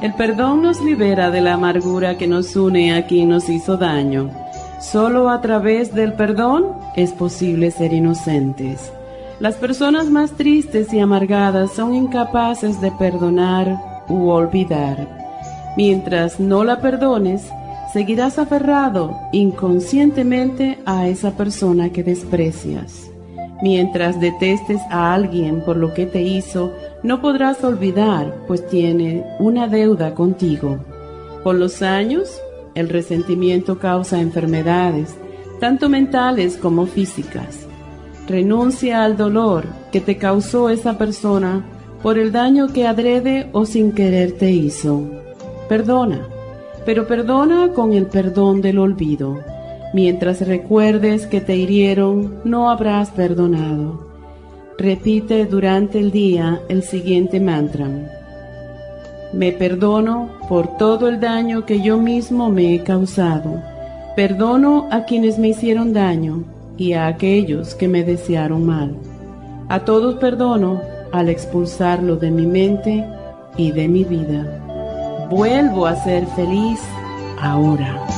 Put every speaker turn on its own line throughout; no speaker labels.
El perdón nos libera de la amargura que nos une a quien nos hizo daño. Solo a través del perdón es posible ser inocentes. Las personas más tristes y amargadas son incapaces de perdonar u olvidar. Mientras no la perdones, seguirás aferrado inconscientemente a esa persona que desprecias. Mientras detestes a alguien por lo que te hizo, no podrás olvidar, pues tiene una deuda contigo. Con los años, el resentimiento causa enfermedades, tanto mentales como físicas. Renuncia al dolor que te causó esa persona por el daño que adrede o sin querer te hizo. Perdona, pero perdona con el perdón del olvido. Mientras recuerdes que te hirieron, no habrás perdonado. Repite durante el día el siguiente mantra. Me perdono por todo el daño que yo mismo me he causado. Perdono a quienes me hicieron daño y a aquellos que me desearon mal. A todos perdono al expulsarlo de mi mente y de mi vida. Vuelvo a ser feliz ahora.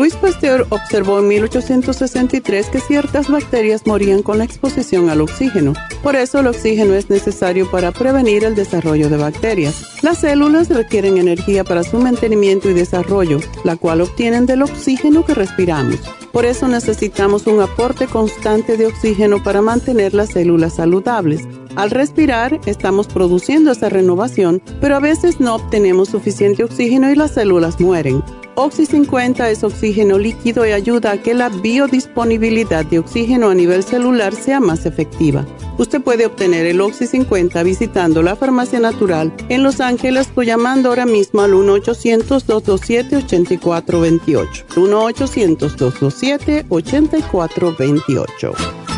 Luis Pasteur observó en 1863 que ciertas bacterias morían con la exposición al oxígeno. Por eso el oxígeno es necesario para prevenir el desarrollo de bacterias. Las células requieren energía para su mantenimiento y desarrollo, la cual obtienen del oxígeno que respiramos. Por eso necesitamos un aporte constante de oxígeno para mantener las células saludables. Al respirar, estamos produciendo esa renovación, pero a veces no obtenemos suficiente oxígeno y las células mueren. Oxy 50 es oxígeno líquido y ayuda a que la biodisponibilidad de oxígeno a nivel celular sea más efectiva. Usted puede obtener el Oxy 50 visitando la farmacia natural en Los Ángeles o llamando ahora mismo al 1-800-227-8428. 1-800-227-8428.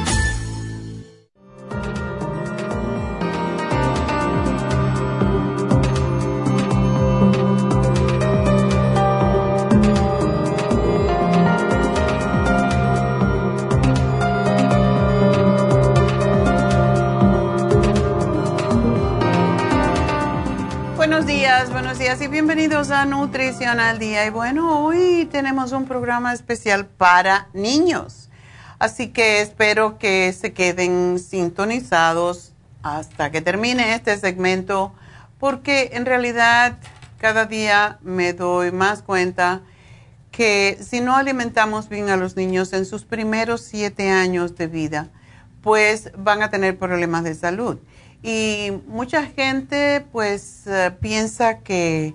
Bienvenidos a Nutrición al Día. Y bueno, hoy tenemos un programa especial para niños. Así que espero que se queden sintonizados hasta que termine este segmento, porque en realidad cada día me doy más cuenta que si no alimentamos bien a los niños en sus primeros siete años de vida, pues van a tener problemas de salud. Y mucha gente pues eh, piensa que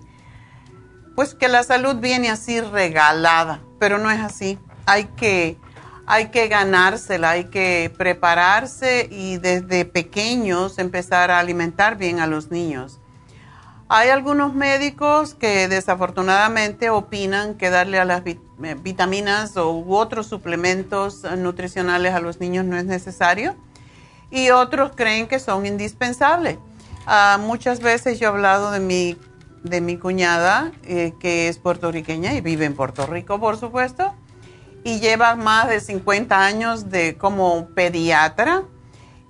pues que la salud viene así regalada, pero no es así. Hay que hay que ganársela, hay que prepararse y desde pequeños empezar a alimentar bien a los niños. Hay algunos médicos que desafortunadamente opinan que darle a las eh, vitaminas u otros suplementos nutricionales a los niños no es necesario y otros creen que son indispensables. Ah, muchas veces yo he hablado de mi, de mi cuñada, eh, que es puertorriqueña y vive en Puerto Rico, por supuesto, y lleva más de 50 años de, como pediatra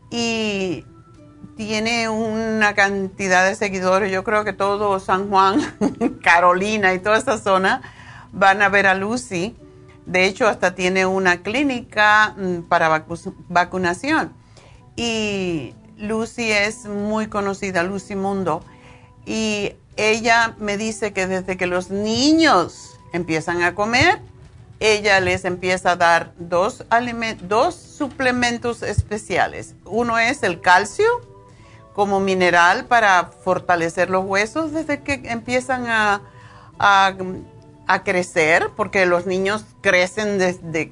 y tiene una cantidad de seguidores. Yo creo que todo San Juan, Carolina y toda esta zona van a ver a Lucy. De hecho, hasta tiene una clínica mm, para vacunación. Y Lucy es muy conocida, Lucy Mundo, y ella me dice que desde que los niños empiezan a comer, ella les empieza a dar dos, dos suplementos especiales. Uno es el calcio como mineral para fortalecer los huesos desde que empiezan a, a, crecer, porque los niños crecen,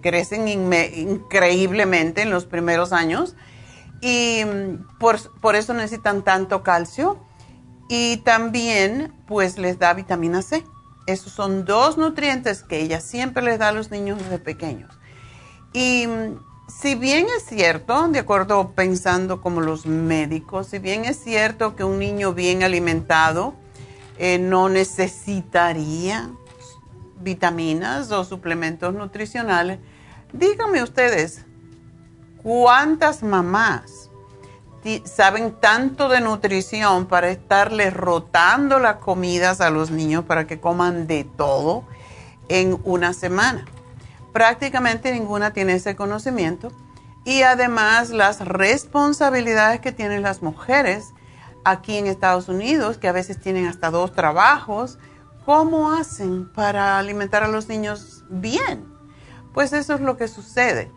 crecen increíblemente en los primeros años y mm, por, por eso necesitan tanto calcio. Y también pues les da vitamina C. Esos son dos nutrientes que ella siempre les da a los niños desde pequeños. Y mm, si bien es cierto, de acuerdo pensando como los médicos, si bien es cierto que un niño bien alimentado eh, no necesitaría vitaminas o suplementos nutricionales, díganme ustedes, ¿cuántas mamás saben tanto de nutrición para estarles rotando las comidas a los niños para que coman de todo en una semana? prácticamente ninguna tiene ese conocimiento y además las responsabilidades que tienen las mujeres aquí en Estados Unidos, que a veces tienen hasta dos trabajos, ¿cómo hacen para alimentar a los niños bien? Pues eso es lo que sucede.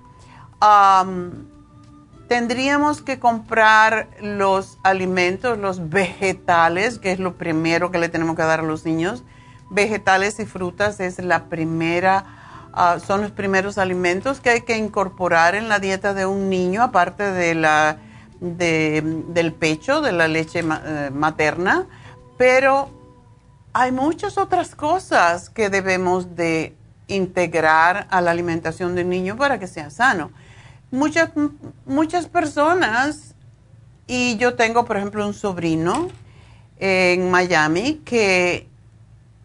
Tendríamos que comprar los alimentos, los vegetales, que es lo primero que le tenemos que dar a los niños. Vegetales y frutas es la primera Ah, son los primeros alimentos que hay que incorporar en la dieta de un niño, aparte de la, del pecho, de la leche eh, materna, pero hay muchas otras cosas que debemos de integrar a la alimentación del niño para que sea sano. Muchas, muchas personas, y yo tengo, por ejemplo, un sobrino en Miami que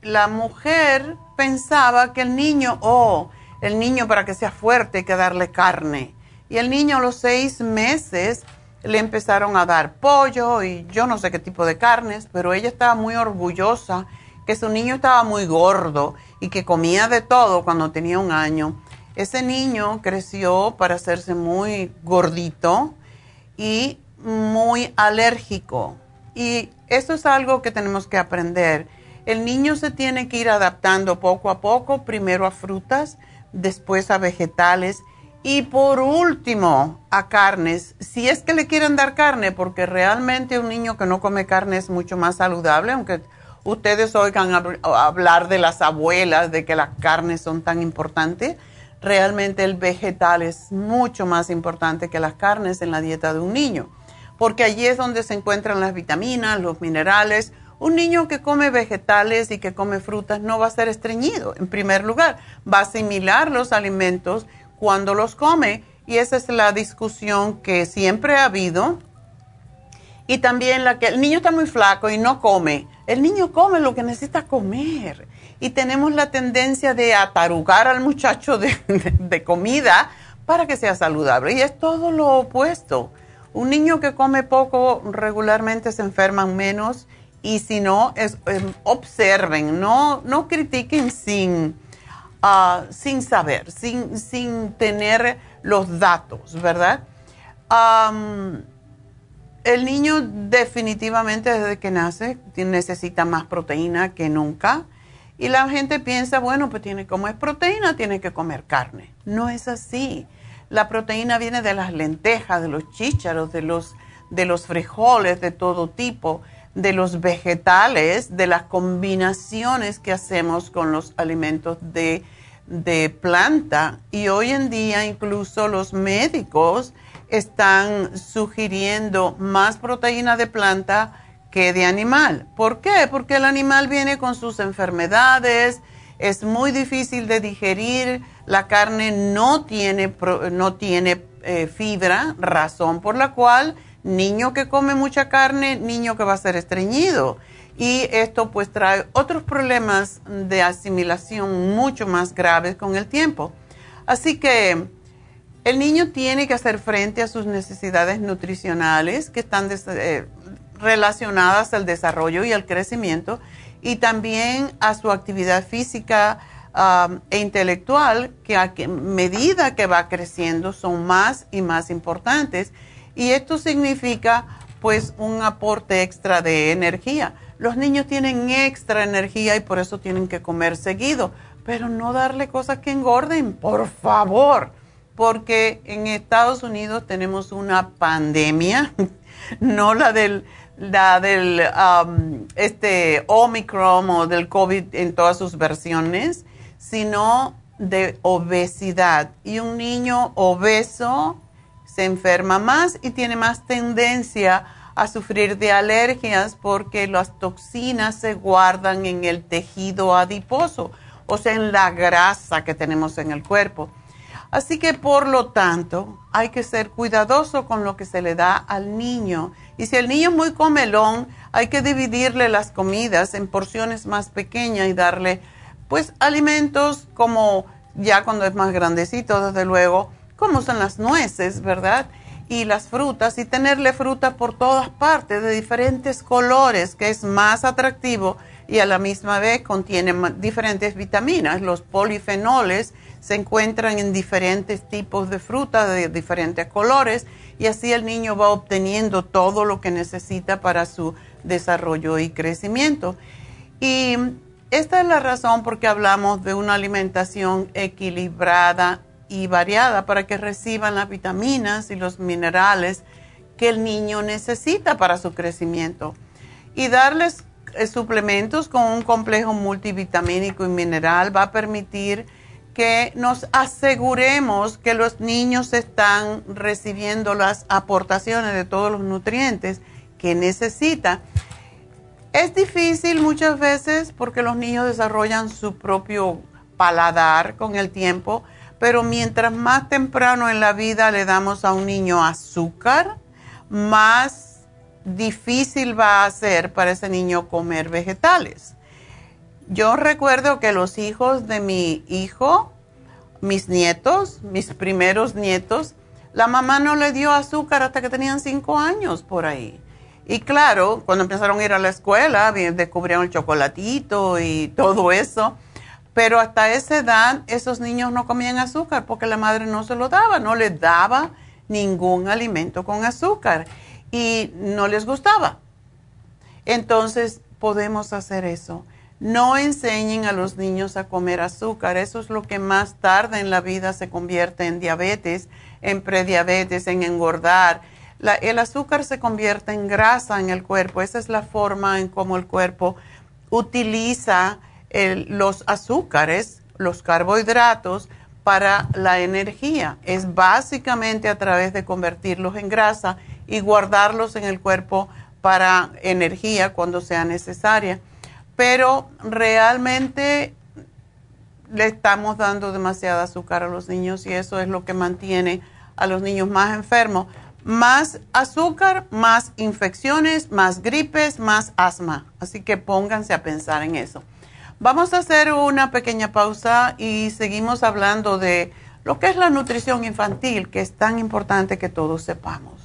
la mujer pensaba que el niño, oh, el niño para que sea fuerte hay que darle carne. Y el niño a los seis meses le empezaron a dar pollo y yo no sé qué tipo de carnes, pero ella estaba muy orgullosa que su niño estaba muy gordo y que comía de todo cuando tenía un año. Ese niño creció para hacerse muy gordito y muy alérgico. Y eso es algo que tenemos que aprender el niño se tiene que ir adaptando poco a poco, primero a frutas, después a vegetales y por último a carnes. Si es que le quieren dar carne, porque realmente un niño que no come carne es mucho más saludable, aunque ustedes oigan hablar de las abuelas, de que las carnes son tan importantes, realmente el vegetal es mucho más importante que las carnes en la dieta de un niño, porque allí es donde se encuentran las vitaminas, los minerales, un niño que come vegetales y que come frutas no va a ser estreñido, en primer lugar. Va a asimilar los alimentos cuando los come y esa es la discusión que siempre ha habido. Y también la que el niño está muy flaco y no come. El niño come lo que necesita comer. Y tenemos la tendencia de atarugar al muchacho de, comida para que sea saludable. Y es todo lo opuesto. Un niño que come poco regularmente se enferma menos y si no, es, em, observen, no, no critiquen sin, ah, sin saber, sin, sin tener los datos, ¿verdad? el niño definitivamente desde que nace necesita más proteína que nunca. Y la gente piensa, bueno, pues tiene como es proteína, tiene que comer carne. No es así. La proteína viene de las lentejas, de los chícharos, de los, de los frijoles de todo tipo de los vegetales, de las combinaciones que hacemos con los alimentos de, planta. Y hoy en día incluso los médicos están sugiriendo más proteína de planta que de animal. ¿Por qué? Porque el animal viene con sus enfermedades, es muy difícil de digerir, la carne no tiene, no tiene eh, fibra, razón por la cual niño que come mucha carne, niño que va a ser estreñido. Y esto pues trae otros problemas de asimilación mucho más graves con el tiempo. Así que el niño tiene que hacer frente a sus necesidades nutricionales que están eh, relacionadas al desarrollo y al crecimiento y también a su actividad física e intelectual que a medida que va creciendo son más y más importantes Y esto significa pues un aporte extra de energía. Los niños tienen extra energía y por eso tienen que comer seguido, pero no darle cosas que engorden, por favor, porque en Estados Unidos tenemos una pandemia, no la del la del um, este Omicron o del COVID en todas sus versiones, sino de obesidad. Y un niño obeso se enferma más y tiene más tendencia a sufrir de alergias porque las toxinas se guardan en el tejido adiposo, o sea, en la grasa que tenemos en el cuerpo. Así que por lo tanto hay que ser cuidadoso con lo que se le da al niño. Y si el niño es muy comelón, hay que dividirle las comidas en porciones más pequeñas y darle pues alimentos como ya cuando es más grandecito, desde luego, como son las nueces, ¿verdad? Y las frutas y tenerle fruta por todas partes de diferentes colores, que es más atractivo y a la misma vez contiene diferentes vitaminas. Los polifenoles se encuentran en diferentes tipos de fruta de diferentes colores y así el niño va obteniendo todo lo que necesita para su desarrollo y crecimiento. Y esta es la razón por qué hablamos de una alimentación equilibrada y variada para que reciban las vitaminas y los minerales que el niño necesita para su crecimiento. Y darles eh, suplementos con un complejo multivitamínico y mineral va a permitir que nos aseguremos que los niños están recibiendo las aportaciones de todos los nutrientes que necesitan. Es difícil muchas veces porque los niños desarrollan su propio paladar con el tiempo, pero mientras más temprano en la vida le damos a un niño azúcar, más difícil va a ser para ese niño comer vegetales. Yo recuerdo que los hijos de mi hijo, mis nietos, mis primeros nietos, la mamá no le dio azúcar hasta que tenían cinco años por ahí. Y claro, cuando empezaron a ir a la escuela, descubrieron el chocolatito y todo eso. Pero hasta esa edad, esos niños no comían azúcar porque la madre no se lo daba, no les daba ningún alimento con azúcar y no les gustaba. Entonces, podemos hacer eso. No enseñen a los niños a comer azúcar. Eso es lo que más tarde en la vida se convierte en diabetes, en prediabetes, en engordar. el azúcar se convierte en grasa en el cuerpo. Esa es la forma en cómo el cuerpo utiliza los azúcares, los carbohidratos, para la energía. Es básicamente a través de convertirlos en grasa y guardarlos en el cuerpo para energía cuando sea necesaria pero realmente le estamos dando demasiada azúcar a los niños y eso es lo que mantiene a los niños más enfermos. Más azúcar, más infecciones, más gripes, más asma. Así que pónganse a pensar en eso. Vamos a hacer una pequeña pausa y seguimos hablando de lo que es la nutrición infantil, que es tan importante que todos sepamos.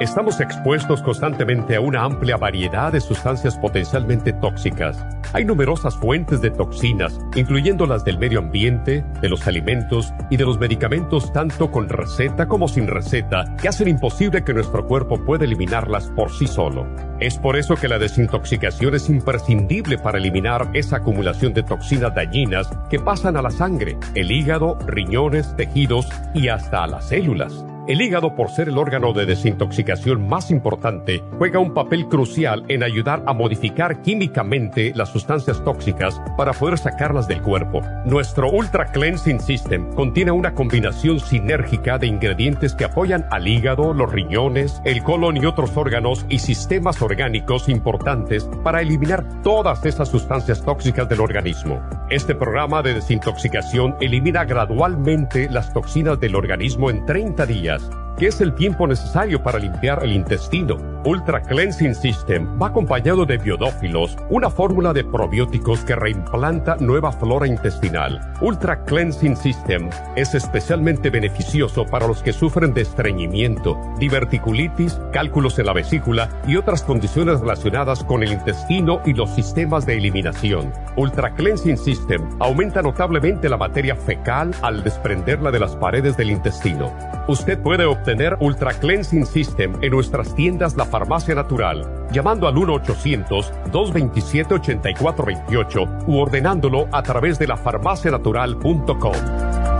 Estamos expuestos constantemente a una amplia variedad de sustancias potencialmente tóxicas. Hay numerosas fuentes de toxinas, incluyendo las del medio ambiente, de los alimentos y de los medicamentos tanto con receta como sin receta, que hacen imposible que nuestro cuerpo pueda eliminarlas por sí solo. Es por eso que la desintoxicación es imprescindible para eliminar esa acumulación de toxinas dañinas que pasan a la sangre, el hígado, riñones, tejidos y hasta a las células. El hígado, por ser el órgano de desintoxicación más importante, juega un papel crucial en ayudar a modificar químicamente las sustancias tóxicas para poder sacarlas del cuerpo. Nuestro Ultra Cleansing System contiene una combinación sinérgica de ingredientes que apoyan al hígado, los riñones, el colon y otros órganos y sistemas orgánicos importantes para eliminar todas esas sustancias tóxicas del organismo. Este programa de desintoxicación elimina gradualmente las toxinas del organismo en 30 días that. Que es el tiempo necesario para limpiar el intestino. Ultra Cleansing System va acompañado de biodófilos, una fórmula de probióticos que reimplanta nueva flora intestinal. Ultra Cleansing System es especialmente beneficioso para los que sufren de estreñimiento, diverticulitis, cálculos en la vesícula y otras condiciones relacionadas con el intestino y los sistemas de eliminación. Ultra Cleansing System aumenta notablemente la materia fecal al desprenderla de las paredes del intestino. Usted puede obtener Ultra Cleansing System en nuestras tiendas La Farmacia Natural, llamando al 1-800-227-8428 u ordenándolo a través de lafarmacianatural.com.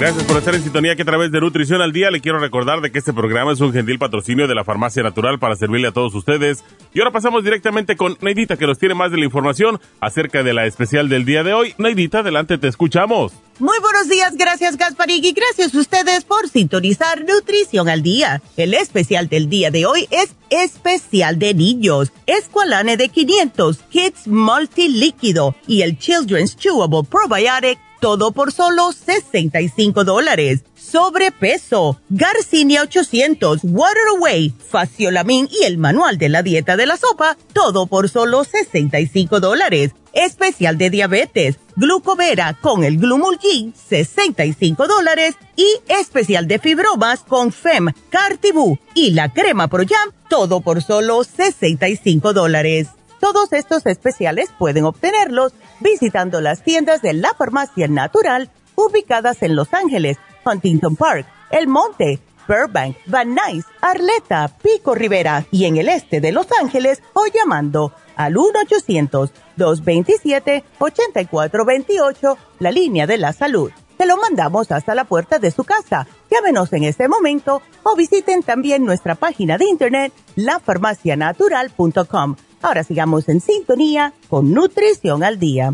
Gracias por estar en sintonía que a través de Nutrición al Día le quiero recordar de que este programa es un gentil patrocinio de la Farmacia Natural para servirle a todos ustedes. Y ahora pasamos directamente con Neidita que nos tiene más de la información acerca de la especial del día de hoy. Neidita, adelante, te escuchamos.
Muy buenos días, gracias Gasparig y gracias a ustedes por sintonizar Nutrición al Día. El especial del día de hoy es especial de niños. Esqualane de 500, Kids Multilíquido y el Children's Chewable Probiotic todo por solo 65 dólares. Sobrepeso, Garcinia 800, Water Away, Faciolamin y el manual de la dieta de la sopa, todo por solo 65 dólares. Especial de diabetes, glucovera con el Glumulgin, 65 dólares. Y especial de fibromas con FEM, Cartibú y la crema Pro Jam, todo por solo 65 dólares. Todos estos especiales pueden obtenerlos visitando las tiendas de la farmacia natural ubicadas en Los Ángeles, Huntington Park, El Monte, Burbank, Van Nuys, Arleta, Pico Rivera y en el este de Los Ángeles o llamando al 1-800-227-8428, la línea de la salud. Se lo mandamos hasta la puerta de su casa. Llámenos en este momento o visiten también nuestra página de internet lafarmacianatural.com Ahora sigamos en sintonía con Nutrición al Día.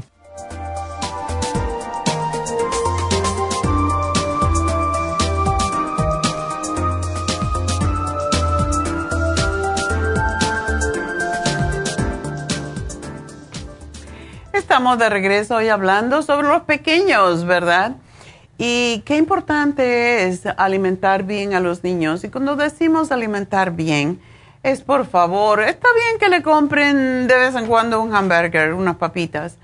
Estamos de regreso hoy hablando sobre los pequeños, ¿verdad? Y qué importante es alimentar bien a los niños. Y cuando decimos alimentar bien, es por favor, está bien que le compren de vez en cuando un hamburger, unas papitas.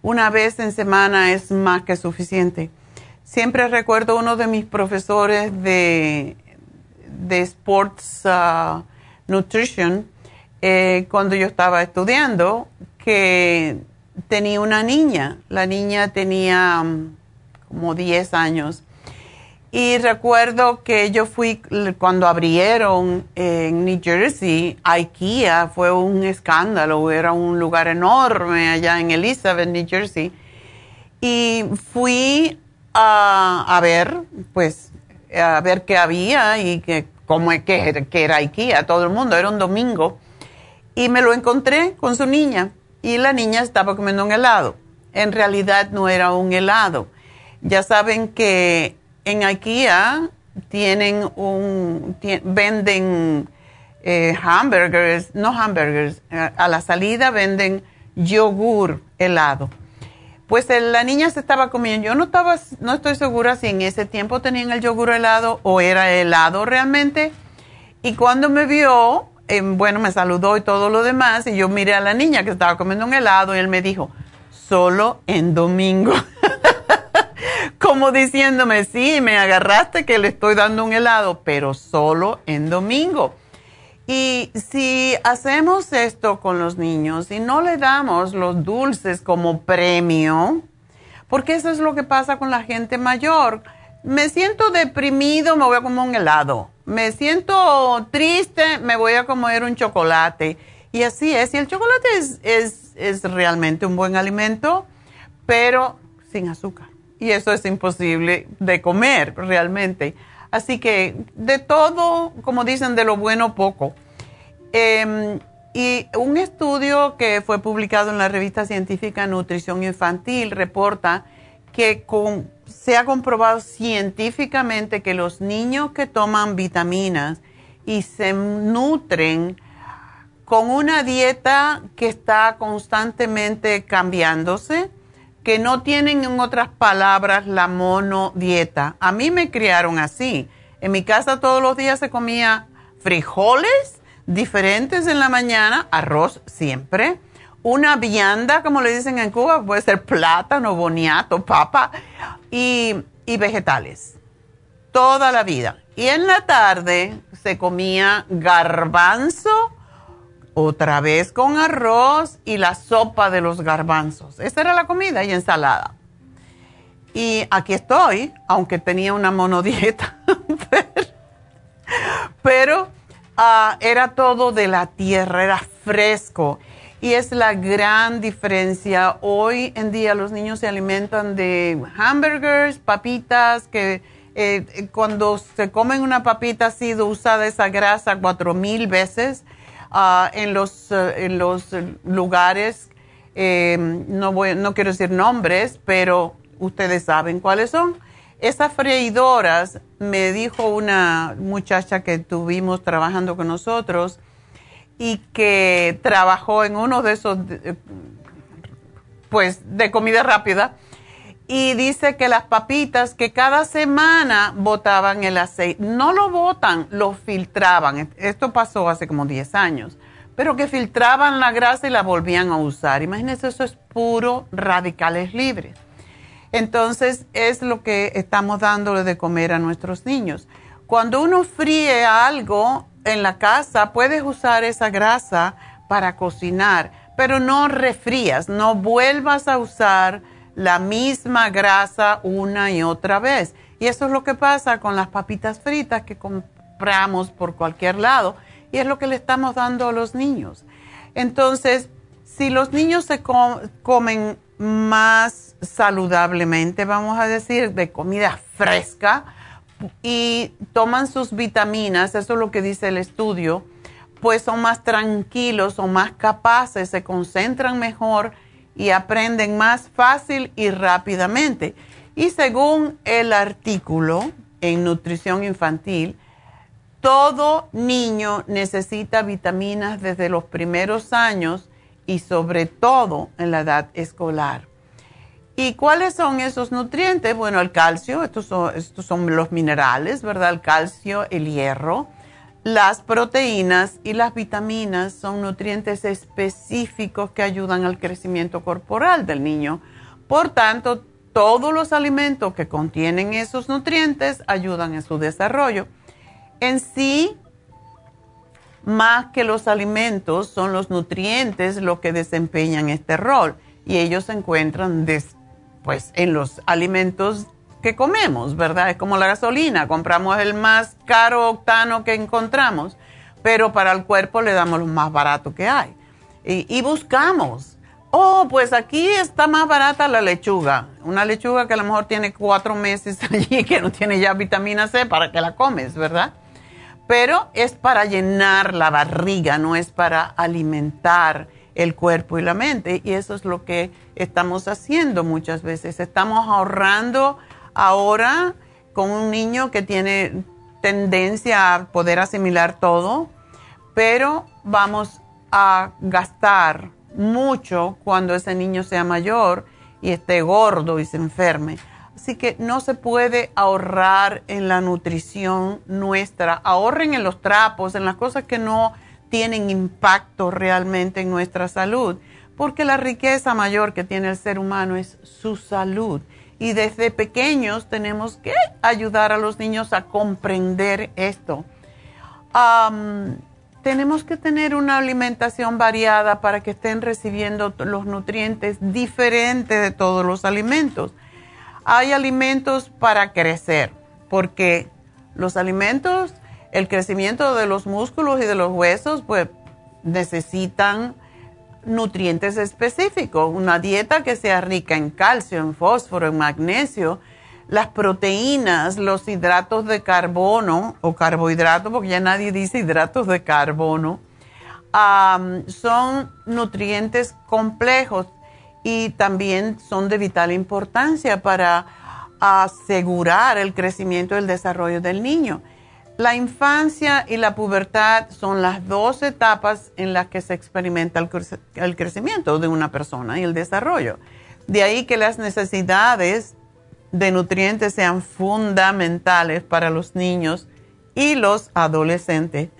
Una vez en semana es más que suficiente. Siempre recuerdo uno de mis profesores de, de Sports uh, Nutrition, eh, cuando yo estaba estudiando, que tenía una niña. La niña tenía um, como 10 años y recuerdo que yo fui cuando abrieron en New Jersey, IKEA, fue un escándalo, era un lugar enorme allá en Elizabeth, New Jersey. Y fui a, ver, pues, a ver qué había y que, cómo, que, que era IKEA, todo el mundo, era un domingo. Y me lo encontré con su niña y la niña estaba comiendo un helado. En realidad no era un helado. Ya saben que en IKEA tienen un, venden eh, hamburgers, no hamburgers, eh, a la salida venden yogur helado. Pues la niña se estaba comiendo, yo no estaba, no estoy segura si en ese tiempo tenían el yogur helado o era helado realmente. Y cuando me vio, eh, bueno, me saludó y todo lo demás, y yo miré a la niña que estaba comiendo un helado y él me dijo, solo en domingo. como diciéndome, sí, me agarraste que le estoy dando un helado, pero solo en domingo. Y si hacemos esto con los niños y no le damos los dulces como premio, porque eso es lo que pasa con la gente mayor. Me siento deprimido, me voy a comer un helado. Me siento triste, me voy a comer un chocolate. Y así es. Y el chocolate es, es, es realmente un buen alimento, pero sin azúcar y eso es imposible de comer realmente. Así que de todo, como dicen, de lo bueno poco. Em, y un estudio que fue publicado en la revista científica Nutrición Infantil reporta que se ha comprobado científicamente que los niños que toman vitaminas y se nutren con una dieta que está constantemente cambiándose, que no tienen en otras palabras la monodieta. A mí me criaron así. En mi casa todos los días se comía frijoles diferentes en la mañana, arroz siempre, una vianda, como le dicen en Cuba, puede ser plátano, boniato, papa y, y vegetales. Toda la vida. Y en la tarde se comía garbanzo otra vez con arroz y la sopa de los garbanzos. Esa era la comida y ensalada. Y aquí estoy, aunque tenía una monodieta, pero, ah, era todo de la tierra, era fresco. Y es la gran diferencia. Hoy en día los niños se alimentan de hamburgers, papitas, que eh, cuando se comen una papita ha sido usada esa grasa cuatro mil veces Ah, en, los, eh, en los lugares, eh, no, voy, no quiero decir nombres, pero ustedes saben cuáles son. Esas freidoras, me dijo una muchacha que tuvimos trabajando con nosotros y que trabajó en uno de esos, pues, de comida rápida, y dice que las papitas que cada semana botaban el aceite, no lo botan, lo filtraban. Esto pasó hace como 10 años, pero que filtraban la grasa y la volvían a usar. Imagínense, eso es puro radicales libres. Entonces es lo que estamos dándole de comer a nuestros niños. Cuando uno fríe algo en la casa, puedes usar esa grasa para cocinar, pero no refrías, no vuelvas a usar la misma grasa una y otra vez. Y eso es lo que pasa con las papitas fritas que compramos por cualquier lado y es lo que le estamos dando a los niños. Entonces, si los niños se comen más saludablemente, vamos a decir, de comida fresca y toman sus vitaminas, eso es lo que dice el estudio, pues son más tranquilos, son más capaces, se concentran mejor y aprenden más fácil y rápidamente. Y según el artículo en nutrición infantil, todo niño necesita vitaminas desde los primeros años y sobre todo en la edad escolar. ¿Y cuáles son esos nutrientes? Bueno, el calcio, estos son, estos son los minerales, ¿verdad? El calcio, el hierro, las proteínas y las vitaminas son nutrientes específicos que ayudan al crecimiento corporal del niño. Por tanto, todos los alimentos que contienen esos nutrientes ayudan en su desarrollo. En sí, más que los alimentos, son los nutrientes los que desempeñan este rol y ellos se encuentran pues, en los alimentos que comemos, ¿verdad? Es como la gasolina, compramos el más caro octano que encontramos, pero para el cuerpo le damos lo más barato que hay. Y, buscamos, oh, pues aquí está más barata la lechuga, una lechuga que a lo mejor tiene cuatro meses allí, que no tiene ya vitamina C, para que la comes, ¿verdad? Pero es para llenar la barriga, no es para alimentar el cuerpo y la mente. Y eso es lo que estamos haciendo muchas veces. Estamos ahorrando ahora con un niño que tiene tendencia a poder asimilar todo, pero vamos a gastar mucho cuando ese niño sea mayor y esté gordo y se enferme. Así que no se puede ahorrar en la nutrición nuestra. Ahorren en los trapos, en las cosas que no tienen impacto realmente en nuestra salud, porque la riqueza mayor que tiene el ser humano es su salud y desde pequeños tenemos que ayudar a los niños a comprender esto. tenemos que tener una alimentación variada para que estén recibiendo los nutrientes diferentes de todos los alimentos. Hay alimentos para crecer, porque los alimentos, el crecimiento de los músculos y de los huesos, pues necesitan nutrientes específicos, una dieta que sea rica en calcio, en fósforo, en magnesio, las proteínas, los hidratos de carbono o carbohidratos, porque ya nadie dice hidratos de carbono, son nutrientes complejos y también son de vital importancia para asegurar el crecimiento y el desarrollo del niño. La infancia y la pubertad son las dos etapas en las que se experimenta el, crecimiento de una persona y el desarrollo. De ahí que las necesidades de nutrientes sean fundamentales para los niños y los adolescentes.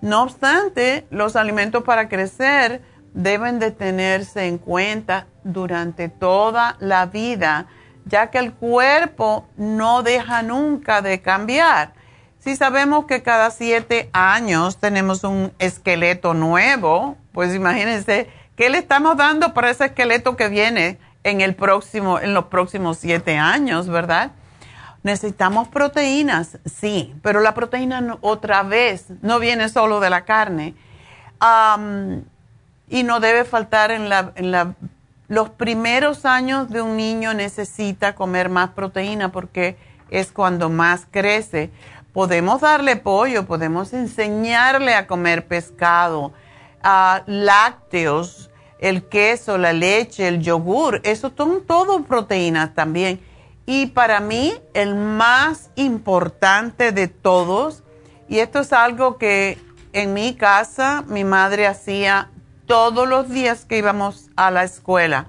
No obstante, los alimentos para crecer deben de tenerse en cuenta durante toda la vida, ya que el cuerpo no deja nunca de cambiar. Si sabemos que cada siete años tenemos un esqueleto nuevo, pues imagínense qué le estamos dando para ese esqueleto que viene en, el próximo, en los próximos siete años, ¿verdad? Necesitamos proteínas, sí, pero la proteína otra vez no viene solo de la carne y no debe faltar en, la, en la, los primeros años de un niño necesita comer más proteína porque es cuando más crece. Podemos darle pollo, podemos enseñarle a comer pescado, lácteos, el queso, la leche, el yogur, eso son todo proteínas también. Y para mí, el más importante de todos, y esto es algo que en mi casa mi madre hacía todos los días que íbamos a la escuela.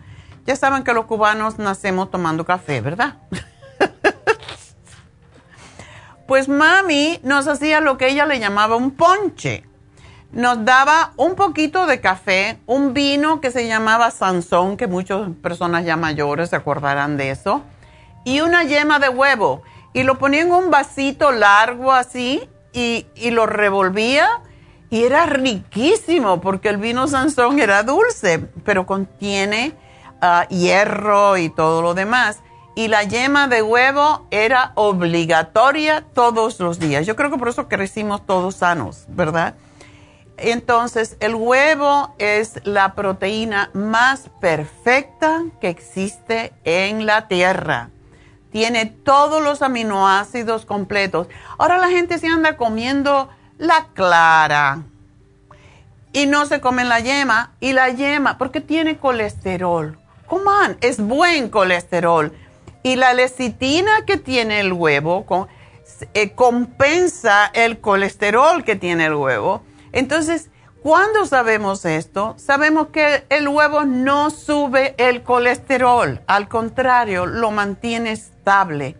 Ya saben que los cubanos nacemos tomando café, ¿verdad? pues mami nos hacía lo que ella le llamaba un ponche nos daba un poquito de café, un vino que se llamaba Sansón, que muchas personas ya mayores se acordarán de eso, y una yema de huevo. Y lo ponía en un vasito largo así y, lo revolvía y era riquísimo porque el vino Sansón era dulce, pero contiene ah, hierro y todo lo demás. Y la yema de huevo era obligatoria todos los días. Yo creo que por eso crecimos todos sanos, ¿verdad? Entonces, el huevo es la proteína más perfecta que existe en la Tierra. Tiene todos los aminoácidos completos. Ahora la gente se anda comiendo la clara y no se comen la yema. Y la yema, porque tiene colesterol. Coman, es buen colesterol. Y la lecitina que tiene el huevo eh, compensa el colesterol que tiene el huevo entonces, cuando sabemos esto, sabemos que el huevo no sube el colesterol, al contrario, lo mantiene estable.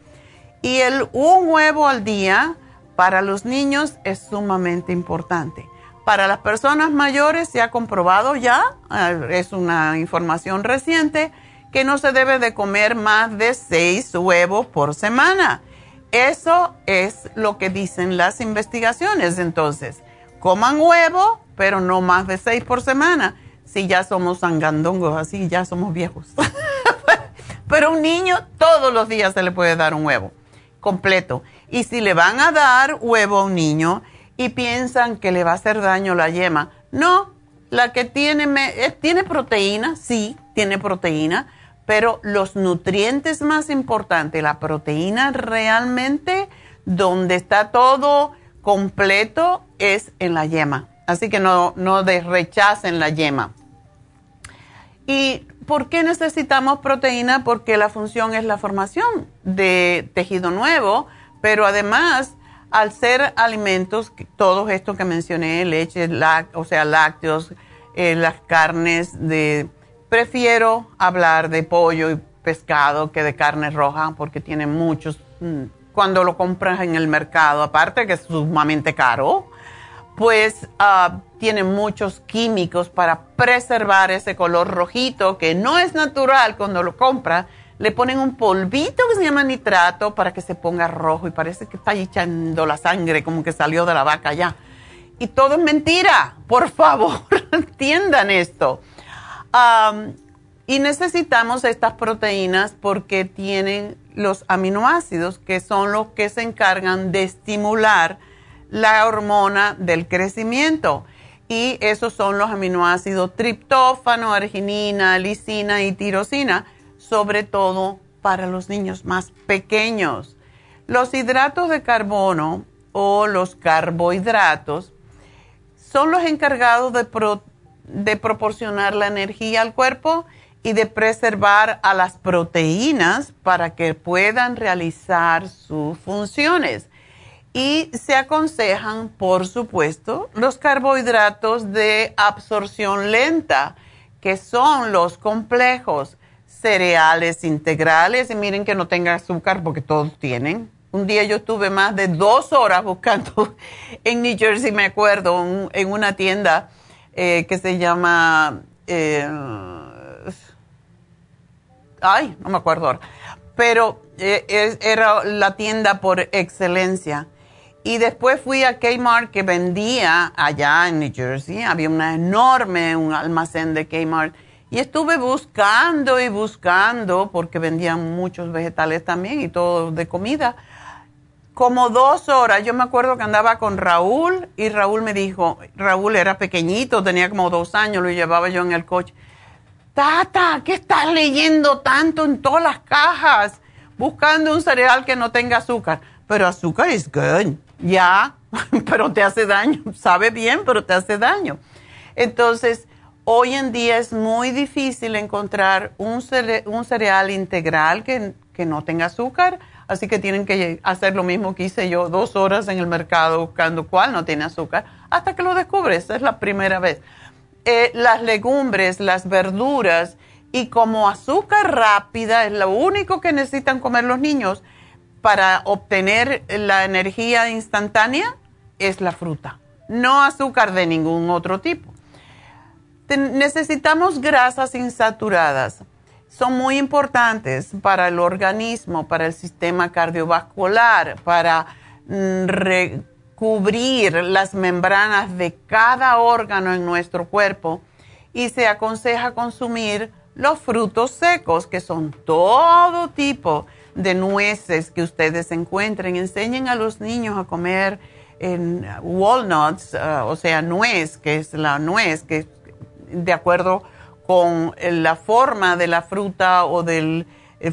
Y el un huevo al día para los niños es sumamente importante. Para las personas mayores se ha comprobado ya, eh, es una información reciente, que no se debe de comer más de seis huevos por semana. Eso es lo que dicen las investigaciones. Entonces, coman huevo, pero no más de seis por semana. Si ya somos sangandongos, así ya somos viejos. pero un niño todos los días se le puede dar un huevo completo. Y si le van a dar huevo a un niño y piensan que le va a hacer daño la yema, no, la que tiene, eh, tiene proteína, sí, tiene proteína, pero los nutrientes más importantes, la proteína realmente, donde está todo completo es en la yema. Así que no, no rechacen la yema. ¿Y por qué necesitamos proteína? Porque la función es la formación de tejido nuevo, pero además, al ser alimentos, todos estos que mencioné, leche, o sea, lácteos, eh, las carnes de... Prefiero hablar de pollo y pescado que de carne roja porque tiene muchos mm, cuando lo compras en el mercado, aparte que es sumamente caro, pues ah, tiene muchos químicos para preservar ese color rojito que no es natural cuando lo compras. Le ponen un polvito que se llama nitrato para que se ponga rojo y parece que está echando la sangre como que salió de la vaca ya. Y todo es mentira. Por favor, entiendan esto. Y necesitamos estas proteínas porque tienen los aminoácidos, que son los que se encargan de estimular la hormona del crecimiento. Y esos son los aminoácidos triptófano, arginina, lisina y tirosina, sobre todo para los niños más pequeños. Los hidratos de carbono o los carbohidratos son los encargados de, de proporcionar la energía al cuerpo y de preservar a las proteínas para que puedan realizar sus funciones. Y se aconsejan, por supuesto, los carbohidratos de absorción lenta, que son los complejos. cereales integrales y miren que no tenga azúcar porque todos tienen. Un día yo estuve más de dos horas buscando en New Jersey, me acuerdo, en una tienda eh, que se llama... Eh, ay, no me acuerdo ahora. Pero eh, era la tienda por excelencia. Y después fui a Kmart que vendía allá en New Jersey. Había una enorme, un almacén de Kmart. Y estuve buscando y buscando porque vendían muchos vegetales también y todo de comida. Como dos horas, yo me acuerdo que andaba con Raúl y Raúl me dijo, Raúl era pequeñito, tenía como dos años, lo llevaba yo en el coche. Tata, ¿qué estás leyendo tanto en todas las cajas? Buscando un cereal que no tenga azúcar. Pero azúcar es good. Ya, pero te hace daño. Sabe bien, pero te hace daño. Entonces, hoy en día es muy difícil encontrar un, cereal integral que, que no tenga azúcar. Así que tienen que hacer lo mismo que hice yo, dos horas en el mercado buscando cuál no tiene azúcar, hasta que lo descubres. Es la primera vez. Eh, las legumbres, las verduras y como azúcar rápida es lo único que necesitan comer los niños para obtener la energía instantánea es la fruta, no azúcar de ningún otro tipo. necesitamos grasas insaturadas. Son muy importantes para el organismo, para el sistema cardiovascular, para mm, cubrir las membranas de cada órgano en nuestro cuerpo y se aconseja consumir los frutos secos, que son todo tipo de nueces que ustedes encuentren. Enseñen a los niños a comer en walnuts, uh, o sea, nuez, que es la nuez, que de acuerdo con la forma de la fruta o del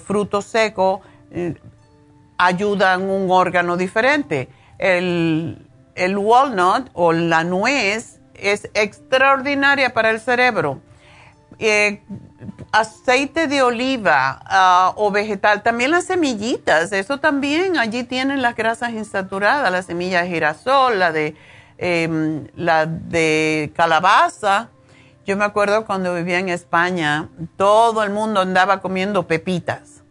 fruto seco, eh, ayudan un órgano diferente el, walnut o la nuez es extraordinaria para el cerebro. Eh, aceite de oliva ah, o vegetal, también las semillitas, eso también, allí tienen las grasas insaturadas, la semilla de girasol, la de, em, la de calabaza. Yo me acuerdo cuando vivía en España, todo el mundo andaba comiendo pepitas.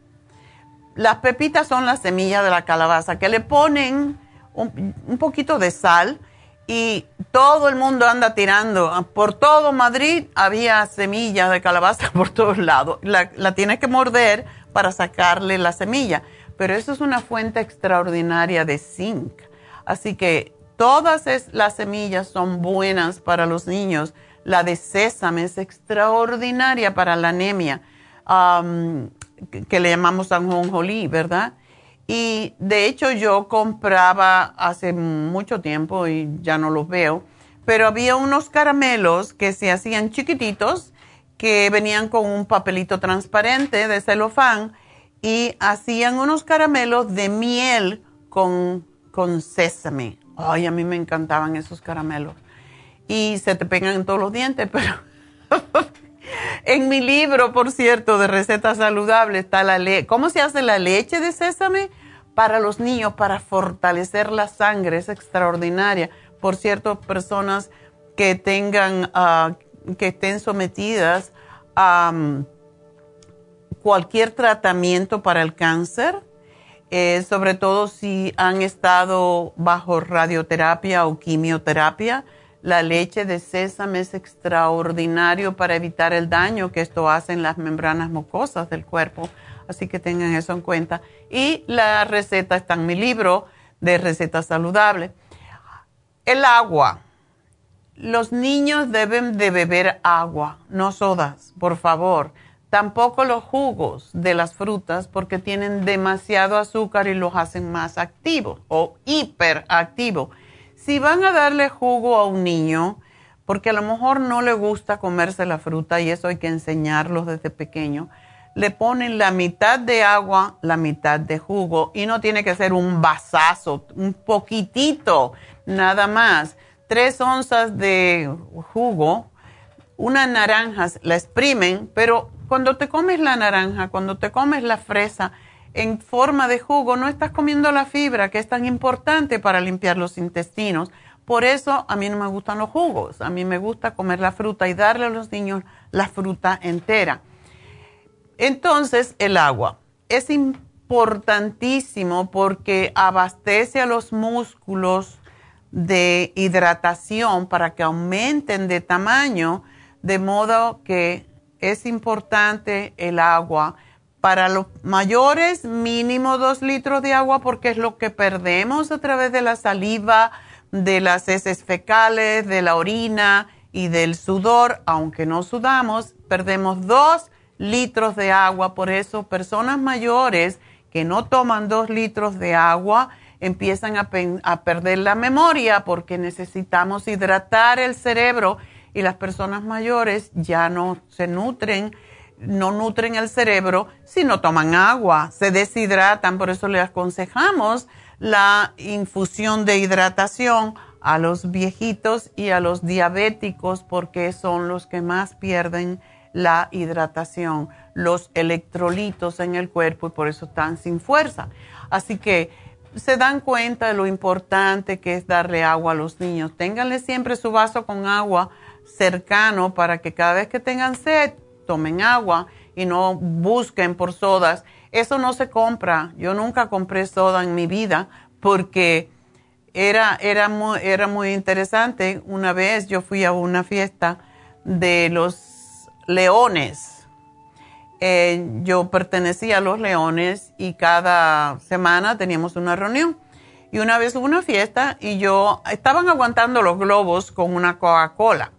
Las pepitas son las semillas de la calabaza que le ponen un, poquito de sal y todo el mundo anda tirando. Por todo Madrid había semillas de calabaza por todos lados. La, la tienes que morder para sacarle la semilla. Pero eso es una fuente extraordinaria de zinc. Así que todas las semillas son buenas para los niños. La de sésame es extraordinaria para la anemia, que, le llamamos anjonjolí, ¿verdad? Y de hecho yo compraba hace mucho tiempo y ya no los veo, pero había unos caramelos que se hacían chiquititos que venían con un papelito transparente de celofán y hacían unos caramelos de miel con, con sésame. Ay, a mí me encantaban esos caramelos. Y se te pegan en todos los dientes, pero En mi libro, por cierto, de recetas saludables está la leche. ¿Cómo se hace la leche de sésame? Para los niños, para fortalecer la sangre, es extraordinaria. Por cierto, personas que tengan, ah, que estén sometidas a mm, cualquier tratamiento para el cáncer, eh, sobre todo si han estado bajo radioterapia o quimioterapia, la leche de sésame es extraordinario para evitar el daño que esto hace en las membranas mucosas del cuerpo. Así que tengan eso en cuenta. Y la receta está en mi libro de recetas saludables. El agua. Los niños deben de beber agua, no sodas, por favor. Tampoco los jugos de las frutas porque tienen demasiado azúcar y los hacen más activos o hiperactivos si van a darle jugo a un niño, porque a lo mejor no le gusta comerse la fruta y eso hay que enseñarlos desde pequeño, le ponen la mitad de agua, la mitad de jugo y no tiene que ser un vasazo, un poquitito, nada más. Tres onzas de jugo, unas naranjas, la exprimen, pero cuando te comes la naranja, cuando te comes la fresa, en forma de jugo, no estás comiendo la fibra que es tan importante para limpiar los intestinos. Por eso a mí no me gustan los jugos, a mí me gusta comer la fruta y darle a los niños la fruta entera. Entonces, el agua es importantísimo porque abastece a los músculos de hidratación para que aumenten de tamaño, de modo que es importante el agua. Para los mayores, mínimo dos litros de agua porque es lo que perdemos a través de la saliva, de las heces fecales, de la orina y del sudor. Aunque no sudamos, perdemos dos litros de agua. Por eso, personas mayores que no toman dos litros de agua empiezan a, perder la memoria porque necesitamos hidratar el cerebro y las personas mayores ya no se nutren, no nutren el cerebro si no toman agua, se deshidratan, por eso le aconsejamos la infusión de hidratación a los viejitos y a los diabéticos porque son los que más pierden la hidratación, los electrolitos en el cuerpo y por eso están sin fuerza. Así que se dan cuenta de lo importante que es darle agua a los niños. Ténganle siempre su vaso con agua cercano para que cada vez que tengan sed tomen agua y no busquen por sodas. Eso no se compra. Yo nunca compré soda en mi vida porque era, era, muy, era muy interesante. Una vez yo fui a una fiesta de los leones. Eh, yo pertenecía a los leones y cada semana teníamos una reunión. Y una vez hubo una fiesta y yo estaban aguantando los globos con una Coca-Cola.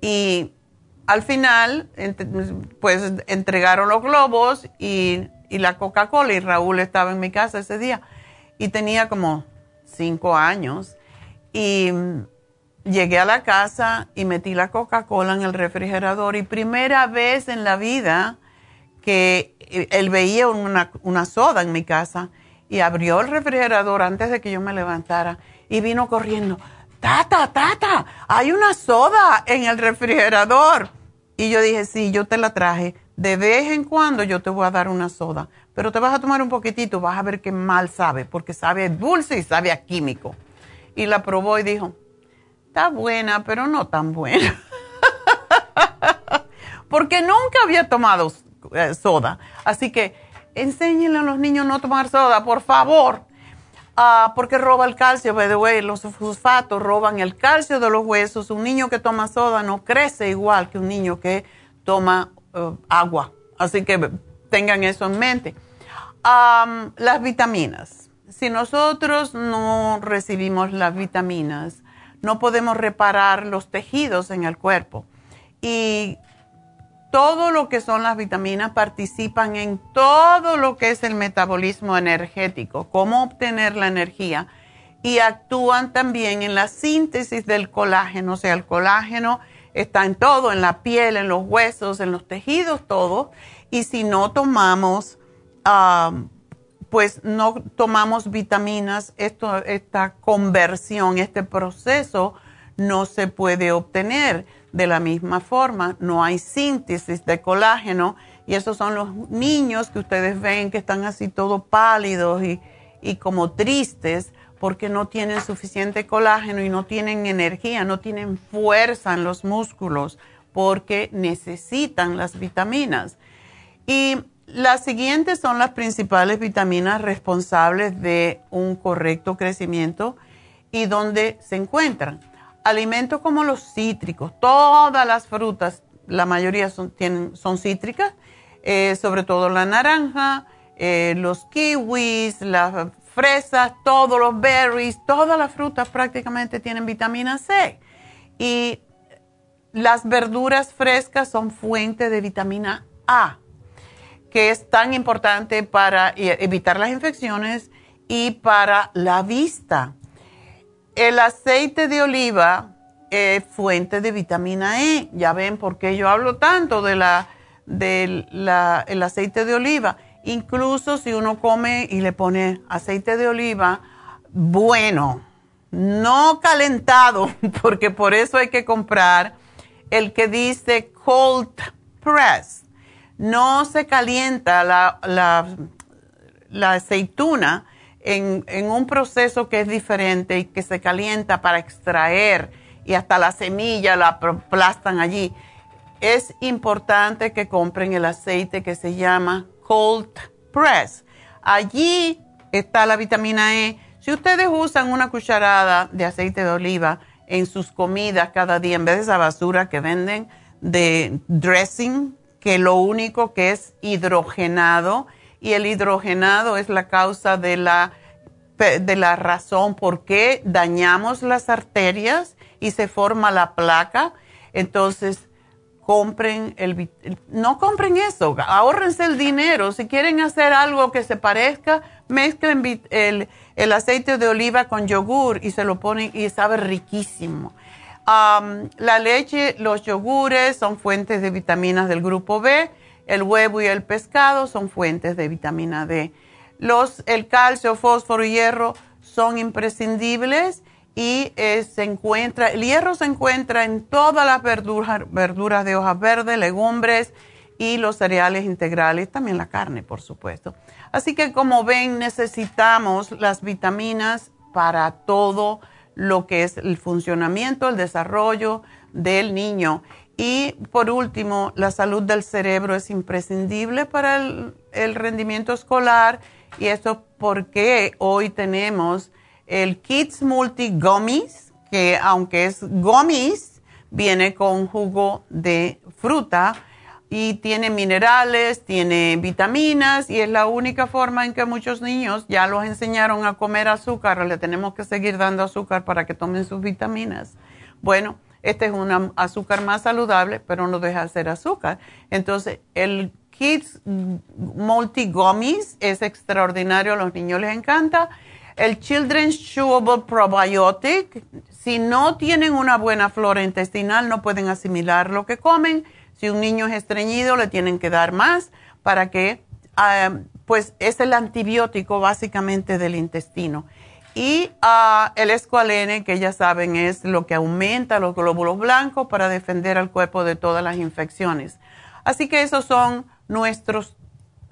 Y al final, pues entregaron los globos y, la Coca-Cola y Raúl estaba en mi casa ese día y tenía como cinco años y llegué a la casa y metí la Coca-Cola en el refrigerador y primera vez en la vida que él veía una, una, soda en mi casa y abrió el refrigerador antes de que yo me levantara y vino corriendo tata, tata, hay una soda en el refrigerador. Y yo dije, sí, yo te la traje. De vez en cuando yo te voy a dar una soda, pero te vas a tomar un poquitito, vas a ver qué mal sabe, porque sabe dulce y sabe a químico. Y la probó y dijo, está buena, pero no tan buena. porque nunca había tomado eh, soda. Así que enséñenle a los niños no tomar soda, por favor. Ah, porque roba el calcio, by the way, los fosfatos roban el calcio de los huesos. Un niño que toma soda no crece igual que un niño que toma uh, agua. Así que tengan eso en mente. las vitaminas. Si nosotros no recibimos las vitaminas, no podemos reparar los tejidos en el cuerpo. Y todo lo que son las vitaminas participan en todo lo que es el metabolismo energético, cómo obtener la energía y actúan también en la síntesis del colágeno, o sea, el colágeno está en todo, en la piel, en los huesos, en los tejidos, todo. Y si no tomamos, pues no tomamos vitaminas, esta conversión, este proceso no se puede obtener de la misma forma, no hay síntesis de colágeno y esos son los niños que ustedes ven que están así todos pálidos y, y como tristes porque no tienen suficiente colágeno y no tienen energía, no tienen fuerza en los músculos porque necesitan las vitaminas. Y las siguientes son las principales vitaminas responsables de un correcto crecimiento y dónde se encuentran alimentos como los cítricos, todas las frutas, la mayoría son, tienen, son cítricas, eh, sobre todo la naranja, eh, los kiwis, las fresas, todos los berries, todas las frutas prácticamente tienen vitamina C. Y las verduras frescas son fuente de vitamina A, que es tan importante para e, evitar las infecciones y para la vista. El aceite de oliva es fuente de vitamina E. Ya ven por qué yo hablo tanto de la, del el aceite de oliva. Incluso si uno come y le pone aceite de oliva, bueno, no calentado, porque por eso hay que comprar el que dice cold press. No se calienta la, la, la aceituna en, un proceso que es diferente y que se calienta para extraer y hasta la semilla la aplastan allí. es importante que compren el aceite que se llama Cold Press. Allí está la vitamina E. Si ustedes usan una cucharada de aceite de oliva en sus comidas cada día, en vez de esa basura que venden de dressing, que lo único que es hidrogenado, y el hidrogenado es la causa de la, de la razón por qué dañamos las arterias y se forma la placa. Entonces, compren el, no compren eso, ahórrense el dinero. Si quieren hacer algo que se parezca, mezclen el, el aceite de oliva con yogur y se lo ponen y sabe riquísimo. la leche, los yogures son fuentes de vitaminas del grupo B el huevo y el pescado son fuentes de vitamina D. Los, el calcio, fósforo y hierro son imprescindibles y eh, se encuentra, el hierro se encuentra en todas las verduras, verduras de hojas verdes, legumbres y los cereales integrales, también la carne, por supuesto. Así que como ven, necesitamos las vitaminas para todo lo que es el funcionamiento, el desarrollo del niño. Y por último, la salud del cerebro es imprescindible para el, rendimiento escolar y eso porque hoy tenemos el Kids Multi Gummies, que aunque es gummies, viene con jugo de fruta y tiene minerales, tiene vitaminas y es la única forma en que muchos niños ya los enseñaron a comer azúcar, le tenemos que seguir dando azúcar para que tomen sus vitaminas. Bueno, este es un azúcar más saludable, pero no deja de ser azúcar. Entonces, el Kids Multi Gummies es extraordinario, a los niños les encanta. El Children's Chewable Probiotic, si no tienen una buena flora intestinal, no pueden asimilar lo que comen. Si un niño es estreñido, le tienen que dar más para que, ah, pues es el antibiótico básicamente del intestino. Y uh, el escualene, que ya saben es lo que aumenta los glóbulos blancos para defender al cuerpo de todas las infecciones. Así que esos son nuestros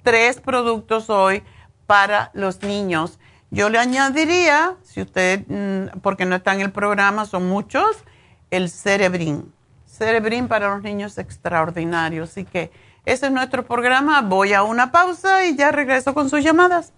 tres productos hoy para los niños. Yo le añadiría, si usted, mm, porque no está en el programa, son muchos, el cerebrin. Cerebrin para los niños extraordinario. Así que ese es nuestro programa. Voy a una pausa y ya regreso con sus llamadas.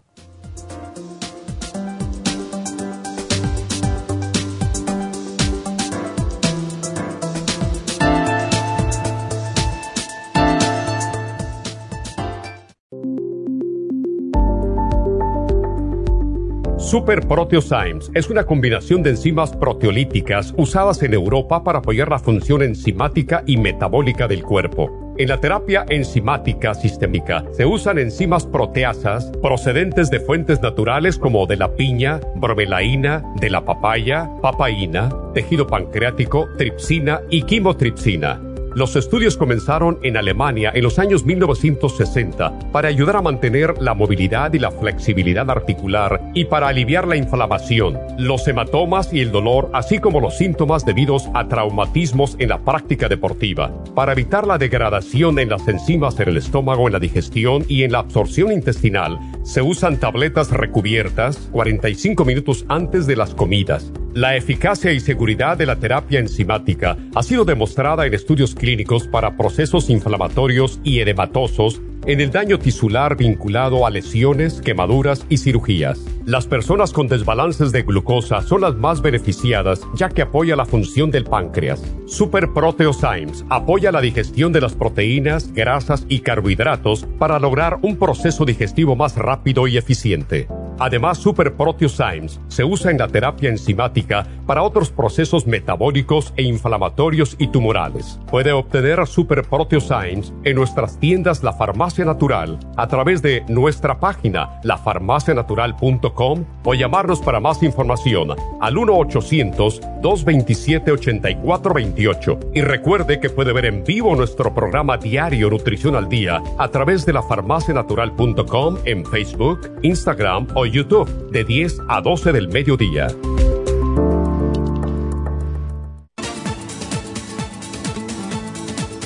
Super Proteosymes es una combinación de enzimas proteolíticas usadas en Europa para apoyar la función enzimática y metabólica del cuerpo. En la terapia enzimática sistémica se usan enzimas proteasas procedentes de fuentes naturales como de la piña, bromelaína, de la papaya, papaína, tejido pancreático, tripsina y quimotripsina. Los estudios comenzaron en Alemania en los años 1960 para ayudar a mantener la movilidad y la flexibilidad articular y para aliviar la inflamación, los hematomas y el dolor, así como los síntomas debidos a traumatismos en la práctica deportiva. Para evitar la degradación en las enzimas en el estómago, en la digestión y en la absorción intestinal, se usan tabletas recubiertas 45 minutos antes de las comidas. La eficacia y seguridad de la terapia enzimática ha sido demostrada en estudios clínicos para procesos inflamatorios y edematosos en el daño tisular vinculado a lesiones, quemaduras y cirugías. Las personas con desbalances de glucosa son las más beneficiadas ya que apoya la función del páncreas. Super Proteosymes apoya la digestión de las proteínas, grasas y carbohidratos para lograr un proceso digestivo más rápido y eficiente. Además, Super Proteosymes se usa en la terapia enzimática para otros procesos metabólicos e inflamatorios y tumorales. Puede obtener Super Proteosymes en nuestras tiendas La Farmacia Natural a través de nuestra página lafarmacianatural.com o llamarnos para más información al 1-800-227-8428. Y recuerde que puede ver en vivo nuestro programa diario Nutrición al Día a través de lafarmacianatural.com en Facebook, Instagram o YouTube de 10 a 12 del mediodía.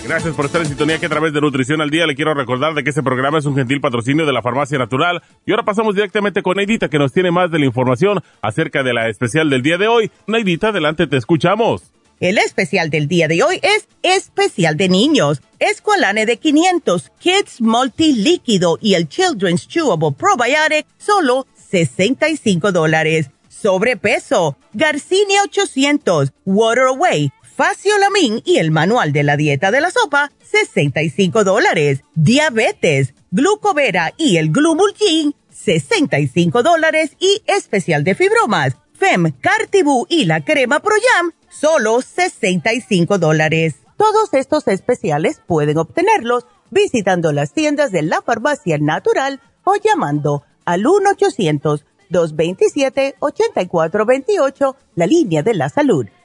Gracias por estar en sintonía que a través de Nutrición al Día le quiero recordar de que este programa es un gentil patrocinio de la Farmacia Natural. Y ahora pasamos directamente con Neidita que nos tiene más de la información acerca de la especial del día de hoy. Neidita, adelante, te escuchamos.
El especial del día de hoy es especial de niños. Esqualane de 500, Kids Multi Líquido y el Children's Chewable Probiotic, solo 65 dólares. Sobrepeso, Garcinia 800, Water Away, Faciolamin y el manual de la dieta de la sopa, 65 dólares. Diabetes, Glucovera y el Glumulgin, 65 dólares y especial de fibromas. Fem, Cartibú y la crema Pro Jam, solo 65 dólares. Todos estos especiales pueden obtenerlos visitando las tiendas de la farmacia natural o llamando al 1-800-227-8428, la línea de la salud.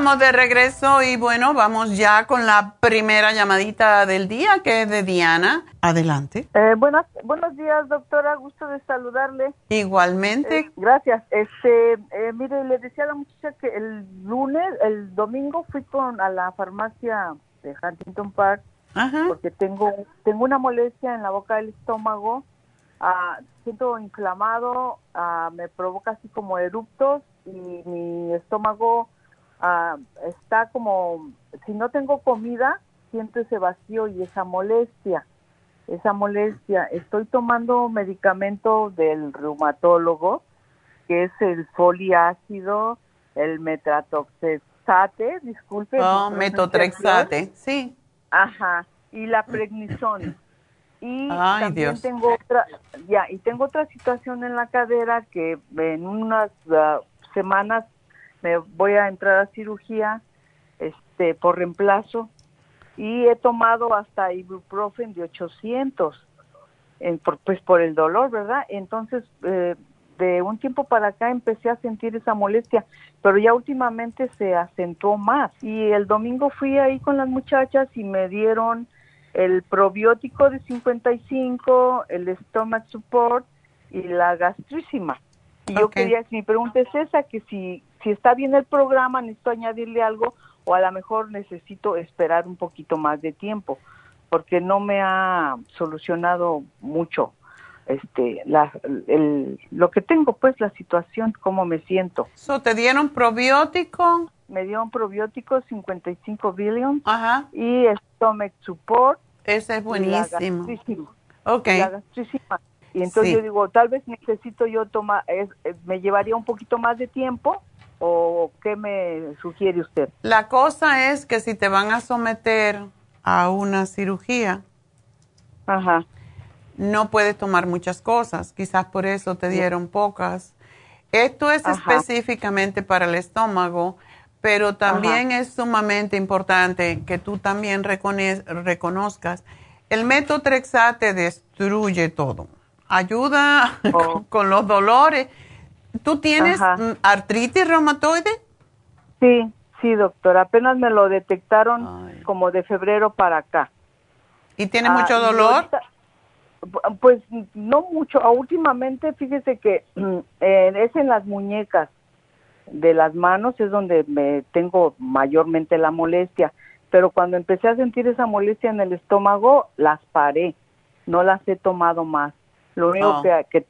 Estamos de regreso y bueno, vamos ya con la primera llamadita del día que es de Diana. Adelante.
Eh, buenas, buenos días, doctora. Gusto de saludarle.
Igualmente.
Eh, gracias. Este, eh, mire, le decía a la muchacha que el lunes, el domingo fui con a la farmacia de Huntington Park porque tengo tengo una molestia en la boca del estómago. Ah, siento inflamado, ah, me provoca así como eruptos y mi estómago Ah, está como, si no tengo comida, siento ese vacío y esa molestia, esa molestia. Estoy tomando medicamento del reumatólogo, que es el foliácido, el metratoxate, disculpe.
Oh, metotrexate, sí.
Ajá, y la prednisona. Y también tengo otra, ya, y tengo otra situación en la cadera que en unas ah, semanas me voy a entrar a cirugía este por reemplazo y he tomado hasta ibuprofen de 800 en, por, pues por el dolor, ¿verdad? Entonces, eh, de un tiempo para acá empecé a sentir esa molestia, pero ya últimamente se acentuó más. Y el domingo fui ahí con las muchachas y me dieron el probiótico de 55, el stomach support y la gastrísima. Y yo quería, mi pregunta es esa, que si si está bien el programa, necesito añadirle algo o a lo mejor necesito esperar un poquito más de tiempo, porque no me ha solucionado mucho este la, el, lo que tengo pues la situación cómo me siento.
So, te dieron probiótico.
Me dieron probiótico 55 billion Ajá. y stomach support.
Ese es buenísimo.
okay y entonces yo digo tal vez necesito yo tomar me llevaría un poquito más de tiempo o qué me sugiere usted?
La cosa es que si te van a someter a una cirugía,
Ajá.
no puedes tomar muchas cosas, quizás por eso te dieron pocas. Esto es específicamente para el estómago, pero también es sumamente importante que tú también reconozcas. El metotrexate destruye todo. Ayuda oh. con los dolores ¿Tú tienes artritis reumatoide?
Sí, sí, doctor. Apenas me lo detectaron como de febrero para acá.
¿Y tiene ah, mucho dolor?
pues no mucho. Ah, últimamente, fíjese que eh, es en las muñecas de las manos es donde me tengo mayormente la molestia. Pero cuando empecé a sentir esa molestia en el estómago, las paré. No las he tomado más. Lo único que, que,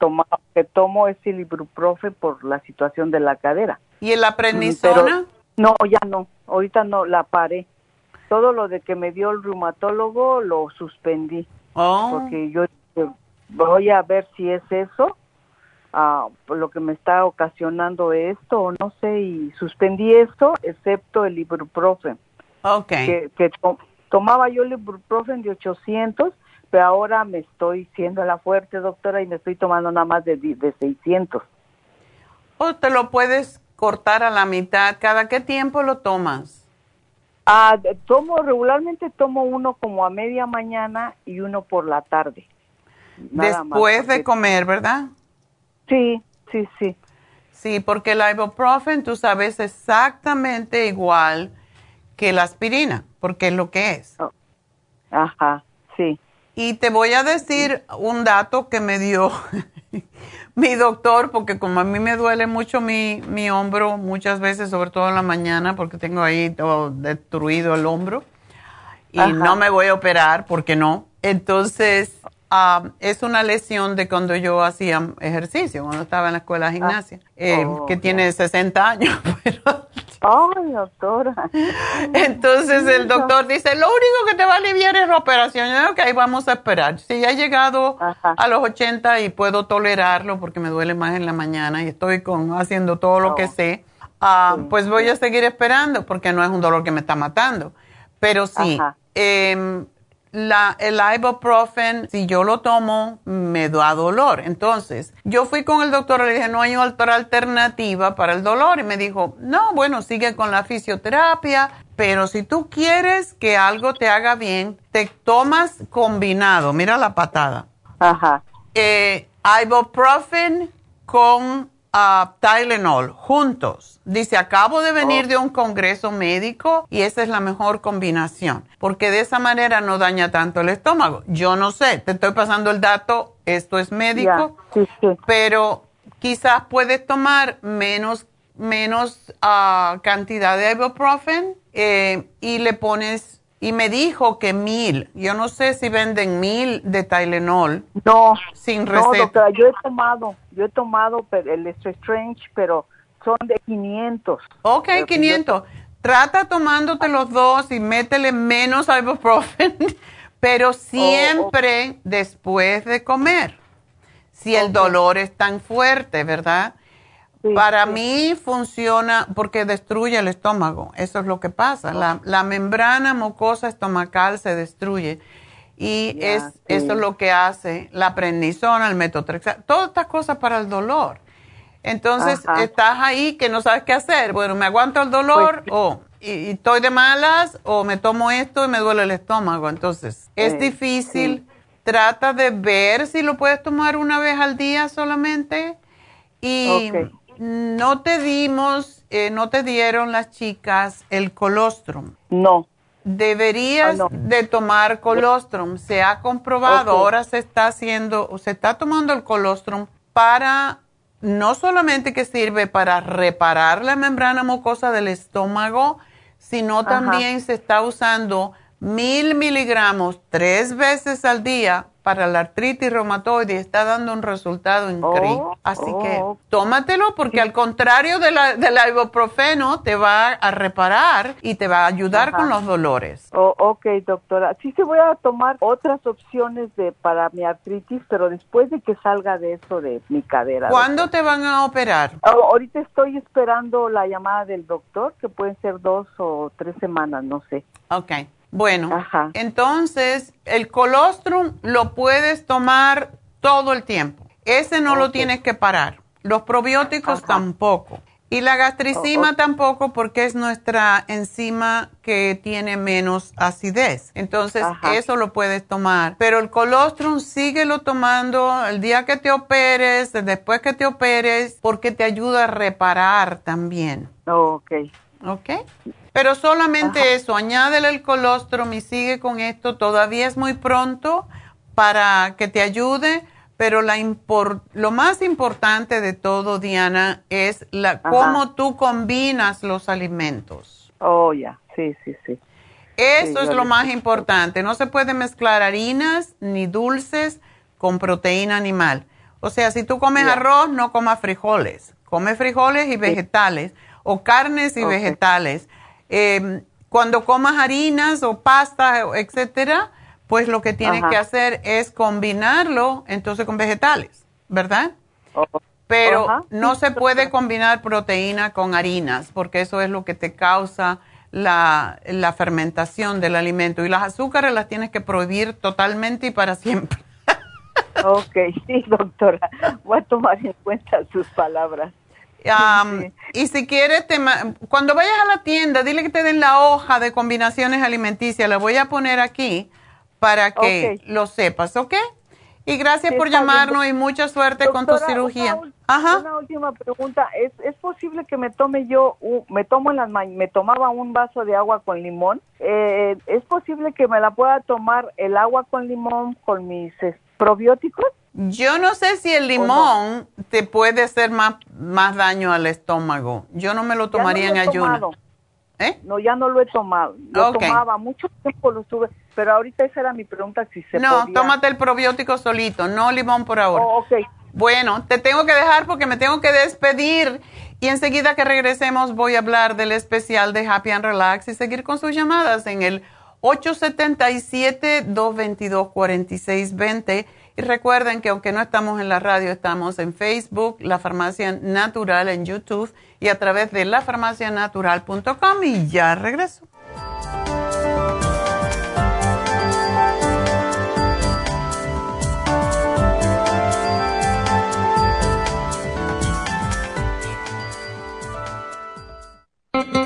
que tomo es el ibuprofen por la situación de la cadera.
¿Y en la prednisona?
no, ya no. Ahorita no, la paré. Todo lo de que me dio el reumatólogo lo suspendí. Oh. Porque yo voy a ver si es eso, ah, lo que me está ocasionando esto, o no sé, y suspendí eso, excepto el ibuprofen.
Ok.
Que, que tomaba yo el ibuprofen de 800 pero ahora me estoy siendo la fuerte, doctora, y me estoy tomando nada más de, de 600.
¿O te lo puedes cortar a la mitad? ¿Cada qué tiempo lo tomas?
Ah, tomo, regularmente tomo uno como a media mañana y uno por la tarde.
Después de comer, ¿verdad?
Sí, sí, sí.
Sí, porque el ibuprofen, tú sabes exactamente igual que la aspirina, porque es lo que es. Oh.
Ajá, sí.
Y te voy a decir un dato que me dio mi doctor, porque como a mí me duele mucho mi, mi hombro muchas veces, sobre todo en la mañana, porque tengo ahí todo destruido el hombro, y no me voy a operar, porque no. Entonces, ah, es una lesión de cuando yo hacía ejercicio, cuando estaba en la escuela de gimnasia, ah. eh, oh, que tiene 60 años, pero
Ay, doctora.
Entonces el doctor dice, lo único que te va a aliviar es la operación. Yo ok, vamos a esperar. Si ya he llegado a los 80 y puedo tolerarlo porque me duele más en la mañana y estoy con, haciendo todo lo que oh. sé, ah, pues voy a seguir esperando porque no es un dolor que me está matando. Pero sí, eh, la, el ibuprofen, si yo lo tomo, me da dolor. Entonces, yo fui con el doctor, le dije, no hay otra alternativa para el dolor. Y me dijo, no, bueno, sigue con la fisioterapia, pero si tú quieres que algo te haga bien, te tomas combinado, mira la patada.
Ajá.
Eh, ibuprofen con a Tylenol juntos. Dice, acabo de venir de un congreso médico y esa es la mejor combinación, porque de esa manera no daña tanto el estómago. Yo no sé, te estoy pasando el dato, esto es médico, pero quizás puedes tomar menos, menos ah, cantidad de ibuprofen eh, y le pones y me dijo que mil. Yo no sé si venden mil de Tylenol.
No.
Sin receta. No,
doctora, yo he tomado, yo he tomado el Extra Strange, pero son de 500.
Ok, 500. Trata tomándote los dos y métele menos ibuprofen, pero siempre después de comer. Si el dolor es tan fuerte, ¿verdad? Para mí funciona porque destruye el estómago. Eso es lo que pasa. La, membrana mucosa estomacal se destruye. Y es, eso es lo que hace la prednisona, el metotrexato, todas estas cosas para el dolor. Entonces, estás ahí que no sabes qué hacer. Bueno, me aguanto el dolor pues o y, estoy de malas o me tomo esto y me duele el estómago. Entonces, es difícil. Trata de ver si lo puedes tomar una vez al día solamente. Y no te dimos, eh, no te dieron las chicas el colostrum.
No.
Deberías ah, de tomar colostrum. Se ha comprobado, ahora se está haciendo, se está tomando el colostrum para, no solamente que sirve para reparar la membrana mucosa del estómago, sino también se está usando mil miligramos tres veces al día para la artritis reumatoide está dando un resultado increíble. Oh, Así que oh. tómatelo porque al contrario de la, del ibuprofeno te va a reparar y te va a ayudar con los dolores.
Oh, ok, doctora. Sí se voy a tomar otras opciones de para mi artritis, pero después de que salga de eso de mi cadera.
¿Cuándo te van a operar?
ahorita estoy esperando la llamada del doctor, que pueden ser dos o tres semanas, no sé.
Ok. Bueno, entonces el colostrum lo puedes tomar todo el tiempo. Ese no lo tienes que parar. Los probióticos tampoco. Y la gastricima tampoco porque es nuestra enzima que tiene menos acidez. Entonces, eso lo puedes tomar. Pero el colostrum síguelo tomando el día que te operes, después que te operes, porque te ayuda a reparar también.
ok.
Ok. Pero solamente eso, añádele el colostrum y sigue con esto. Todavía es muy pronto para que te ayude, pero la lo más importante de todo, Diana, es la cómo tú combinas los alimentos.
Oh, ya, sí, sí, sí.
Eso es lo más importante. No se puede mezclar harinas ni dulces con proteína animal. O sea, si tú comes arroz, no comas frijoles. Come frijoles y vegetales o carnes y vegetales eh, cuando comas harinas o pasta, etcétera, pues lo que tienes que hacer es combinarlo entonces con vegetales, ¿verdad? Oh, Pero no se puede combinar proteína con harinas, porque eso es lo que te causa la, la, fermentación del alimento. Y las azúcares las tienes que prohibir totalmente y para siempre.
ok, sí, doctora. Voy a tomar en cuenta sus palabras
y si quieres, cuando vayas a la tienda, dile que te den la hoja de combinaciones alimenticias. La voy a poner aquí para que lo sepas, ¿ok? Y gracias por llamarnos y mucha suerte con tu cirugía.
Una última pregunta, ¿Es, ¿es posible que me tome yo, me tomo en las me tomaba un vaso de agua con limón? Eh, ¿Es posible que me la pueda tomar el agua con limón con mis probióticos?
Yo no sé si el limón te puede hacer más, más daño al estómago. Yo no me lo tomaría en ayuno.
¿Eh? No, ya no lo he tomado. Lo tomaba mucho tiempo, lo tuve, pero ahorita esa era mi pregunta si se
No, tómate el probiótico solito, no limón por ahora. Oh, bueno, te tengo que dejar porque me tengo que despedir y enseguida que regresemos voy a hablar del especial de Happy and Relax y seguir con sus llamadas en el 877-222-4620. Y recuerden que aunque no estamos en la radio, estamos en Facebook, La Farmacia Natural en YouTube y a través de lafarmacianatural.com y ya regreso.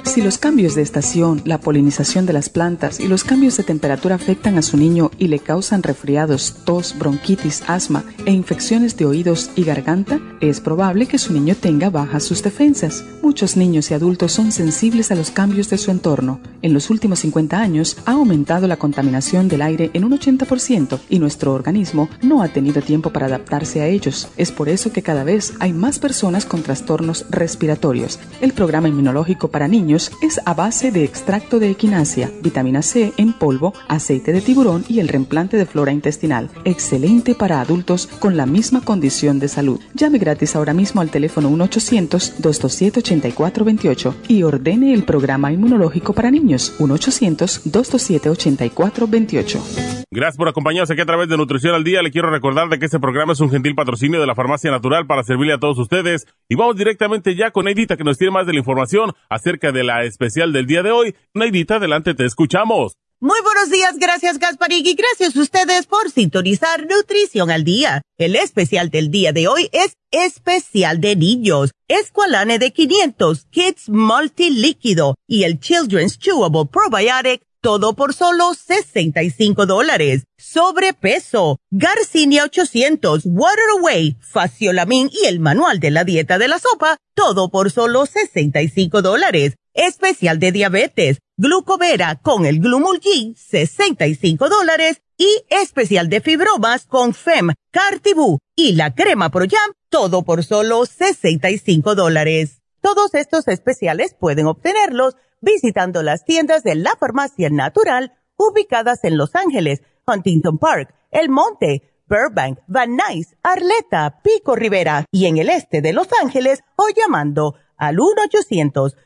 Si los cambios de estación, la polinización de las plantas y los cambios de temperatura afectan a su niño y le causan resfriados, tos, bronquitis, asma e infecciones de oídos y garganta, es probable que su niño tenga bajas sus defensas. Muchos niños y adultos son sensibles a los cambios de su entorno. En los últimos 50 años ha aumentado la contaminación del aire en un 80% y nuestro organismo no ha tenido tiempo para adaptarse a ellos. Es por eso que cada vez hay más personas con trastornos respiratorios. El programa inmunológico para niños es a base de extracto de equinacia, vitamina C en polvo, aceite de tiburón y el reemplante de flora intestinal. Excelente para adultos con la misma condición de salud. Llame gratis ahora mismo al teléfono 1-800-227-8428 y ordene el programa inmunológico para niños 1-800-227-8428.
Gracias por acompañarnos aquí a través de Nutrición al Día. Le quiero recordar de que este programa es un gentil patrocinio de la Farmacia Natural para servirle a todos ustedes. Y vamos directamente ya con Neidita que nos tiene más de la información acerca de la especial del día de hoy. Neidita, adelante, te escuchamos.
Muy buenos días, gracias Gasparig y gracias a ustedes por sintonizar Nutrición al Día. El especial del día de hoy es especial de niños. Esqualane de 500, Kids Multi Líquido y el Children's Chewable Probiotic todo por solo 65 dólares. Sobrepeso, Garcinia 800, Water Away, Faciolamin y el manual de la dieta de la sopa, todo por solo 65 dólares. Especial de diabetes, glucovera con el Glumulgin, 65 dólares. Y especial de fibromas con FEM, Cartibú y la crema Pro Jam, todo por solo 65 dólares. Todos estos especiales pueden obtenerlos visitando las tiendas de la farmacia natural ubicadas en Los Ángeles, Huntington Park, El Monte, Burbank, Van Nuys, Arleta, Pico Rivera y en el este de Los Ángeles o llamando al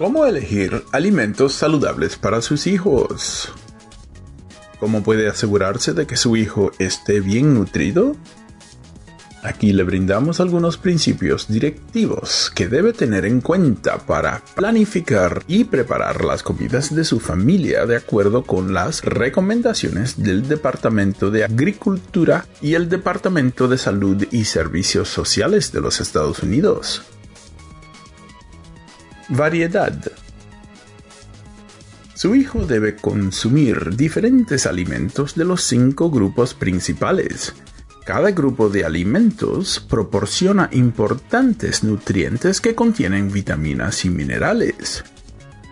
¿Cómo elegir alimentos saludables para sus hijos? ¿Cómo puede asegurarse de que su hijo esté bien nutrido? Aquí le brindamos algunos principios directivos que debe tener en cuenta para planificar y preparar las comidas de su familia de acuerdo con las recomendaciones del Departamento de Agricultura y el Departamento de Salud y Servicios Sociales de los Estados Unidos. Variedad. Su hijo debe consumir diferentes alimentos de los cinco grupos principales cada grupo de alimentos proporciona importantes nutrientes que contienen vitaminas y minerales.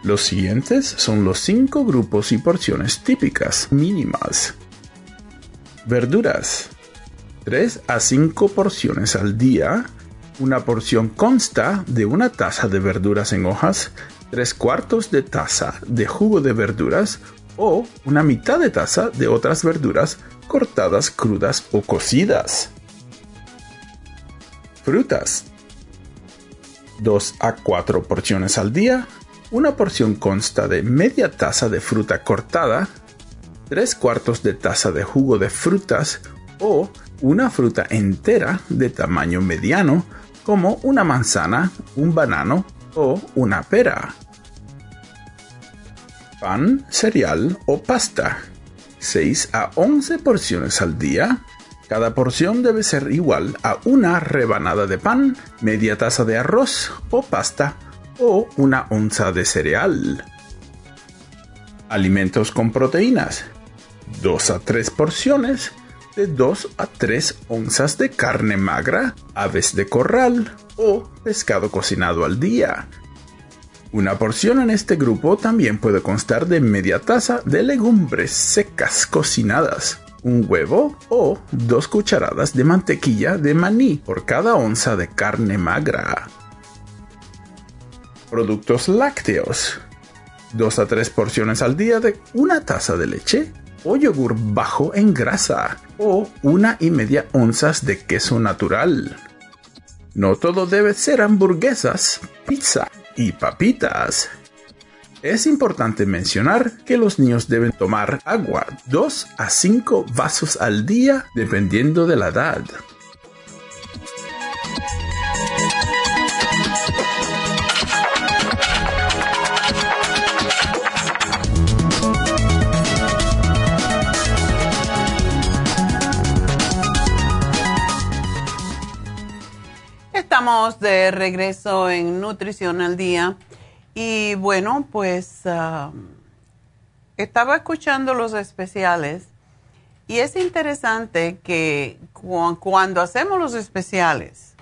Los siguientes son los cinco grupos y porciones típicas mínimas. Verduras. 3 a 5 porciones al día. Una porción consta de una taza de verduras en hojas, tres cuartos de taza de jugo de verduras o una mitad de taza de otras verduras cortadas crudas o cocidas. Frutas. 2 a 4 porciones al día. Una porción consta de media taza de fruta cortada, 3 cuartos de taza de jugo de frutas o una fruta entera de tamaño mediano como una manzana, un banano o una pera. Pan, cereal o pasta. 6 a 11 porciones al día. Cada porción debe ser igual a una rebanada de pan, media taza de arroz o pasta o una onza de cereal. Alimentos con proteínas. 2 a 3 porciones de 2 a 3 onzas de carne magra, aves de corral o pescado cocinado al día. Una porción en este grupo también puede constar de media taza de legumbres secas cocinadas, un huevo o dos cucharadas de mantequilla de maní por cada onza de carne magra. Productos lácteos. 2 a 3 porciones al día de una taza de leche, o yogur bajo en grasa o una y media onzas de queso natural. No todo debe ser hamburguesas, pizza y papitas. Es importante mencionar que los niños deben tomar agua 2 a 5 vasos al día dependiendo de la edad.
Estamos de regreso en Nutrición al Día. Y bueno, pues ah, estaba escuchando los especiales y es interesante que cuando hacemos los especiales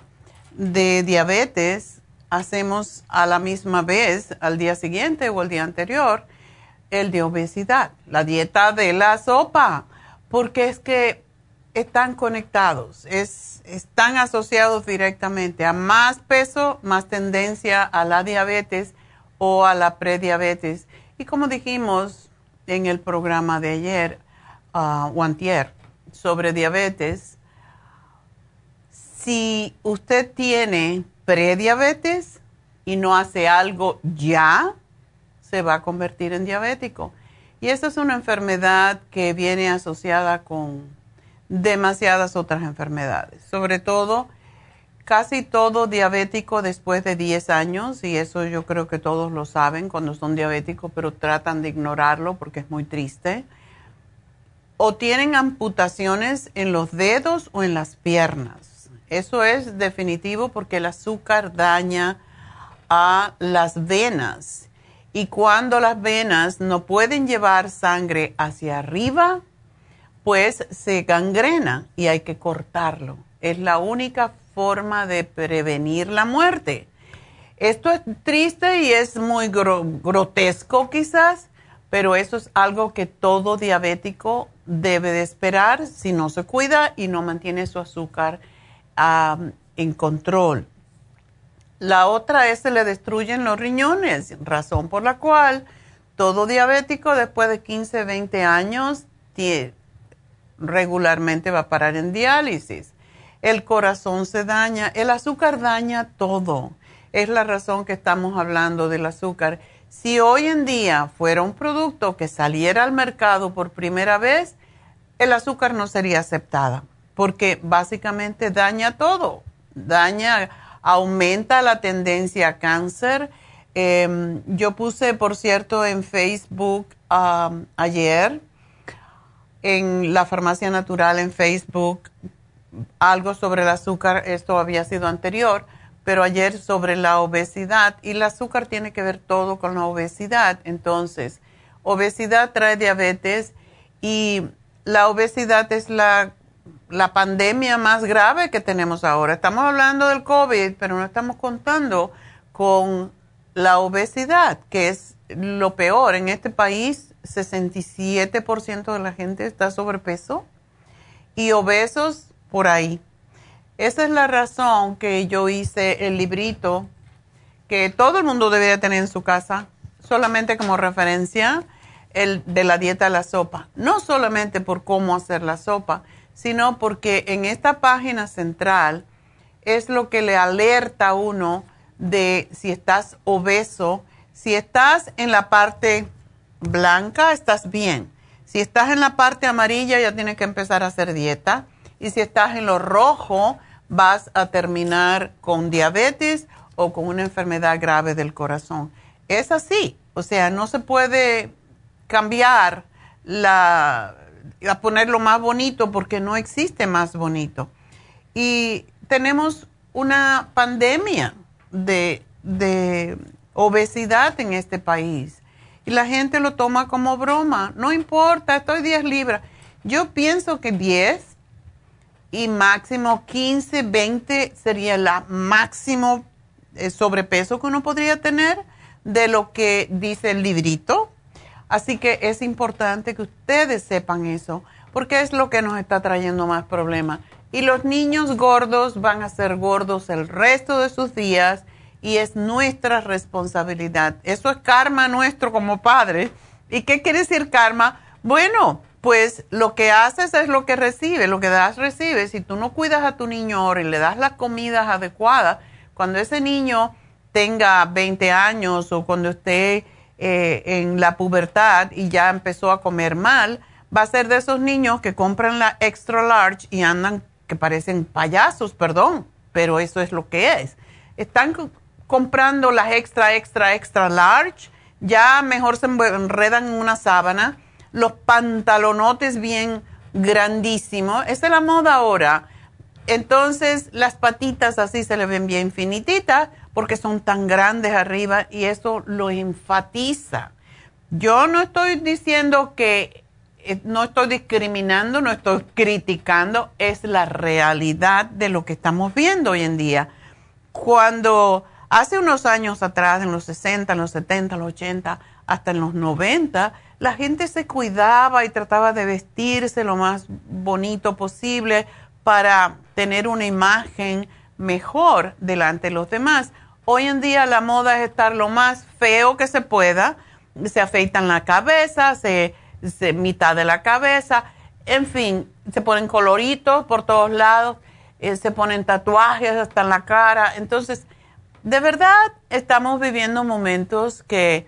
de diabetes, hacemos a la misma vez, al día siguiente o el día anterior, el de obesidad, la dieta de la sopa, porque es que están conectados, es, están asociados directamente a más peso, más tendencia a la diabetes o a la prediabetes. Y como dijimos en el programa de ayer, uh, sobre diabetes, si usted tiene prediabetes y no hace algo ya, se va a convertir en diabético. Y esta es una enfermedad que viene asociada con demasiadas otras enfermedades. Sobre todo, casi todo diabético después de 10 años, y eso yo creo que todos lo saben cuando son diabéticos, pero tratan de ignorarlo porque es muy triste. O tienen amputaciones en los dedos o en las piernas. Eso es definitivo porque el azúcar daña a las venas. Y cuando las venas no pueden llevar sangre hacia arriba, pues se gangrena y hay que cortarlo. Es la única forma de prevenir la muerte. Esto es triste y es muy grotesco quizás, pero eso es algo que todo diabético debe de esperar si no se cuida y no mantiene su azúcar en control. La otra es que le destruyen los riñones, razón por la cual todo diabético después de 15, 20 años tiene, regularmente va a parar en diálisis. El corazón se daña, el azúcar daña todo. Es la razón que estamos hablando del azúcar. Si hoy en día fuera un producto que saliera al mercado por primera vez, el azúcar no sería aceptada, porque básicamente daña todo. Daña, aumenta la tendencia a cáncer. Em, yo puse, por cierto, en Facebook ayer en la farmacia natural en Facebook algo sobre el azúcar, esto había sido anterior, pero ayer sobre la obesidad y el azúcar tiene que ver todo con la obesidad. Entonces, obesidad trae diabetes y la obesidad es la, la pandemia más grave que tenemos ahora. Estamos hablando del COVID, pero no estamos contando con la obesidad, que es lo peor. En este país 67% de la gente está sobrepeso y obesos por ahí. Esa es la razón que yo hice el librito que todo el mundo debería tener en su casa, solamente como referencia, el de la dieta de la sopa. No solamente por cómo hacer la sopa, sino porque en esta página central es lo que le alerta a uno de si estás obeso, si estás en la parte blanca, estás bien. Si estás en la parte amarilla ya tienes que empezar a hacer dieta y si estás en lo rojo vas a terminar con diabetes o con una enfermedad grave del corazón. Es así, o sea, no se puede cambiar la, a ponerlo más bonito porque no existe más bonito. Y tenemos una pandemia de, de obesidad en este país y la gente lo toma como broma. No importa, estoy 10 libras. Yo pienso que 10 y máximo 15, 20 sería el máximo eh, sobrepeso que uno podría tener de lo que dice el librito. Así que es importante que ustedes sepan eso, porque es lo que nos está trayendo más problemas. Y los niños gordos van a ser gordos el resto de sus días y es nuestra responsabilidad. Eso es karma nuestro como padres. ¿Y qué quiere decir karma? Bueno, pues lo que haces es lo que recibes, lo que das recibes. Si tú no cuidas a tu niño ahora y le das las comidas adecuadas, cuando ese niño tenga 20 años o cuando esté eh, en la pubertad y ya empezó a comer mal, va a ser de esos niños que compran la extra large y andan que parecen payasos, perdón, pero eso es lo que es. Están comprando las extra, extra, extra large, ya mejor se enredan en una sábana, los pantalonotes bien grandísimos, esa es la moda ahora. Entonces las patitas así se le ven bien finititas porque son tan grandes arriba y eso lo enfatiza. Yo no estoy diciendo que eh, no estoy discriminando, no estoy criticando, es la realidad de lo que estamos viendo hoy en día. Cuando hace unos años atrás, en los 60, en los 70, en los 80, hasta en los 90, la gente se cuidaba y trataba de vestirse lo más bonito posible para tener una imagen mejor delante de los demás. Hoy en día la moda es estar lo más feo que se pueda, se afeitan la cabeza, se, mitad de la cabeza, en fin, se ponen coloritos por todos lados, eh, se ponen tatuajes hasta en la cara. Entonces, de verdad estamos viviendo momentos que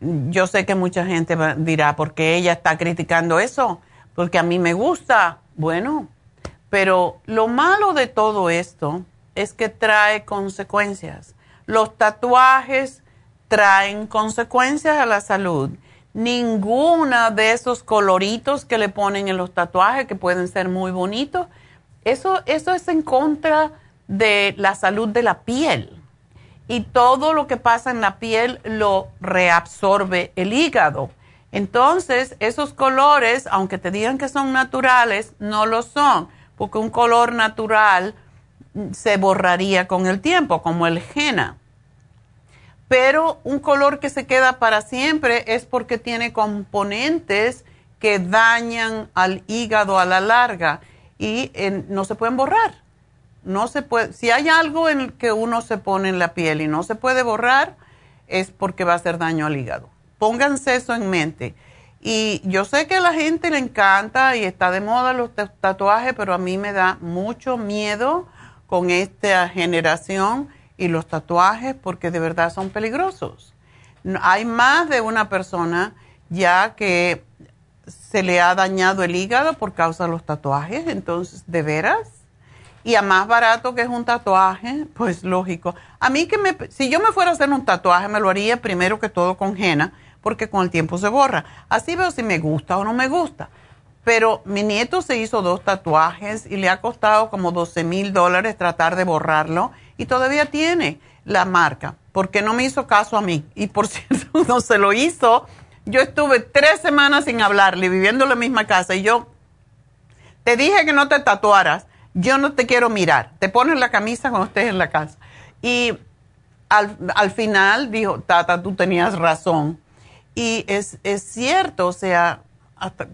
yo sé que mucha gente dirá, ¿por qué ella está criticando eso? Porque a mí me gusta. Bueno, pero lo malo de todo esto es que trae consecuencias. Los tatuajes traen consecuencias a la salud. Ninguna de esos coloritos que le ponen en los tatuajes, que pueden ser muy bonitos, eso, eso es en contra de la salud de la piel. Y todo lo que pasa en la piel lo reabsorbe el hígado. Entonces, esos colores, aunque te digan que son naturales, no lo son, porque un color natural se borraría con el tiempo, como el henna. Pero un color que se queda para siempre es porque tiene componentes que dañan al hígado a la larga y no se pueden borrar no se puede, si hay algo en el que uno se pone en la piel y no se puede borrar, es porque va a hacer daño al hígado. Pónganse eso en mente. Y yo sé que a la gente le encanta y está de moda los tatuajes, pero a mí me da mucho miedo con esta generación y los tatuajes porque de verdad son peligrosos. Hay más de una persona ya que se le ha dañado el hígado por causa de los tatuajes, entonces, ¿de veras? Y a más barato que es un tatuaje, pues lógico. A mí que me, si yo me fuera a hacer un tatuaje, me lo haría primero que todo con henna, porque con el tiempo se borra. Así veo si me gusta o no me gusta. Pero mi nieto se hizo dos tatuajes y le ha costado como 12 mil dólares tratar de borrarlo y todavía tiene la marca, porque no me hizo caso a mí. Y por cierto, no se lo hizo. Yo estuve tres semanas sin hablarle, viviendo en la misma casa y yo te dije que no te tatuaras yo no te quiero mirar, te pones la camisa cuando estés en la casa. Y al, final dijo, Tata, tú tenías razón. Y es, cierto, o sea,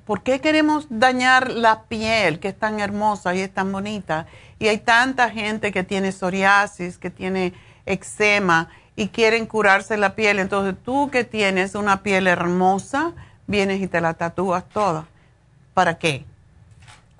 ¿por qué queremos dañar la piel que es tan hermosa y es tan bonita? Y hay tanta gente que tiene psoriasis, que tiene eczema y quieren curarse la piel. Entonces tú que tienes una piel hermosa, vienes y te la tatúas toda. ¿Para qué?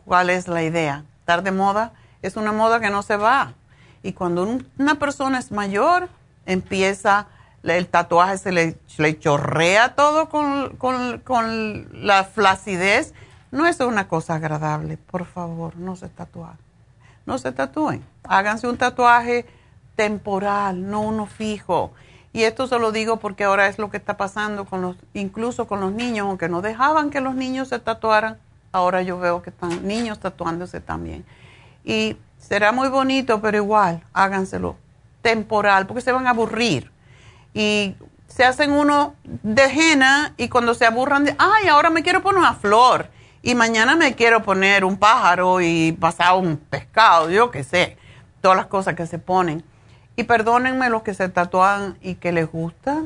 ¿Cuál es la idea? De moda es una moda que no se va. Y cuando una persona es mayor, empieza el tatuaje se le, chorrea todo con, con, la flacidez. No es una cosa agradable, por favor, no se tatúen. No se tatúen. Háganse un tatuaje temporal, no uno fijo. Y esto se lo digo porque ahora es lo que está pasando con los, incluso con los niños, aunque no dejaban que los niños se tatuaran, ahora yo veo que están niños tatuándose también. Y será muy bonito, pero igual, háganselo temporal, porque se van a aburrir. Y se hacen uno de henna y cuando se aburran de, ay, ahora me quiero poner una flor y mañana me quiero poner un pájaro y pasar un pescado, yo qué sé, todas las cosas que se ponen. Y perdónenme los que se tatúan y que les gusta,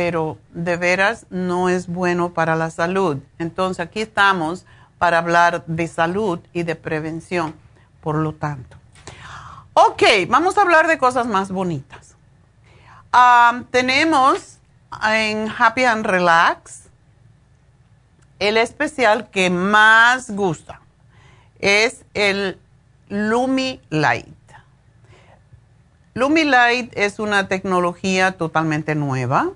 pero de veras no es bueno para la salud. Entonces aquí estamos para hablar de salud y de prevención, por lo tanto. Ok, vamos a hablar de cosas más bonitas. tenemos en Happy and Relax el especial que más gusta. Es el Lumi Light. Lumilight es una tecnología totalmente nueva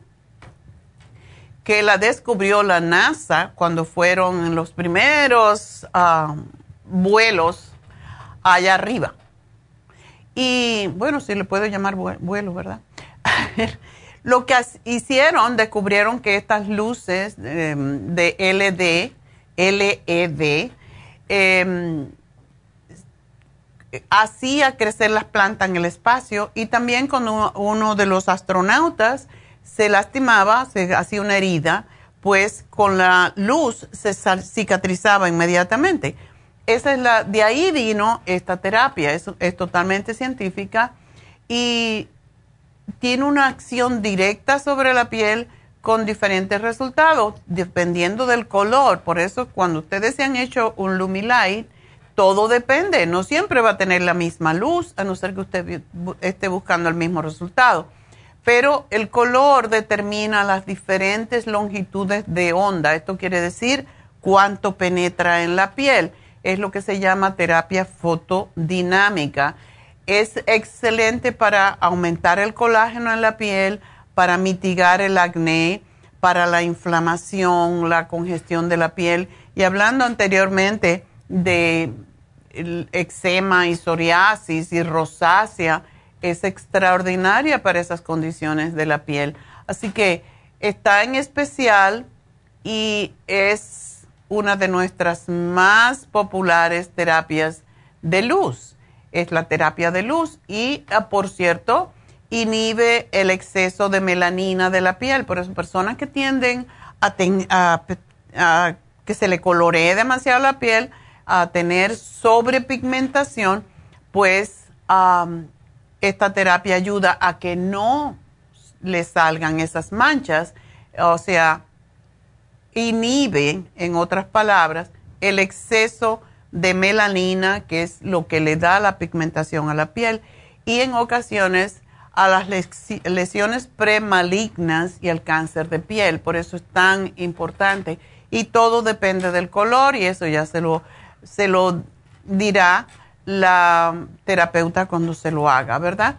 que la descubrió la NASA cuando fueron los primeros ah, vuelos allá arriba. Y bueno, si le puedo llamar vuelo, ¿verdad? Lo que hicieron, descubrieron que estas luces em, de LED, LED, eh, hacía crecer las plantas en el espacio y también cuando uno de los astronautas se lastimaba, se hacía una herida, pues con la luz se cicatrizaba inmediatamente. Esa es la, de ahí vino esta terapia, es, es totalmente científica y tiene una acción directa sobre la piel con diferentes resultados, dependiendo del color. Por eso cuando ustedes se han hecho un Lumilight, todo depende, no siempre va a tener la misma luz, a no ser que usted esté buscando el mismo resultado. Pero el color determina las diferentes longitudes de onda. Esto quiere decir cuánto penetra en la piel. Es lo que se llama terapia fotodinámica. Es excelente para aumentar el colágeno en la piel, para mitigar el acné, para la inflamación, la congestión de la piel. Y hablando anteriormente, de eczema y psoriasis y rosácea es extraordinaria para esas condiciones de la piel. Así que está en especial y es una de nuestras más populares terapias de luz. Es la terapia de luz y, ah, por cierto, inhibe el exceso de melanina de la piel. Por eso personas que tienden a, a que se le coloree demasiado la piel, a tener sobrepigmentación, pues esta terapia ayuda a que no le salgan esas manchas, o sea, inhibe, en otras palabras, el exceso de melanina, que es lo que le da la pigmentación a la piel, y en ocasiones a las lesiones premalignas y al cáncer de piel. Por eso es tan importante. Y todo depende del color y eso ya se lo se lo dirá la terapeuta cuando se lo haga, ¿verdad?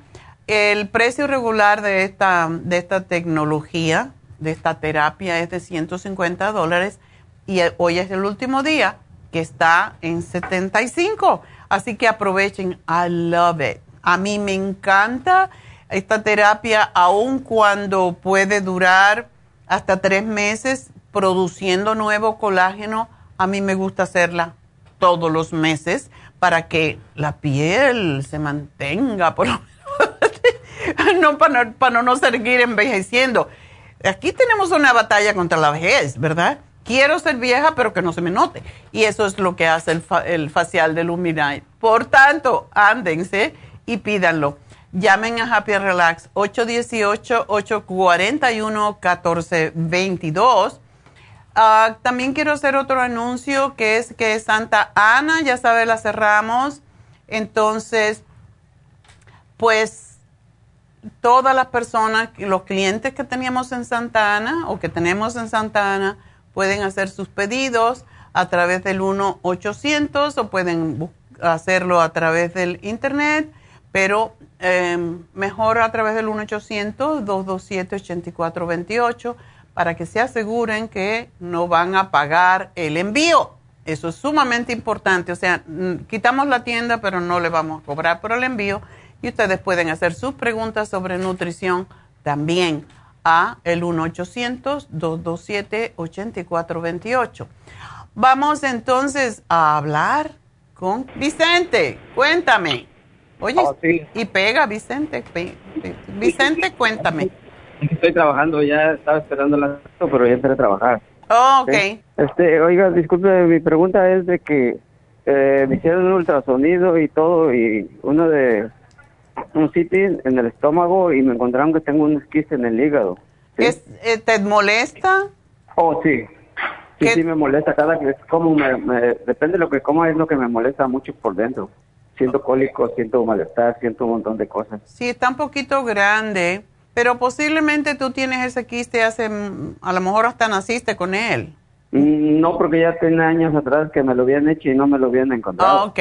El precio regular de esta, de esta tecnología, de esta terapia, es de 150 dólares y hoy es el último día que está en 75. Así que aprovechen. I love it. A mí me encanta esta terapia, aun cuando puede durar hasta tres meses produciendo nuevo colágeno. A mí me gusta hacerla todos los meses para que la piel se mantenga, por no, para, para no seguir envejeciendo. Aquí tenemos una batalla contra la vejez, ¿verdad? Quiero ser vieja, pero que no se me note. Y eso es lo que hace el, el facial de Luminite. Por tanto, ándense y pídanlo. Llamen a Happy Relax 818-841-1422 Ah, también quiero hacer otro anuncio que es que Santa Ana, ya sabe, la cerramos. Entonces, pues todas las personas, los clientes que teníamos en Santa Ana o que tenemos en Santa Ana pueden hacer sus pedidos a través del 1-800 o pueden hacerlo a través del internet pero em, mejor a través del 1-800-227-8428 para que se aseguren que no van a pagar el envío. Eso es sumamente importante. O sea, quitamos la tienda, pero no le vamos a cobrar por el envío. Y ustedes pueden hacer sus preguntas sobre nutrición también a el 1-800-227-8428. Vamos entonces a hablar con Vicente. Cuéntame. Oye, oh, y pega, Vicente. Vicente, cuéntame.
Estoy trabajando, ya estaba esperando la pero ya entré a trabajar.
Oh, ok.
Este, oiga, disculpe, mi pregunta es de que eh, me hicieron un ultrasonido y todo, y uno de un sitio en el estómago y me encontraron que tengo un esquiste en el hígado.
¿Es, eh, ¿Te molesta?
Oh, sí. Sí, sí, me molesta cada que como, me, depende de lo que coma, es lo que me molesta mucho por dentro. Siento cólico, siento malestar, siento un montón de cosas.
Sí, está un poquito grande, pero posiblemente tú tienes ese quiste hace, a lo mejor hasta naciste con él.
Mm, no, porque ya tiene años atrás que me lo habían hecho y no me lo habían encontrado.
Ok.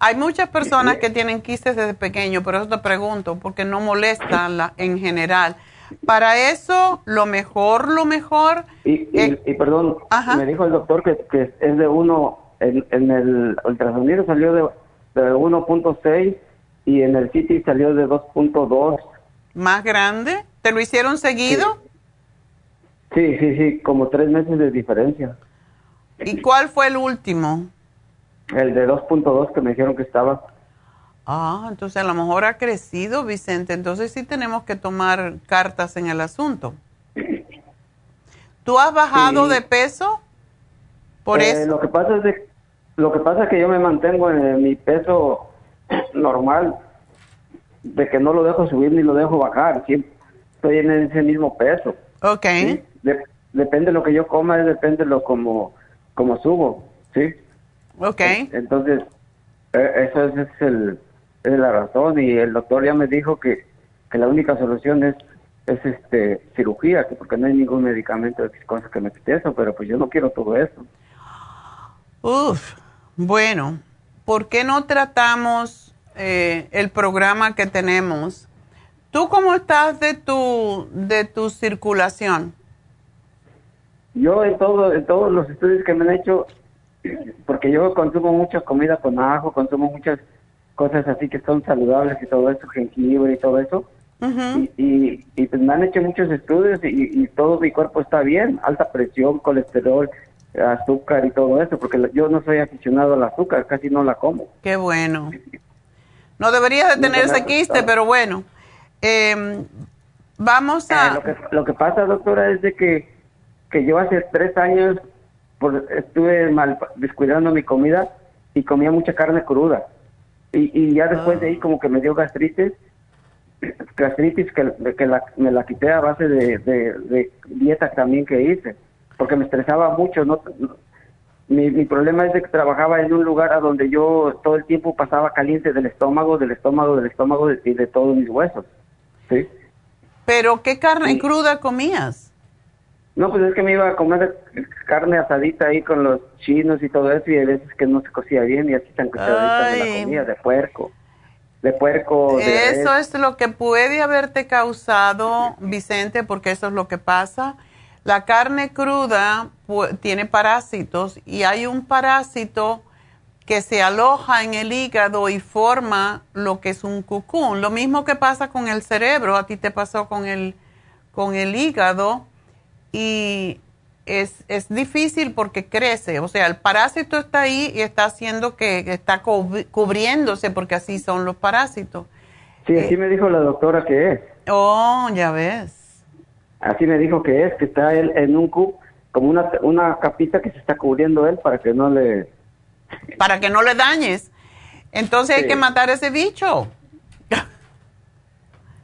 Hay muchas personas que tienen quistes desde pequeño, pero eso te pregunto, porque no molestan la, en general. Para eso, lo mejor, lo mejor...
Y, y, perdón, me dijo el doctor que, que es de uno, en, en el ultrasonido salió de, de 1.6 y en el CT salió de 2.2.
¿Más grande? ¿Te lo hicieron seguido?
Sí, sí, sí, como tres meses de diferencia.
¿Y cuál fue el último?
El de 2.2 que me dijeron que estaba.
Ah, entonces a lo mejor ha crecido, Vicente. Entonces sí tenemos que tomar cartas en el asunto. ¿Tú has bajado de peso? Por eh, eso.
Lo que pasa es de, lo que pasa es que yo me mantengo en mi peso normal, de que no lo dejo subir ni lo dejo bajar. Siempre estoy en ese mismo peso.
Ok.
depende de lo que yo coma, depende de lo como, como subo, ¿sí?
Ok.
Entonces, e, eso es, el, es la razón y el doctor ya me dijo que, que la única solución es es este cirugía, porque no hay ningún medicamento de cosas que me quite eso, pero pues yo no quiero todo eso.
Uf, bueno, ¿por qué no tratamos eh, el programa que tenemos? ¿Tú cómo estás de tu de tu circulación?
Yo en todo en todos los estudios que me han hecho porque yo consumo mucha comida con ajo, consumo muchas cosas así que son saludables y todo eso, jengibre y todo eso. y, y, pues me han hecho muchos estudios y, todo mi cuerpo está bien, alta presión, colesterol, azúcar y todo eso, porque yo no soy aficionado al azúcar, casi no la como.
Qué bueno. No deberías de tener ese quiste, pero bueno. Em, vamos a...
Eh, lo, que, lo que pasa, doctora, es de que, que yo hace tres años estuve mal descuidando mi comida y comía mucha carne cruda. Y, y ya después de ahí como que me dio gastritis, gastritis que, que la, me la quité a base de, de, dieta también que hice, porque me estresaba mucho. no mi, mi problema es de que trabajaba en un lugar a donde yo todo el tiempo pasaba caliente del estómago, del estómago, del estómago y de, todos mis huesos. ¿sí?
¿Pero qué carne cruda comías?
No, pues es que me iba a comer carne asadita ahí con los chinos y todo eso y hay veces que no se cocía bien y así tan cochadita de la comida, de puerco. De puerco.
eso es lo que puede haberte causado, Vicente, porque eso es lo que pasa. La carne cruda tiene parásitos y hay un parásito que se aloja en el hígado y forma lo que es un cucún. Lo mismo que pasa con el cerebro, a ti te pasó con el, con el hígado y es, es difícil porque crece, o sea, el parásito está ahí y está haciendo que está cubriéndose porque así son los parásitos.
Sí, así me dijo la doctora que es.
Oh, ya ves.
Así me dijo que es, que está él en un cup, como una, una capita que se está cubriendo él para que no le...
Para que no le dañes. Entonces hay que matar ese bicho.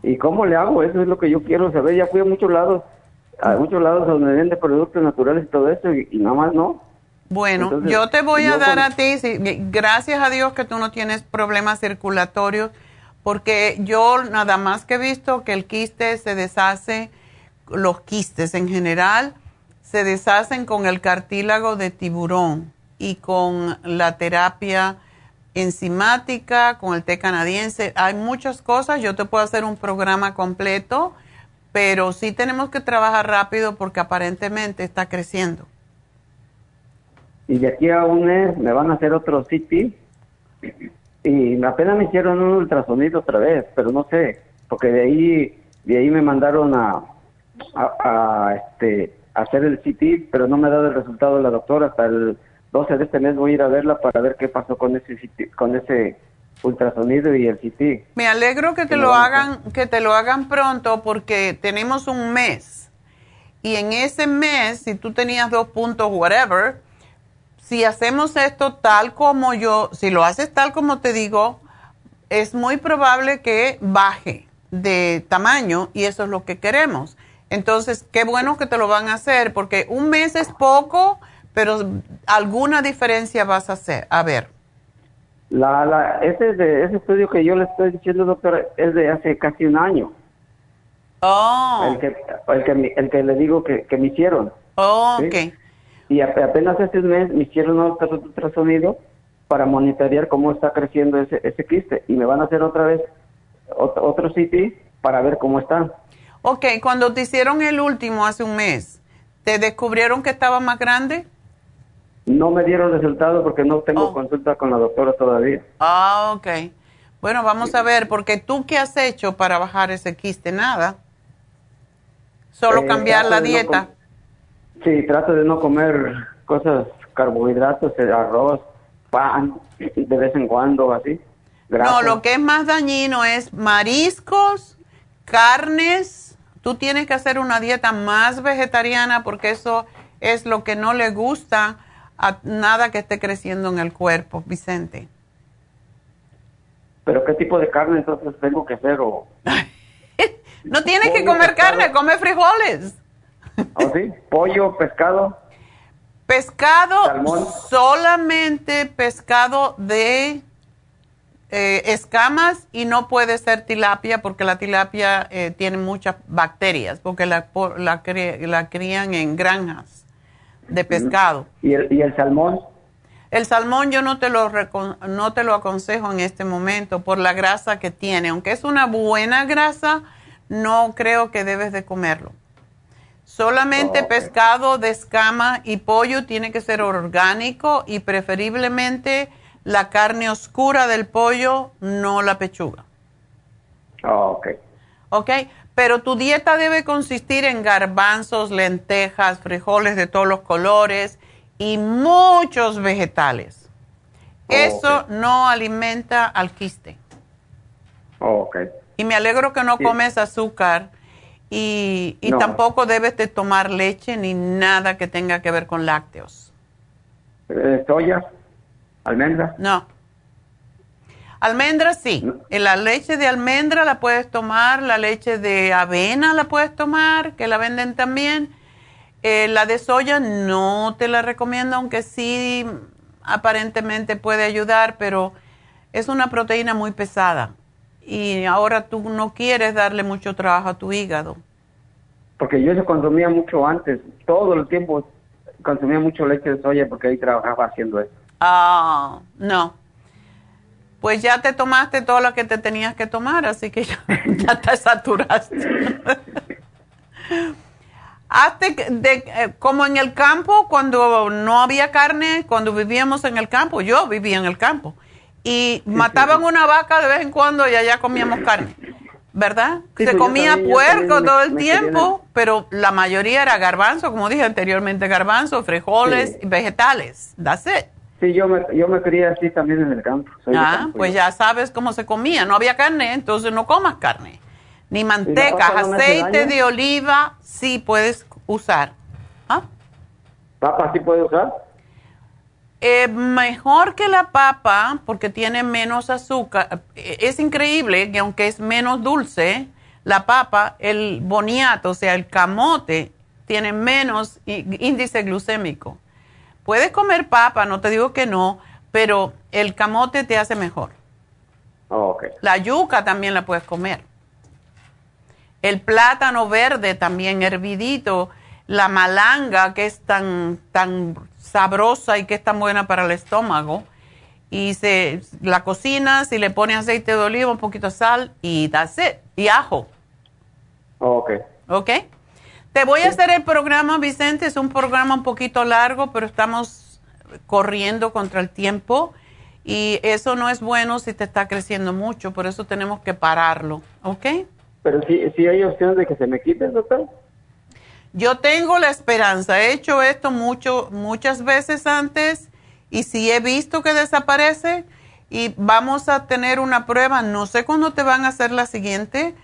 ¿Y cómo le hago? Eso es lo que yo quiero saber. Ya fui a muchos lados hay muchos lados donde vende productos naturales y todo eso y, nada más no.
Bueno, yo te voy a dar a ti, gracias a Dios que tú no tienes problemas circulatorios, porque yo nada más que he visto que el quiste se deshace, los quistes en general, se deshacen con el cartílago de tiburón y con la terapia enzimática, con el té canadiense. Hay muchas cosas, yo te puedo hacer un programa completo, pero sí tenemos que trabajar rápido porque aparentemente está creciendo.
Y de aquí a un mes me van a hacer otro CT y apenas me hicieron un ultrasonido otra vez, pero no sé, porque de ahí de ahí me mandaron a, a, este hacer el CT, pero no me ha dado el resultado la doctora hasta el 12 de este mes voy a ir a verla para ver qué pasó con ese con ese ultrasonido y el CT.
Me alegro que te lo hagan que te lo hagan pronto porque tenemos un mes. Y en ese mes, si tú tenías dos puntos, whatever, si hacemos esto tal como yo, si lo haces tal como te digo, es muy probable que baje de tamaño y eso es lo que queremos. Entonces, qué bueno que te lo van a hacer porque un mes es poco pero alguna diferencia vas a hacer. A ver.
La, la, ese, de, ese estudio que yo le estoy diciendo, doctor, es de hace casi un año.
Oh.
El que, el que, el que le digo que, que me hicieron.
Oh, ok.
Y apenas hace un mes me hicieron otro ultrasonido para monitorear cómo está creciendo ese, ese quiste. Y me van a hacer otra vez otro, otro CT para ver cómo está.
Ok, cuando te hicieron el último hace un mes, ¿te descubrieron que estaba más grande?
No me dieron resultado porque no tengo oh. consulta con la doctora todavía.
Ah, ok. Bueno, vamos a ver, porque tú qué has hecho para bajar ese quiste? Nada. Solo eh, cambiar la dieta.
sí, trato de no comer cosas, carbohidratos, eh, arroz, pan, de vez en cuando, así.
No, lo que es más dañino es mariscos, carnes. Tú tienes que hacer una dieta más vegetariana porque eso es lo que no le gusta a nada que esté creciendo en el cuerpo, Vicente.
¿Pero qué tipo de carne entonces tengo que hacer? O...
no tienes que comer carne, come frijoles.
¿Oh, sí? ¿Pollo, pescado?
Pescado, solamente pescado de eh, escamas y no puede ser tilapia porque la tilapia eh, tiene muchas bacterias porque la, la, la crían en granjas de pescado.
¿Y el, ¿Y el salmón?
El salmón yo no te, lo no te lo aconsejo en este momento por la grasa que tiene. Aunque es una buena grasa, no creo que debes de comerlo. Solamente pescado de escama y pollo tiene que ser orgánico y preferiblemente la carne oscura del pollo, no la pechuga.
ok.
Ok, pero tu dieta debe consistir en garbanzos, lentejas, frijoles de todos los colores y muchos vegetales. Eso no alimenta al quiste. Y me alegro que no comes azúcar y, tampoco debes de tomar leche ni nada que tenga que ver con lácteos.
Eh, ¿Soya? ¿Almendra?
No. Almendra sí. La leche de almendra la puedes tomar, la leche de avena la puedes tomar, que la venden también. Eh, la de soya no te la recomiendo, aunque sí aparentemente puede ayudar, pero es una proteína muy pesada. Y ahora tú no quieres darle mucho trabajo a tu hígado.
Porque yo eso consumía mucho antes, todo el tiempo consumía mucho leche de soya porque ahí trabajaba haciendo eso.
Ah, no pues ya te tomaste todo lo que te tenías que tomar, así que ya, te saturaste. Hazte de, eh, como en el campo, cuando no había carne, cuando vivíamos en el campo, yo vivía en el campo, y mataban una vaca de vez en cuando y allá comíamos carne, ¿verdad? Se comía puerco todo el tiempo, pero la mayoría era garbanzo, como dije anteriormente, garbanzo, frijoles, vegetales, that's it.
Sí, yo me, yo me crié así también en el campo.
ah, pues ya sabes cómo se comía. No había carne, entonces no comas carne. Ni manteca, aceite de oliva, sí puedes usar. ¿Ah?
¿Papa sí puede usar?
Eh, mejor que la papa porque tiene menos azúcar. Eh, es increíble que aunque es menos dulce, la papa, el boniato, o sea, el camote, tiene menos índice glucémico. Puedes comer papa, no te digo que no, pero el camote te hace mejor.
Oh,
la yuca también la puedes comer. El plátano verde también hervidito, la malanga que es tan, tan sabrosa y que es tan buena para el estómago. y se la cocinas y le pones aceite de oliva, un poquito de sal y that's it. Y ajo.
Ok.
Ok. Te voy a hacer el programa, Vicente. Es un programa un poquito largo, pero estamos corriendo contra el tiempo. Y eso no es bueno si te está creciendo mucho, por eso tenemos que pararlo, ¿ok?
Pero sí, sí hay opción de que se me quite, doctor.
Yo tengo la esperanza, he hecho esto mucho, muchas veces antes y si he visto que desaparece y vamos a tener una prueba, no sé cuándo te van a hacer la siguiente,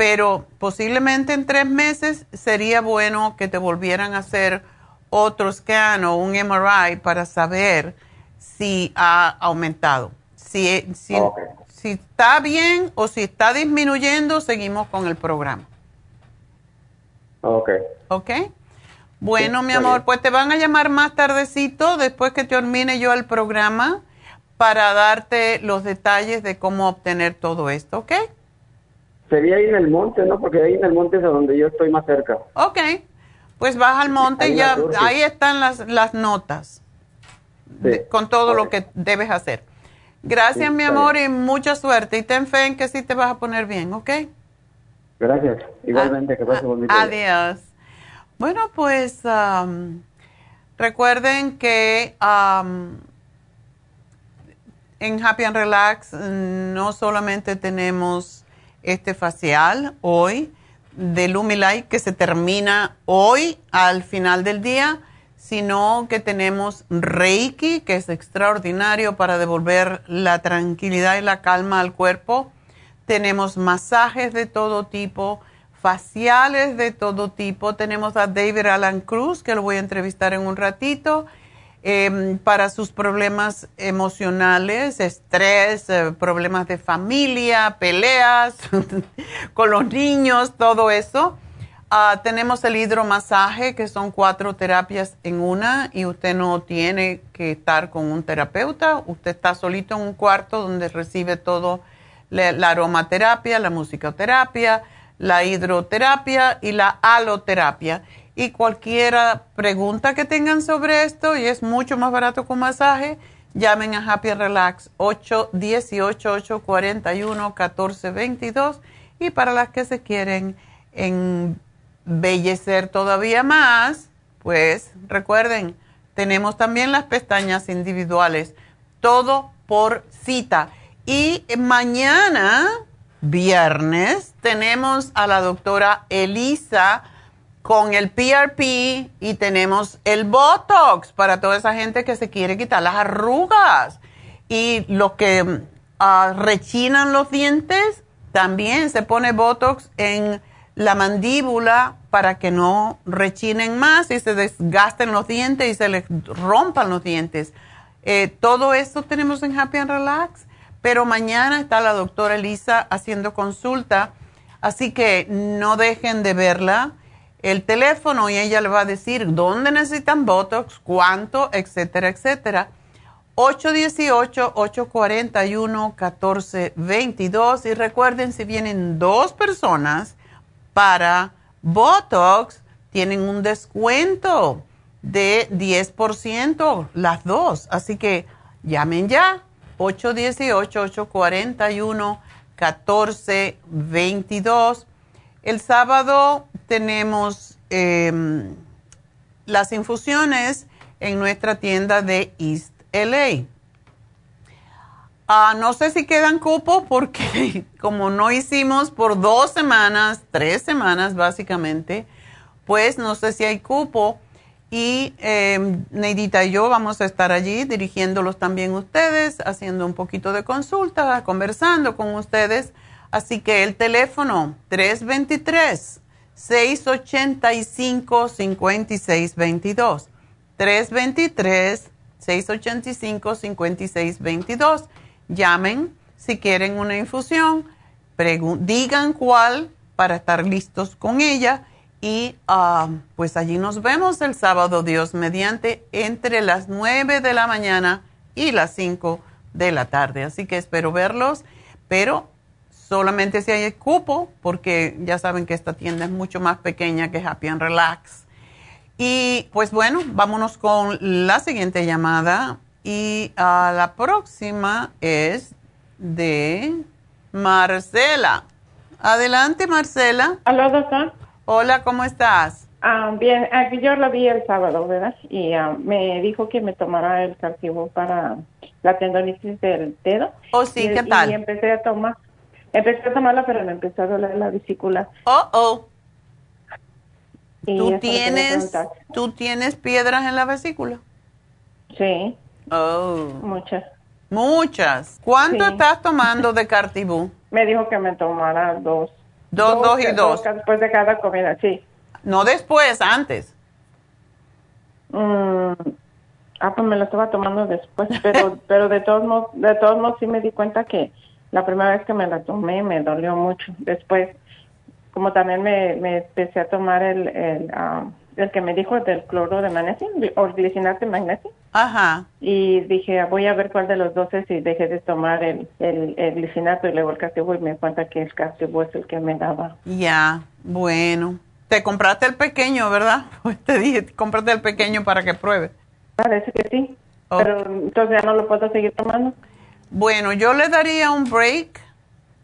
pero posiblemente en tres meses sería bueno que te volvieran a hacer otro scan o un MRI para saber si ha aumentado. Si, si, si está bien o si está disminuyendo, seguimos con el programa.
Ok.
Ok. Bueno, mi amor, pues te van a llamar más tardecito después que termine yo el programa para darte los detalles de cómo obtener todo esto, ¿ok?
Sería ahí en el monte, ¿no? Porque ahí en el monte es a donde yo estoy más cerca.
Ok, pues vas al monte y ya ahí están las, las notas con todo lo que debes hacer. Gracias, mi amor, y mucha suerte. Y ten fe en que sí te vas a poner bien, ¿ok?
Gracias. Igualmente, que pase bonito.
Adiós. Bueno, pues recuerden que en Happy and Relax no solamente tenemos este facial hoy de Lumilight que se termina hoy al final del día, sino que tenemos Reiki, que es extraordinario para devolver la tranquilidad y la calma al cuerpo. Tenemos masajes de todo tipo faciales de todo tipo. Tenemos a David Alan Cruz, que lo voy a entrevistar en un ratito, em, para sus problemas emocionales, estrés, eh, problemas de familia, peleas con los niños, todo eso. Ah, tenemos el hidromasaje, que son cuatro terapias en una, y usted no tiene que estar con un terapeuta, usted está solito en un cuarto donde recibe todo la aromaterapia, la musicoterapia, la hidroterapia y la aloterapia. Y cualquier pregunta que tengan sobre esto, y es mucho más barato con masaje, llamen a Happy Relax 818-841-1422. Y para las que se quieren embellecer todavía más, pues recuerden, tenemos también las pestañas individuales, todo por cita. Y mañana viernes tenemos a la doctora Elisa con el PRP y tenemos el Botox para toda esa gente que se quiere quitar las arrugas. Y los que ah, rechinan los dientes, también se pone Botox en la mandíbula para que no rechinen más y se desgasten los dientes y se les rompan los dientes. Eh, todo esto tenemos en Happy and Relax. Pero mañana está la doctora Elisa haciendo consulta, así que no dejen de verla. El teléfono y ella le va a decir dónde necesitan Botox, cuánto, etcétera, etcétera. 818-841-1422. Y recuerden, si vienen dos personas para Botox, tienen un descuento de 10% las dos. Así que llamen ya 818-841-1422. El sábado tenemos em, las infusiones en nuestra tienda de East LA. Ah, no sé si quedan cupos porque como no hicimos por dos semanas, tres semanas básicamente, pues no sé si hay cupo y eh, Neidita y yo vamos a estar allí dirigiéndolos también ustedes, haciendo un poquito de consulta, conversando con ustedes. Así que el teléfono 323-685-5622. 323-685-5622. Llamen si quieren una infusión, digan cuál para estar listos con ella y ah, pues allí nos vemos el sábado, Dios mediante, entre las 9 de la mañana y las 5 de la tarde. Así que espero verlos, pero solamente si hay cupo, porque ya saben que esta tienda es mucho más pequeña que Happy and Relax. Y pues bueno, vámonos con la siguiente llamada. Y a la próxima es de Marcela. Adelante, Marcela.
Hola, doctor.
Hola, ¿cómo estás?
Ah, bien, aquí yo la vi el sábado, ¿verdad? Y ah, me dijo que me tomara el calcium para la tendonitis del dedo.
Oh, sí, ¿qué tal?
Y empecé a tomar, empecé a tomarla, pero me empezó a doler la vesícula.
Oh, oh. ¿Tú tienes, ¿Tú tienes piedras en la vesícula?
Sí.
Oh.
Muchas.
Muchas. ¿Cuánto estás tomando de Cartibú?
Me dijo que me tomara dos.
Dos, dos, y dos.
Después de cada comida, sí.
No después, antes.
Mm, ah, pues me lo estaba tomando después, pero, pero de todos modos, de todos modos sí me di cuenta que la primera vez que me la tomé me dolió mucho. Después, como también me, me empecé a tomar el, el, ah, el que me dijo del cloro de magnesio, o glicinato de magnesio.
Ajá.
Y dije, voy a ver cuál de los dos es y dejé de tomar el, el, el glicinato y luego el castibú y me cuenta que el castibú es el que me daba.
Ya, bueno. Te compraste el pequeño, ¿verdad? Pues te dije, cómprate el pequeño para que pruebe.
Parece que sí. Pero entonces ya no lo puedo seguir tomando.
Bueno, yo le daría un break.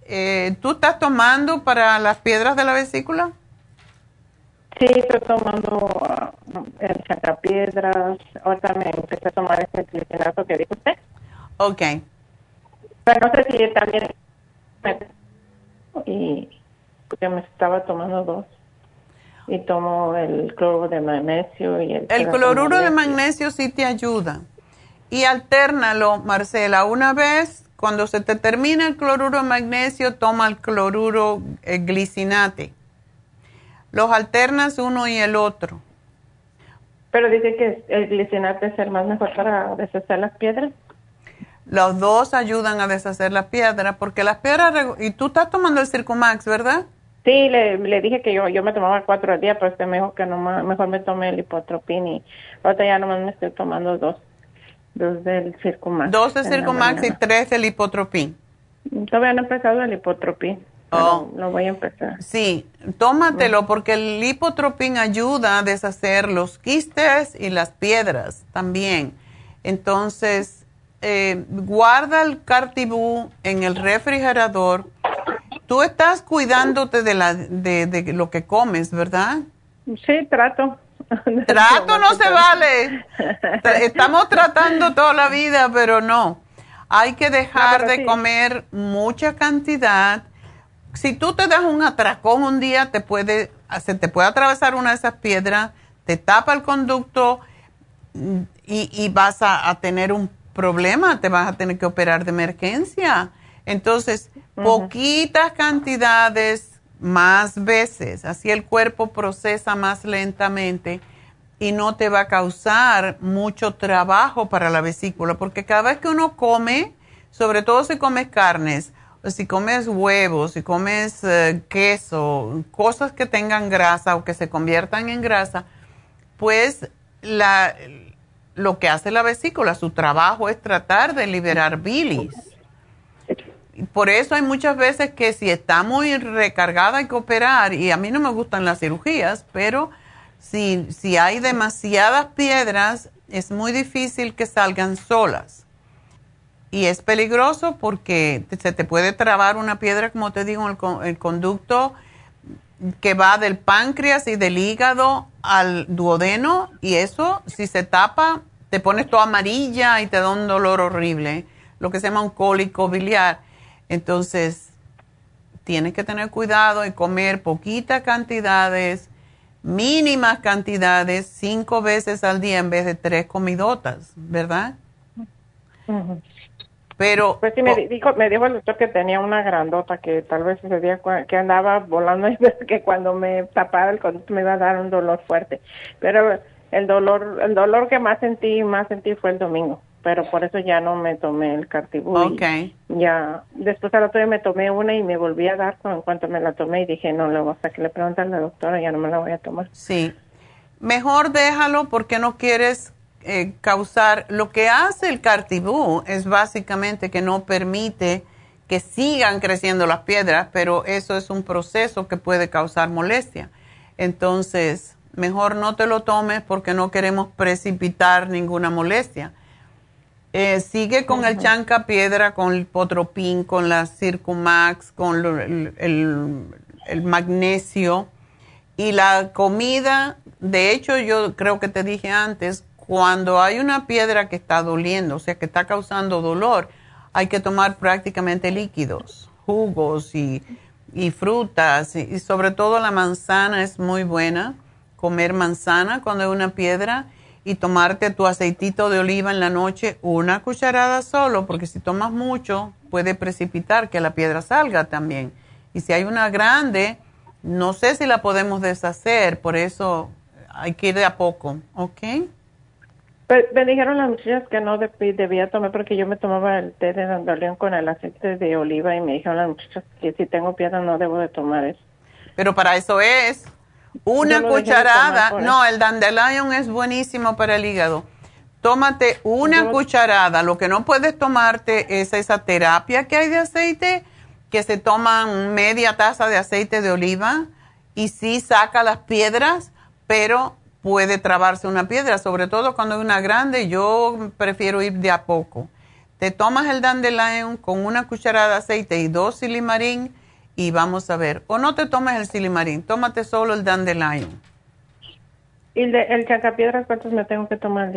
Eh, ¿Tú estás tomando para las piedras de la vesícula?
Sí, estoy tomando uh, el chacapiedras. Ahorita me empecé a tomar ese glicinato que dijo usted.
Ok.
Pero no sé si también... Y porque me estaba tomando dos. Y tomo el cloruro de magnesio y el...
El cloruro de magnesio sí te ayuda. Y alternalo, Marcela. Una vez, cuando se te termina el cloruro de magnesio, toma el cloruro glicinate los alternas uno y el otro.
Pero dice que el glicinate es el más mejor para deshacer las piedras.
Los dos ayudan a deshacer las piedras, porque las piedras... Y tú estás tomando el Circumax, ¿verdad?
Sí, le, le dije que yo yo me tomaba cuatro al día, pero usted me dijo que no, mejor me tomé el hipotropín y ahorita ya nomás me estoy tomando dos. Dos del Circumax.
Dos del Circumax y tres del hipotropín.
Todavía no he empezado el hipotropín. Oh. Lo voy a empezar.
Sí, tómatelo porque el lipotropín ayuda a deshacer los quistes y las piedras también. Entonces, eh, guarda el cartibú en el refrigerador. Tú estás cuidándote de, la, de, de lo que comes, ¿verdad?
Sí, trato.
Trato no se vale. Estamos tratando toda la vida, pero no. Hay que dejar de comer mucha cantidad si tú te das un atracón un día, te puede, se te puede atravesar una de esas piedras, te tapa el conducto mm, y, vas a, tener un problema, te vas a tener que operar de emergencia. Entonces, poquitas cantidades, más veces, así el cuerpo procesa más lentamente y no te va a causar mucho trabajo para la vesícula, porque cada vez que uno come, sobre todo si comes carnes, si comes huevos, si comes eh, queso, cosas que tengan grasa o que se conviertan en grasa, pues la, lo que hace la vesícula, su trabajo es tratar de liberar bilis. Por eso hay muchas veces que si está muy recargada hay que operar y a mí no me gustan las cirugías, pero si, si hay demasiadas piedras es muy difícil que salgan solas y es peligroso porque se te puede trabar una piedra, como te digo, el, el conducto que va del páncreas y del hígado al duodeno y eso, si se tapa, te pones toda amarilla y te da un dolor horrible, lo que se llama un cólico biliar. Entonces, tienes que tener cuidado y comer poquitas cantidades, mínimas cantidades, cinco veces al día en vez de tres comidotas, ¿verdad? Pero
pues sí me dijo me dijo el doctor que tenía una grandota que tal vez ese día que andaba volando y que cuando me tapaba el conducto me iba a dar un dolor fuerte. Pero el dolor el dolor que más sentí más sentí fue el domingo pero por eso ya no me tomé el cartibú
okay.
ya después al otro día me tomé una y me volví a dar en cuanto me la tomé y dije no luego hasta que le preguntan a la doctora ya no me la voy a tomar
sí mejor déjalo porque no quieres eh, causar, lo que hace el cartibú es básicamente que no permite que sigan creciendo las piedras, pero eso es un proceso que puede causar molestia. Entonces, mejor no te lo tomes porque no queremos precipitar ninguna molestia. Eh, sigue con el chanca piedra, con el potropín, con la Circumax, con el, magnesio. Y la comida. De hecho, yo creo que te dije antes, cuando hay una piedra que está doliendo, o sea, que está causando dolor, hay que tomar prácticamente líquidos, jugos y, frutas, y sobre todo la manzana es muy buena, comer manzana cuando hay una piedra y tomarte tu aceitito de oliva en la noche, una cucharada solo, porque si tomas mucho puede precipitar que la piedra salga también. Y si hay una grande, no sé si la podemos deshacer, por eso hay que ir de a poco, ¿ok?
me dijeron las muchachas que no debía tomar porque yo me tomaba el té de dandelion con el aceite de oliva y me dijeron las muchachas que si tengo piedra no debo de tomar eso.
Pero para eso es. Una cucharada, no, el dandelion es buenísimo para el hígado. Tómate una cucharada. Lo que no puedes tomarte es esa terapia que hay de aceite, que se toman media taza de aceite de oliva y sí saca las piedras, pero puede trabarse una piedra, sobre todo cuando hay una grande. Yo prefiero ir de a poco. Te tomas el dandelion con una cucharada de aceite y dos silimarín y vamos a ver. O no te tomes el silimarín, tómate solo el dandelion.
¿Y el, de, el chancapiedras cuántos me tengo que tomar?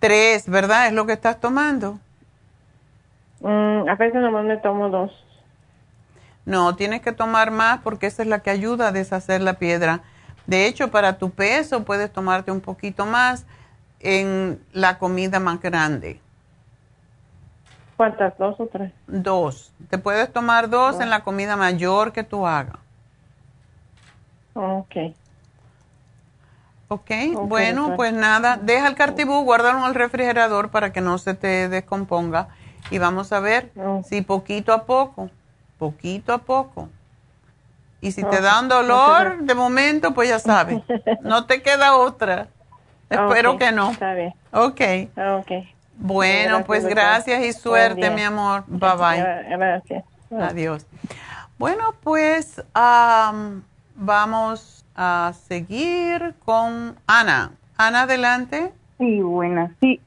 Tres, ¿verdad? ¿Es lo que estás tomando?
Mm, a veces nomás me tomo dos.
No, tienes que tomar más porque esa es la que ayuda a deshacer la piedra. De hecho, para tu peso puedes tomarte un poquito más en la comida más grande.
¿Cuántas? ¿Dos o tres?
Dos. Te puedes tomar dos, en la comida mayor que tú hagas.
Ok.
Ok, bueno, pues. nada, deja el cartibú, guárdalo en el refrigerador para que no se te descomponga y vamos a ver si poquito a poco, poquito a poco. Y si te da un dolor, de momento, pues ya sabes, no te queda otra. Espero que no.
Está bien.
Ok.
Ok.
Bueno, pues gracias y suerte, mi amor. Bye bye.
Gracias.
Adiós. Bueno, pues vamos a seguir con Ana. Ana, adelante.
Sí, buena. Sí,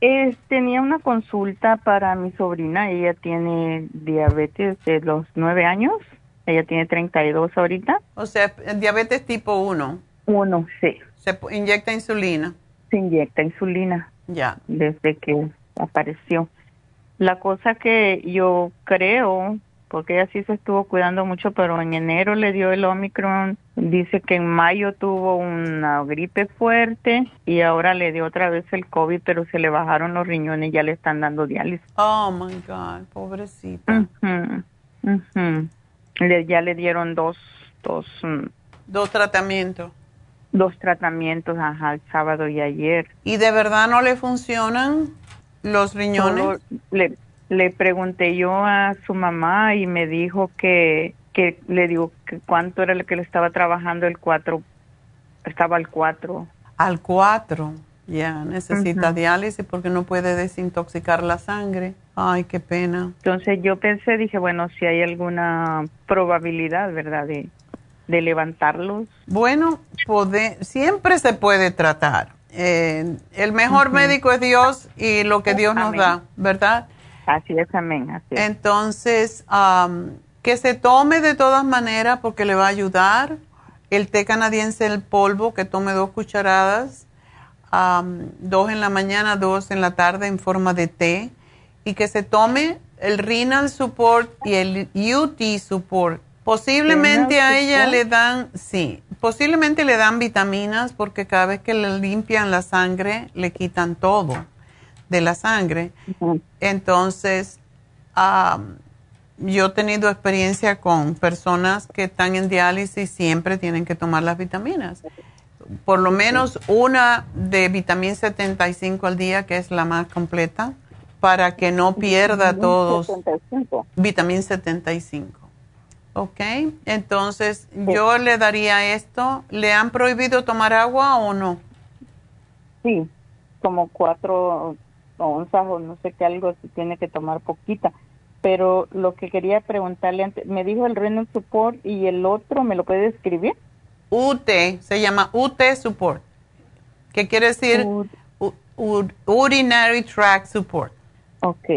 tenía una consulta para mi sobrina. Ella tiene diabetes de los nueve años. Ella tiene 32 ahorita.
O sea, diabetes tipo 1.
1, sí.
Se inyecta insulina.
Se inyecta insulina.
Ya.
Desde que apareció. La cosa que yo creo, porque ella sí se estuvo cuidando mucho, pero en enero le dio el Omicron, dice que en mayo tuvo una gripe fuerte y ahora le dio otra vez el COVID, pero se le bajaron los riñones y ya le están dando diálisis.
Oh my God, pobrecita.
le, ya le dieron dos, dos, mm,
dos tratamientos.
Dos tratamientos, ajá, el sábado y ayer.
¿Y de verdad no le funcionan? ¿Los riñones?
le, le pregunté yo a su mamá y me dijo que, que le digo que cuánto era lo que le estaba trabajando el 4, estaba al 4.
Al 4, ya, necesita diálisis porque no puede desintoxicar la sangre. Ay, qué pena.
Entonces yo pensé, dije, bueno, si hay alguna probabilidad, ¿verdad? De, de levantarlos.
Bueno, siempre se puede tratar eh, el mejor médico es Dios y lo que Dios nos da, ¿verdad?
Así es, amén.
Entonces, que se tome de todas maneras porque le va a ayudar. El té canadiense, el polvo, que tome dos cucharadas, dos en la mañana, dos en la tarde en forma de té. Y que se tome el renal support y el UT support. Posiblemente a ella le dan, sí, posiblemente le dan vitaminas porque cada vez que le limpian la sangre le quitan todo de la sangre. Entonces, yo he tenido experiencia con personas que están en diálisis y siempre tienen que tomar las vitaminas. Por lo menos una de vitamina 75 al día, que es la más completa, para que no pierda todos. Vitamina 75. Ok, entonces yo le daría esto. ¿Le han prohibido tomar agua o no?
Sí, como cuatro onzas o no sé qué algo, se tiene que tomar poquita. Pero lo que quería preguntarle antes, me dijo el Renal Support y el otro, ¿me lo puede escribir?
UT, se llama UT Support. ¿Qué quiere decir? Urinary Tract Support.
Ok,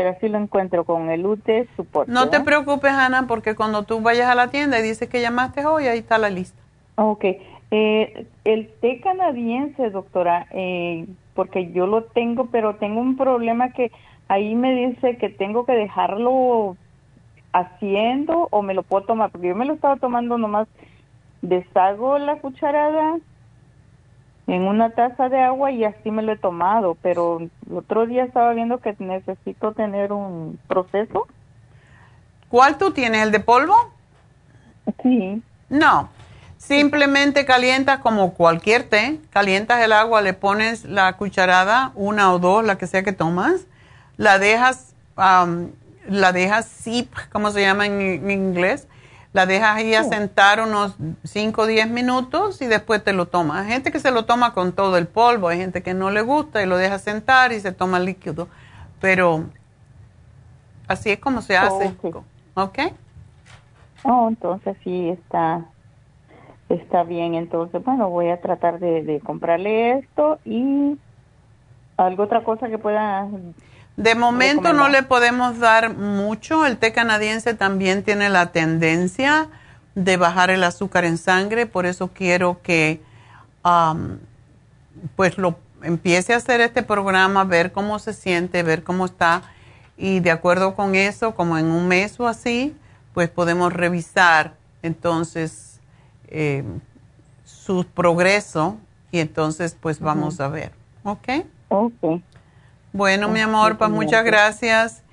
pero así lo encuentro con el UT Support.
No te preocupes, Ana, porque cuando tú vayas a la tienda y dices que llamaste hoy, ahí está la lista.
Ok, eh, el té canadiense, doctora, eh, porque yo lo tengo, pero tengo un problema que ahí me dice que tengo que dejarlo haciendo o me lo puedo tomar, porque yo me lo estaba tomando nomás, deshago la cucharada en una taza de agua y así me lo he tomado, pero el otro día estaba viendo que necesito tener un proceso.
¿Cuál tú tienes? ¿El de polvo?
Sí.
No, simplemente calientas como cualquier té, calientas el agua, le pones la cucharada, una o dos, la que sea que tomas, la dejas, la dejas sip, como se llama en inglés, la dejas ahí a sentar unos 5 o 10 minutos y después te lo tomas. Hay gente que se lo toma con todo el polvo, hay gente que no le gusta y lo deja sentar y se toma el líquido. Pero así es como se hace. ¿Ok?
Oh, entonces sí está, está bien. Entonces, bueno, voy a tratar de, de comprarle esto y algo otra cosa que pueda
de momento no le podemos dar mucho. El té canadiense también tiene la tendencia de bajar el azúcar en sangre, por eso quiero que pues lo empiece a hacer este programa, ver cómo se siente, ver cómo está y de acuerdo con eso, como en un mes o así, pues podemos revisar entonces eh, su progreso y entonces pues vamos a ver, ¿ok?
Ok.
Bueno, mi amor, pues muchas gracias.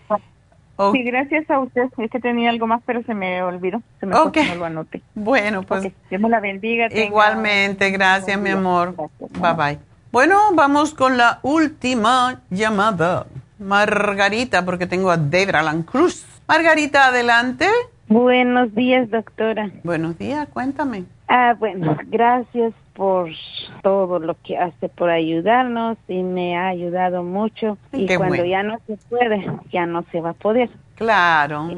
Sí, gracias a usted. Es que tenía algo más, pero se me olvidó. Se me
okay.
no lo anoté.
Bueno, pues.
Dios me la bendiga.
Igualmente, gracias, mi amor. Bye bye. Bueno, vamos con la última llamada. Margarita, porque tengo a Debra Cruz. Margarita, adelante.
Buenos días, doctora.
Buenos días, cuéntame.
Ah, bueno, gracias por todo lo que hace por ayudarnos y me ha ayudado mucho. y cuando ya no se puede, ya no se va a poder.
Claro.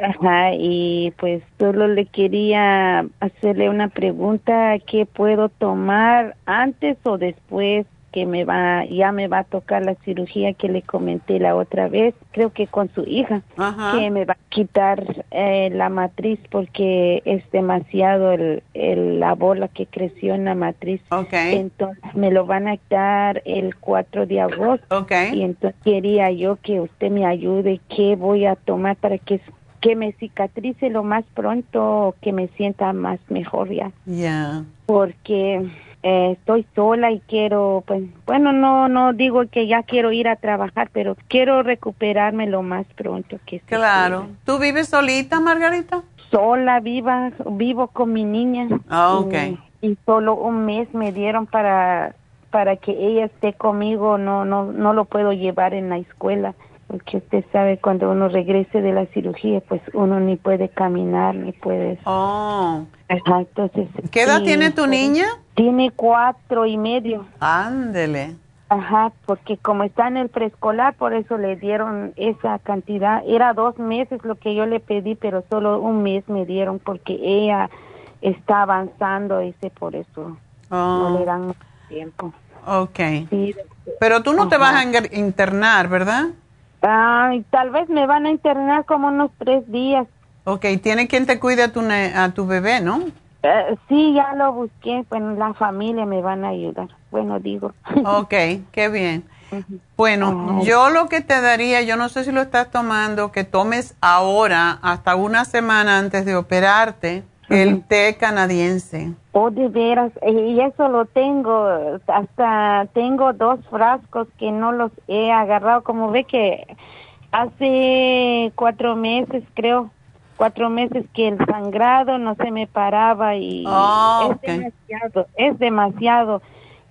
Ajá, y pues solo le quería hacerle una pregunta, ¿qué puedo tomar antes o después que me va, ya me va a tocar la cirugía que le comenté la otra vez, creo que con su hija, que me va a quitar eh, la matriz porque es demasiado el, la bola que creció en la matriz. Entonces me lo van a quitar el 4 de agosto. Y entonces quería yo que usted me ayude, qué voy a tomar para que que me cicatrice lo más pronto, que me sienta más mejor ya.
Ya.
Porque eh, estoy sola y quiero, pues, bueno, no, no digo que ya quiero ir a trabajar, pero quiero recuperarme lo más pronto que
Claro. ¿Tú vives solita, Margarita?
Sola, viva, vivo con mi niña.
Ah,
Y, solo un mes me dieron para para que ella esté conmigo, no, no, no lo puedo llevar en la escuela porque usted sabe cuando uno regrese de la cirugía pues uno ni puede caminar ni puede
oh.
Ajá, entonces
qué edad tiene tu niña
tiene cuatro y medio.
Ándele.
Ajá porque como está en el preescolar por eso le dieron esa cantidad. Era dos meses lo que yo le pedí pero solo un mes me dieron porque ella está avanzando ese por eso no le oh. dan tiempo.
Okay pero tú no te vas a internar verdad
Ay, tal vez me van a internar como unos tres días.
Ok, ¿tiene quien te cuide a tu, a tu bebé, no?
Eh, sí, ya lo busqué, bueno, la familia me van a ayudar. Bueno, digo.
Ok, qué bien. Bueno, yo lo que te daría, yo no sé si lo estás tomando, que tomes ahora, hasta una semana antes de operarte, el té canadiense.
Oh, de veras, y eso lo tengo, hasta tengo dos frascos que no los he agarrado, como ve que hace cuatro meses creo, cuatro meses que el sangrado no se me paraba y
oh,
es demasiado, es demasiado.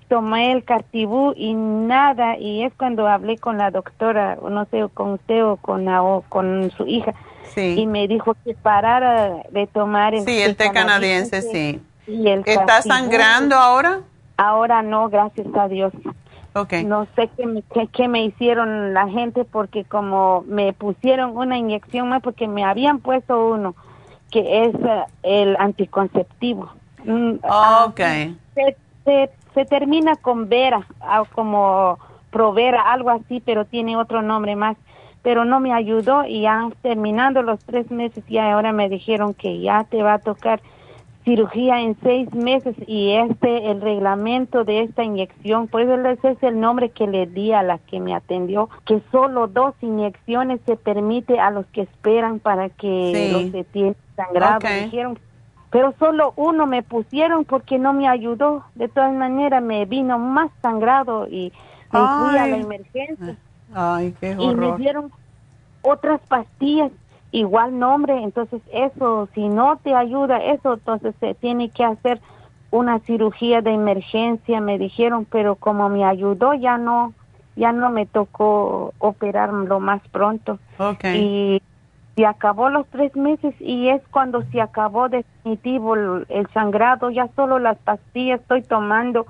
Tomé el cartibú y nada, y es cuando hablé con la doctora, no sé, con usted o con, o con su hija, y me dijo que parara de tomar
el Sí, el té canadiense, sí. Y el ¿Está sangrando ahora?
Ahora no, gracias a Dios.
Okay.
No sé qué me, qué, me hicieron la gente porque como me pusieron una inyección más porque me habían puesto uno que es eh, el anticonceptivo.
Mm, ah, ok.
Se, se termina con Vera, ah, como Provera, algo así, pero tiene otro nombre más. Pero no me ayudó y ya terminando los tres meses, ya ahora me dijeron que ya te va a tocar cirugía en seis meses y este, el reglamento de esta inyección, pues ese es el nombre que le di a la que me atendió, que solo dos inyecciones se permite a los que esperan para que los se tienen sangrado. Dijeron, pero solo uno me pusieron porque no me ayudó. De todas maneras me vino más sangrado y me fui a la emergencia.
Ay, qué
horror. Y me dieron otras pastillas igual nombre, entonces eso, si no te ayuda eso, entonces se tiene que hacer una cirugía de emergencia, me dijeron, pero como me ayudó ya no, ya no me tocó operar lo más pronto. Y se acabó los tres meses y es cuando se acabó definitivo el, el, sangrado, ya solo las pastillas estoy tomando,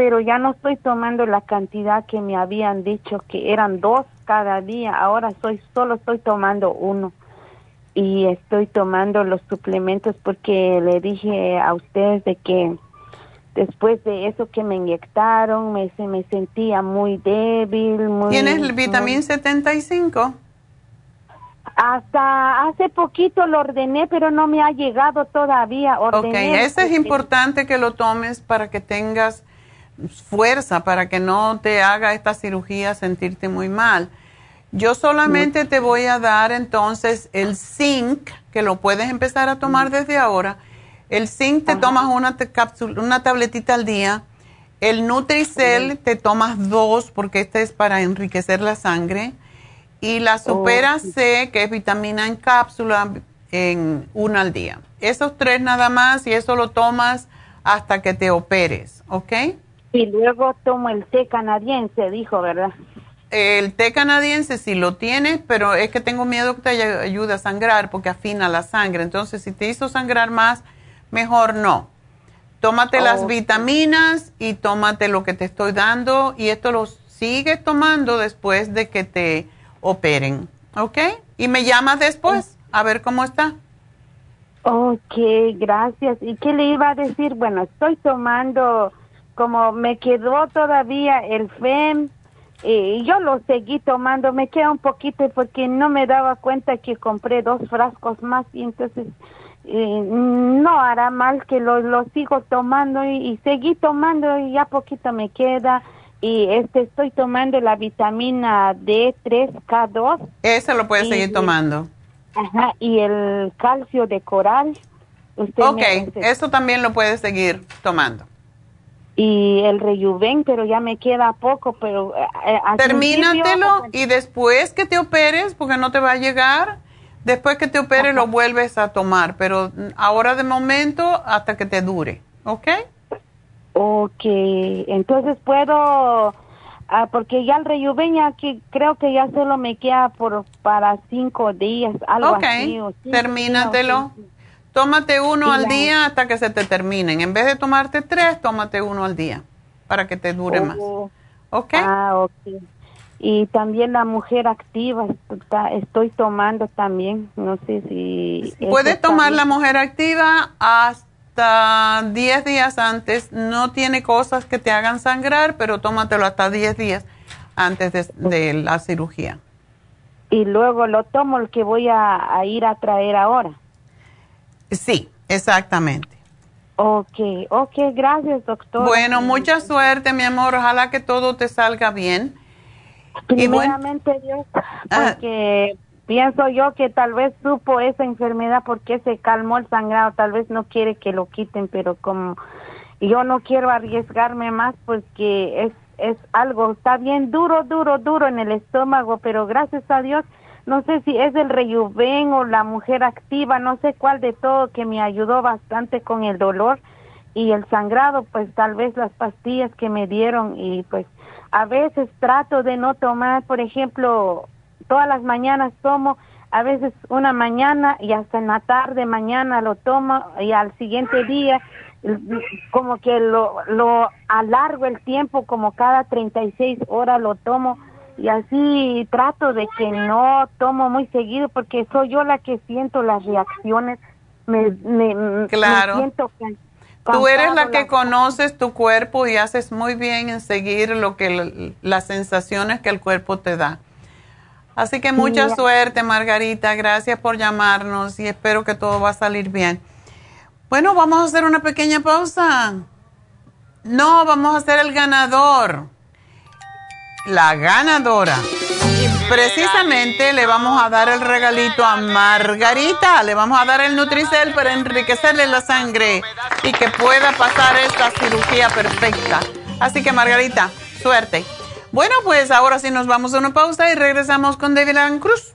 pero ya no estoy tomando la cantidad que me habían dicho que eran dos cada día, ahora soy solo estoy tomando uno y estoy tomando los suplementos porque le dije a ustedes de que después de eso que me inyectaron me, se me sentía muy débil. Muy,
¿Tienes el vitamín 75?
Hasta hace poquito lo ordené, pero no me ha llegado todavía.
Ordené ok, eso es importante que lo tomes para que tengas fuerza, para que no te haga esta cirugía sentirte muy mal. Yo solamente te voy a dar entonces el zinc, que lo puedes empezar a tomar desde ahora. El zinc te tomas una, cápsula, una tabletita al día. El Nutricel te tomas dos porque este es para enriquecer la sangre. Y la Supera C, que es vitamina en cápsula, en una al día. Esos tres nada más y eso lo tomas hasta que te operes, ¿ok?
Y luego tomo el té canadiense, dijo, ¿verdad?
El té canadiense sí lo tienes, pero es que tengo miedo que te ayude a sangrar porque afina la sangre. Entonces, si te hizo sangrar más, mejor no. Tómate las vitaminas y tómate lo que te estoy dando y esto lo sigues tomando después de que te operen, ¿ok? Y me llamas después a ver cómo está.
Ok, gracias. ¿Y qué le iba a decir? Bueno, estoy tomando, como me quedó todavía el FEM y yo lo seguí tomando, me queda un poquito porque no me daba cuenta que compré dos frascos más y entonces eh, no hará mal que lo, lo sigo tomando y, seguí tomando y ya poquito me queda y este estoy tomando la vitamina D3K2.
Eso lo puedes seguir tomando.
Ajá, y el calcio de coral.
Usted ok, eso también lo puedes seguir tomando
y el rejuven, pero ya me queda poco, pero...
Eh, eh Termínatelo y después que te operes, porque no te va a llegar, después que te operes lo vuelves a tomar, pero ahora de momento hasta que te dure, ¿ok?
Ok, entonces puedo... Ah, porque ya el rejuven ya que creo que ya solo me queda por para cinco días, algo así.
termínatelo. Tómate uno al día hasta que se te terminen. En vez de tomarte tres, tómate uno al día para que te dure más. Oh. ¿Ok?
Ah, ok. Y también la mujer activa, estoy tomando también, no sé si...
Puedes tomar la mujer activa hasta 10 días antes. No tiene cosas que te hagan sangrar, pero tómatelo hasta 10 días antes de, la cirugía.
Y luego lo tomo el que voy a ir a traer ahora.
Sí, exactamente.
Ok, ok, gracias, doctor.
Bueno, mucha suerte, mi amor. Ojalá que todo te salga bien.
Primeramente, Dios, ah. porque pienso yo que tal vez supo esa enfermedad porque se calmó el sangrado. Tal vez no quiere que lo quiten, pero como yo no quiero arriesgarme más porque es, es algo, está bien duro, duro, duro en el estómago, pero gracias a Dios no sé si es el rejuven o la mujer activa, no sé cuál de todo que me ayudó bastante con el dolor y el sangrado, pues tal vez las pastillas que me dieron y pues a veces trato de no tomar, por ejemplo, todas las mañanas tomo, a veces una mañana y hasta en la tarde mañana lo tomo y al siguiente día como que lo, lo alargo el tiempo, como cada 36 horas lo tomo y así trato de que no tomo muy seguido porque soy yo la que siento las reacciones me, me,
claro.
siento
Tú eres la que conoces tu cuerpo y haces muy bien en seguir lo que las sensaciones que el cuerpo te da. Así que mucha suerte, Margarita. Gracias por llamarnos y espero que todo va a salir bien. Bueno, vamos a hacer una pequeña pausa. No, vamos a hacer el ganador. La ganadora. Y precisamente le vamos a dar el regalito a Margarita. Le vamos a dar el Nutricel para enriquecerle la sangre y que pueda pasar esta cirugía perfecta. Así que Margarita, suerte. Bueno, pues ahora sí nos vamos a una pausa y regresamos con David Cruz.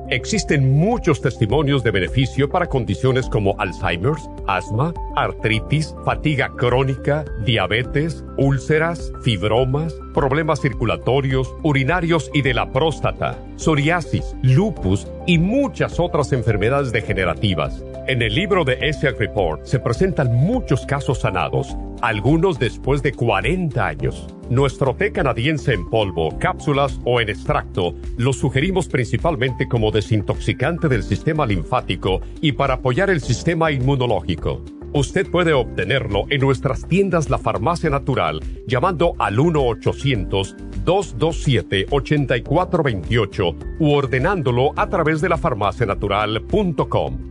existen muchos testimonios de beneficio para condiciones como Alzheimer's, asma, artritis, fatiga crónica, diabetes, úlceras, fibromas, problemas circulatorios, urinarios y de la próstata, psoriasis, lupus y muchas otras enfermedades degenerativas. En el libro de ESIAC Report se presentan muchos casos sanados, algunos después de 40 años. Nuestro té canadiense en polvo, cápsulas o en extracto lo sugerimos principalmente como desintoxicante del sistema linfático y para apoyar el sistema inmunológico. Usted puede obtenerlo en nuestras tiendas La Farmacia Natural llamando al 1-800-227-8428 u ordenándolo a través de lafarmacianatural.com.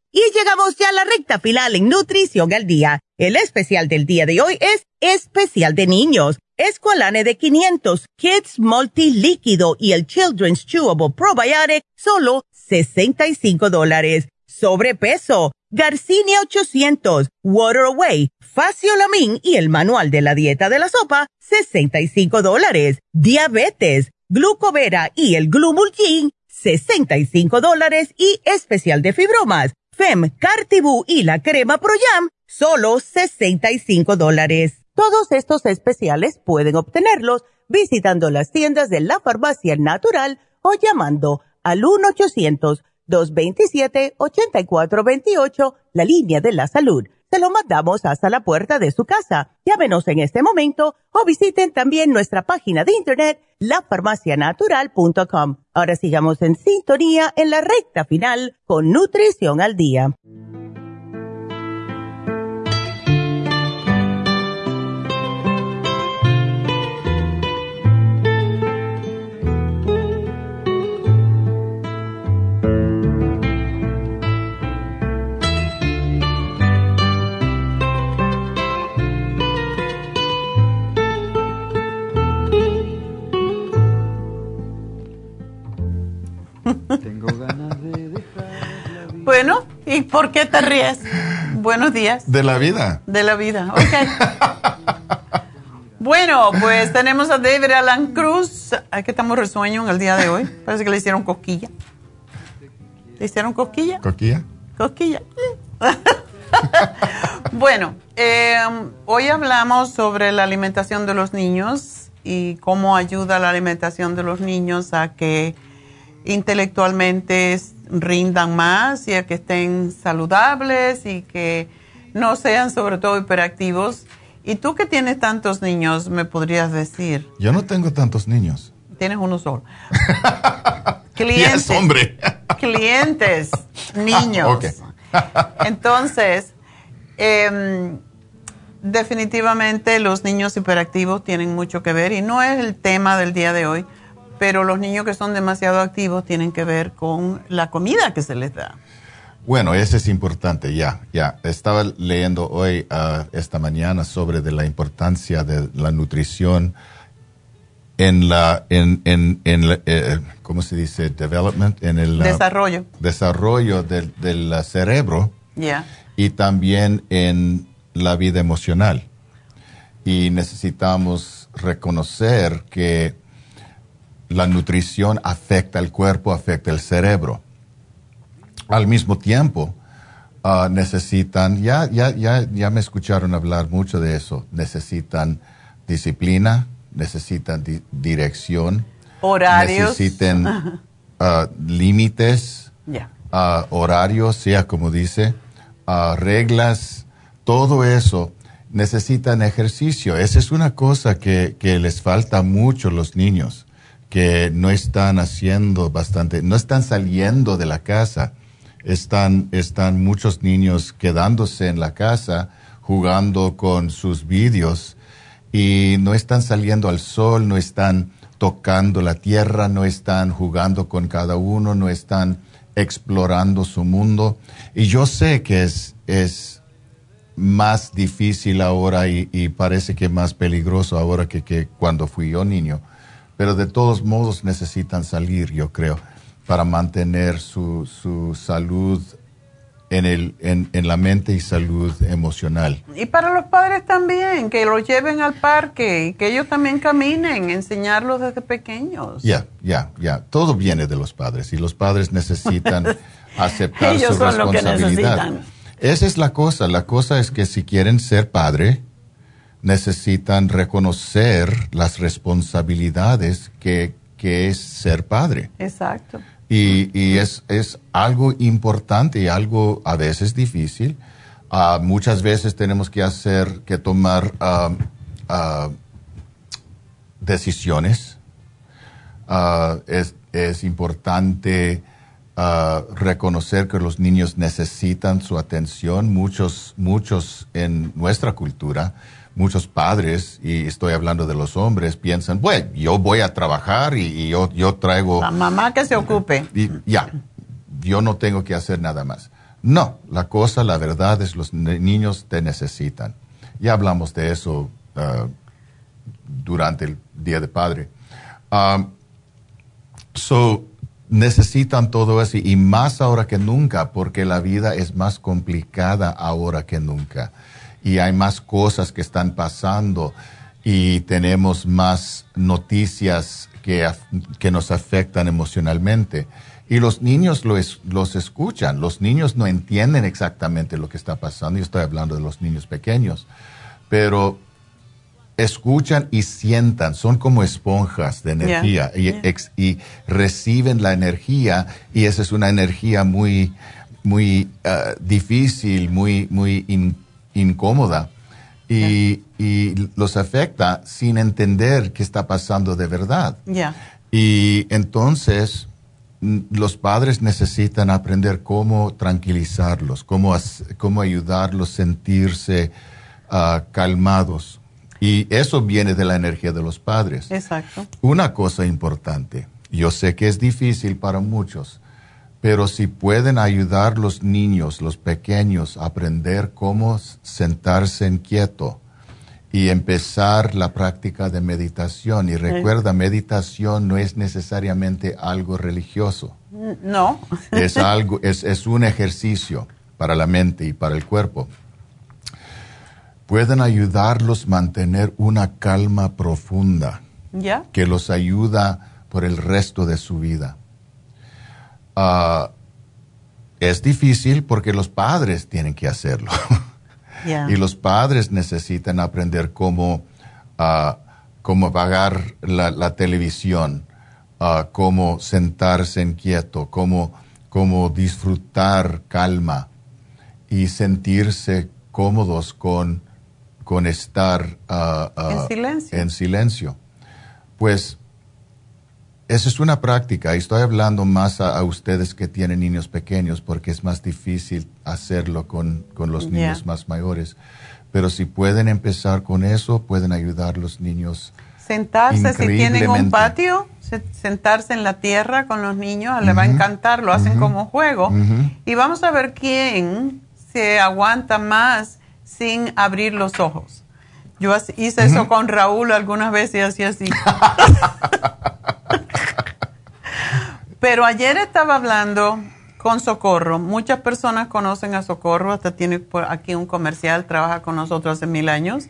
Y llegamos ya a la recta final en Nutrición al Día. El especial del día de hoy es especial de niños. Esqualane de 500, Kids Multi Líquido y el Children's Chewable Probiotic, solo 65 dólares. Sobrepeso, Garcinia 800, Water Away, Faciolamin y el manual de la dieta de la sopa, 65 dólares. Diabetes, Glucovera y el Glumulgin, 65 dólares y especial de fibromas Fem, Cartibú y la crema Proyam, solo 65 dólares. Todos estos especiales pueden obtenerlos visitando las tiendas de la farmacia natural o llamando al 1-800-227-8428, la línea de la salud se lo mandamos hasta la puerta de su casa. Llámenos en este momento o visiten también nuestra página de internet lafarmacianatural.com. Ahora sigamos en sintonía en la recta final con Nutrición al Día.
Tengo ganas de Bueno, ¿y por qué te ríes? Buenos días.
De la vida.
De la vida, ok. bueno, pues tenemos a David Alan Cruz. Ay, que estamos resueño en el día de hoy. Parece que le hicieron cosquilla. ¿Le hicieron cosquilla?
¿Cosquilla?
Cosquilla. bueno, em, hoy hablamos sobre la alimentación de los niños y cómo ayuda la alimentación de los niños a que intelectualmente rindan más y a que estén saludables y que no sean sobre todo hiperactivos. ¿Y tú que tienes tantos niños, me podrías decir?
Yo no tengo tantos niños.
Tienes uno solo. clientes.
hombre.
clientes, niños. Entonces, em, definitivamente los niños hiperactivos tienen mucho que ver y no es el tema del día de hoy, pero los niños que son demasiado activos tienen que ver con la comida que se les da.
Bueno, eso es importante, ya, ya. Estaba leyendo hoy, uh, esta mañana, sobre de la importancia de la nutrición en la, en, en, en eh, ¿cómo se dice? Development, en el...
Uh, desarrollo.
desarrollo del, del cerebro.
Ya.
Y también en la vida emocional. Y necesitamos reconocer que la nutrición afecta el cuerpo, afecta el cerebro. Al mismo tiempo uh, necesitan, ya, ya, ya, ya me escucharon hablar mucho de eso, necesitan disciplina, necesitan dirección,
horarios,
necesitan uh, límites, uh, horarios, sea como dice, reglas, todo eso necesitan ejercicio. Esa es una cosa que, que les falta mucho a los niños, que no están haciendo bastante, no están saliendo de la casa están, están muchos niños quedándose en la casa jugando con sus vídeos y no están saliendo al sol, no están tocando la tierra, no están jugando con cada uno, no están explorando su mundo. Y yo sé que es, es más difícil ahora y, parece que más peligroso ahora que, que cuando fui yo niño. Pero de todos modos necesitan salir, yo creo para mantener su, su salud en, el, en, en, la mente y salud emocional.
Y para los padres también, que los lleven al parque y que ellos también caminen, enseñarlos desde pequeños.
Ya, ya, ya. Todo viene de los padres y los padres necesitan aceptar su responsabilidad. Esa es la cosa. La cosa es que si quieren ser padre, necesitan reconocer las responsabilidades que, que es ser padre.
Exacto.
Y, es, es, algo importante y algo a veces difícil. Uh, muchas veces tenemos que hacer, que tomar uh, uh, decisiones. Es, es, importante reconocer que los niños necesitan su atención. Muchos, muchos en nuestra cultura muchos padres, y estoy hablando de los hombres, piensan, bueno, yo voy a trabajar y, yo, yo traigo...
La mamá que se ocupe.
Y ya, yo no tengo que hacer nada más. No, la cosa, la verdad es los niños te necesitan. Ya hablamos de eso uh, durante el Día de Padre. Um, so, necesitan todo eso y más ahora que nunca, porque la vida es más complicada ahora que nunca y hay más cosas que están pasando y tenemos más noticias que, que nos afectan emocionalmente. Y los niños los escuchan, los niños no entienden exactamente lo que está pasando, yo estoy hablando de los niños pequeños, pero escuchan y sientan, son como esponjas de energía. Y, y, reciben la energía. Y esa es una energía muy, muy uh, difícil, muy, muy incómoda y, los afecta sin entender qué está pasando de verdad. Y entonces los padres necesitan aprender cómo tranquilizarlos, cómo, cómo ayudarlos a sentirse ah, calmados. Y eso viene de la energía de los padres.
Exacto.
Una cosa importante, yo sé que es difícil para muchos, pero si pueden ayudar los niños, los pequeños, a aprender cómo sentarse en quieto y empezar la práctica de meditación. Y recuerda, meditación no es necesariamente algo religioso.
No.
Es algo, es, es un ejercicio para la mente y para el cuerpo. Pueden ayudarlos a mantener una calma profunda
¿Ya?
que los ayuda por el resto de su vida. Ah, es difícil porque los padres tienen que hacerlo. y los padres necesitan aprender cómo, uh, cómo apagar la, televisión, uh, cómo sentarse en quieto, cómo, cómo disfrutar calma y sentirse cómodos con, con estar
en silencio.
En silencio. Pues esa es una práctica y estoy hablando más a, ustedes que tienen niños pequeños porque es más difícil hacerlo con, los niños más mayores. pero si pueden empezar con eso, pueden ayudar a los niños.
Sentarse, si tienen un patio, sentarse en la tierra con los niños, les va a encantar, lo hacen como juego. Y vamos a ver quién se aguanta más sin abrir los ojos. Yo hice eso con Raúl algunas veces y hacía así. Pero ayer estaba hablando con Socorro. Muchas personas conocen a Socorro, hasta tiene aquí un comercial, trabaja con nosotros hace mil años.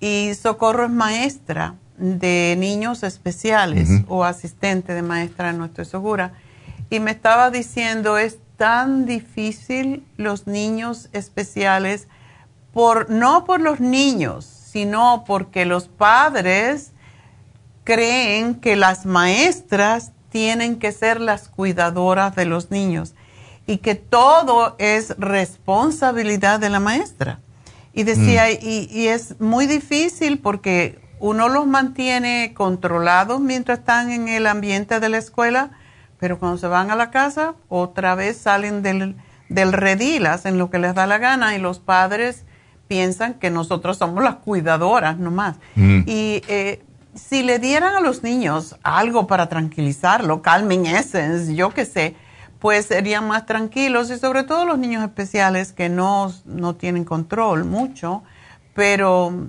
Y Socorro es maestra de niños especiales o asistente de maestra, no estoy segura. Y me estaba diciendo, es tan difícil los niños especiales, por, no por los niños, sino porque los padres creen que las maestras tienen que ser las cuidadoras de los niños y que todo es responsabilidad de la maestra. Y decía, mm. y, es muy difícil porque uno los mantiene controlados mientras están en el ambiente de la escuela, pero cuando se van a la casa, otra vez salen del, del redil, hacen lo que les da la gana y los padres piensan que nosotros somos las cuidadoras nomás. Mm. Y eh, si le dieran a los niños algo para tranquilizarlo, calming essence, yo qué sé, pues serían más tranquilos y sobre todo los niños especiales que no, no tienen control mucho, pero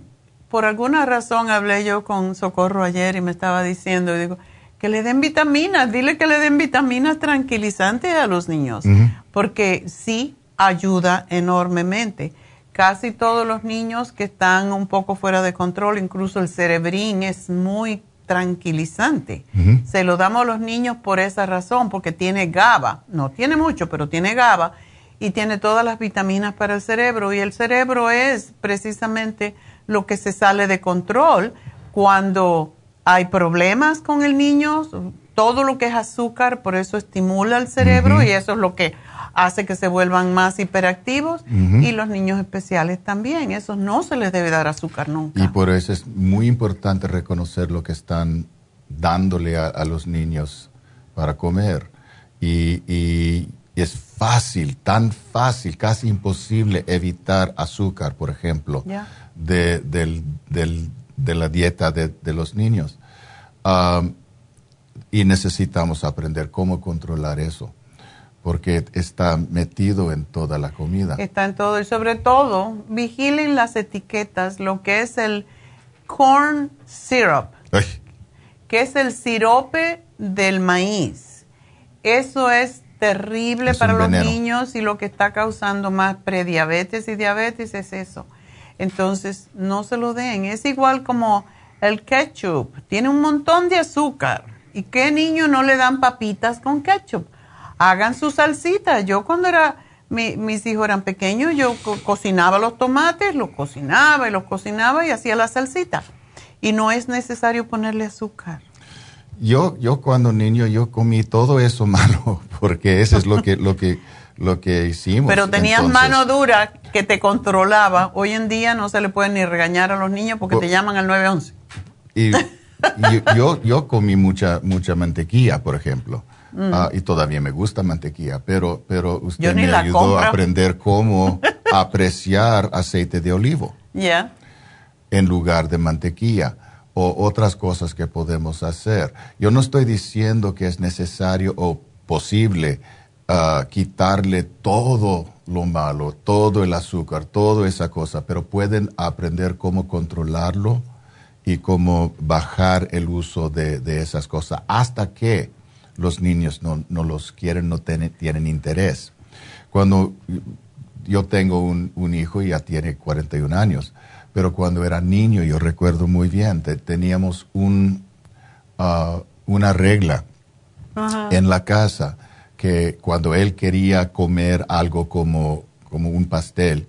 por alguna razón hablé yo con Socorro ayer y me estaba diciendo, y digo, que le den vitaminas, dile que le den vitaminas tranquilizantes a los niños, porque sí ayuda enormemente. Casi todos los niños que están un poco fuera de control, incluso el cerebrín es muy tranquilizante. Se lo damos a los niños por esa razón, porque tiene GABA. No tiene mucho, pero tiene GABA y tiene todas las vitaminas para el cerebro. Y el cerebro es precisamente lo que se sale de control cuando hay problemas con el niño. Todo lo que es azúcar, por eso estimula el cerebro y eso es lo que hace que se vuelvan más hiperactivos y los niños especiales también. Eso no se les debe dar azúcar nunca.
Y por eso es muy importante reconocer lo que están dándole a, los niños para comer. Y, es fácil, tan fácil, casi imposible evitar azúcar, por ejemplo, de, la dieta de, los niños. Um, y necesitamos aprender cómo controlar eso porque está metido en toda la comida.
Está en todo y sobre todo vigilen las etiquetas, lo que es el corn syrup, que es el sirope del maíz. Eso es terrible para los niños y lo que está causando más prediabetes y diabetes es eso. Entonces, no se lo den. Es igual como el ketchup. Tiene un montón de azúcar. ¿Y qué niño no le dan papitas con ketchup? Hagan su salsita. Yo cuando era, mis hijos eran pequeños, yo cocinaba los tomates, los cocinaba y los cocinaba y hacía la salsita. Y no es necesario ponerle azúcar.
Yo, yo cuando niño, yo comí todo eso malo, porque eso es lo que, lo que, lo que hicimos.
Pero tenías mano dura que te controlaba. Hoy en día no se le puede ni regañar a los niños porque te llaman al 911.
Y, y yo, yo comí mucha, mucha mantequilla, por ejemplo. Mm. Ah, y todavía me gusta mantequilla, pero, pero usted me ayudó a aprender cómo apreciar aceite de olivo en lugar de mantequilla o otras cosas que podemos hacer. Yo no estoy diciendo que es necesario o posible ah, quitarle todo lo malo, todo el azúcar, toda esa cosa, pero pueden aprender cómo controlarlo y cómo bajar el uso de, de esas cosas hasta que los niños no, no los quieren, no tienen interés. Cuando yo tengo un, un, hijo, ya tiene 41 años, pero cuando era niño, yo recuerdo muy bien, teníamos un, uh, una regla en la casa que cuando él quería comer algo como, como un pastel,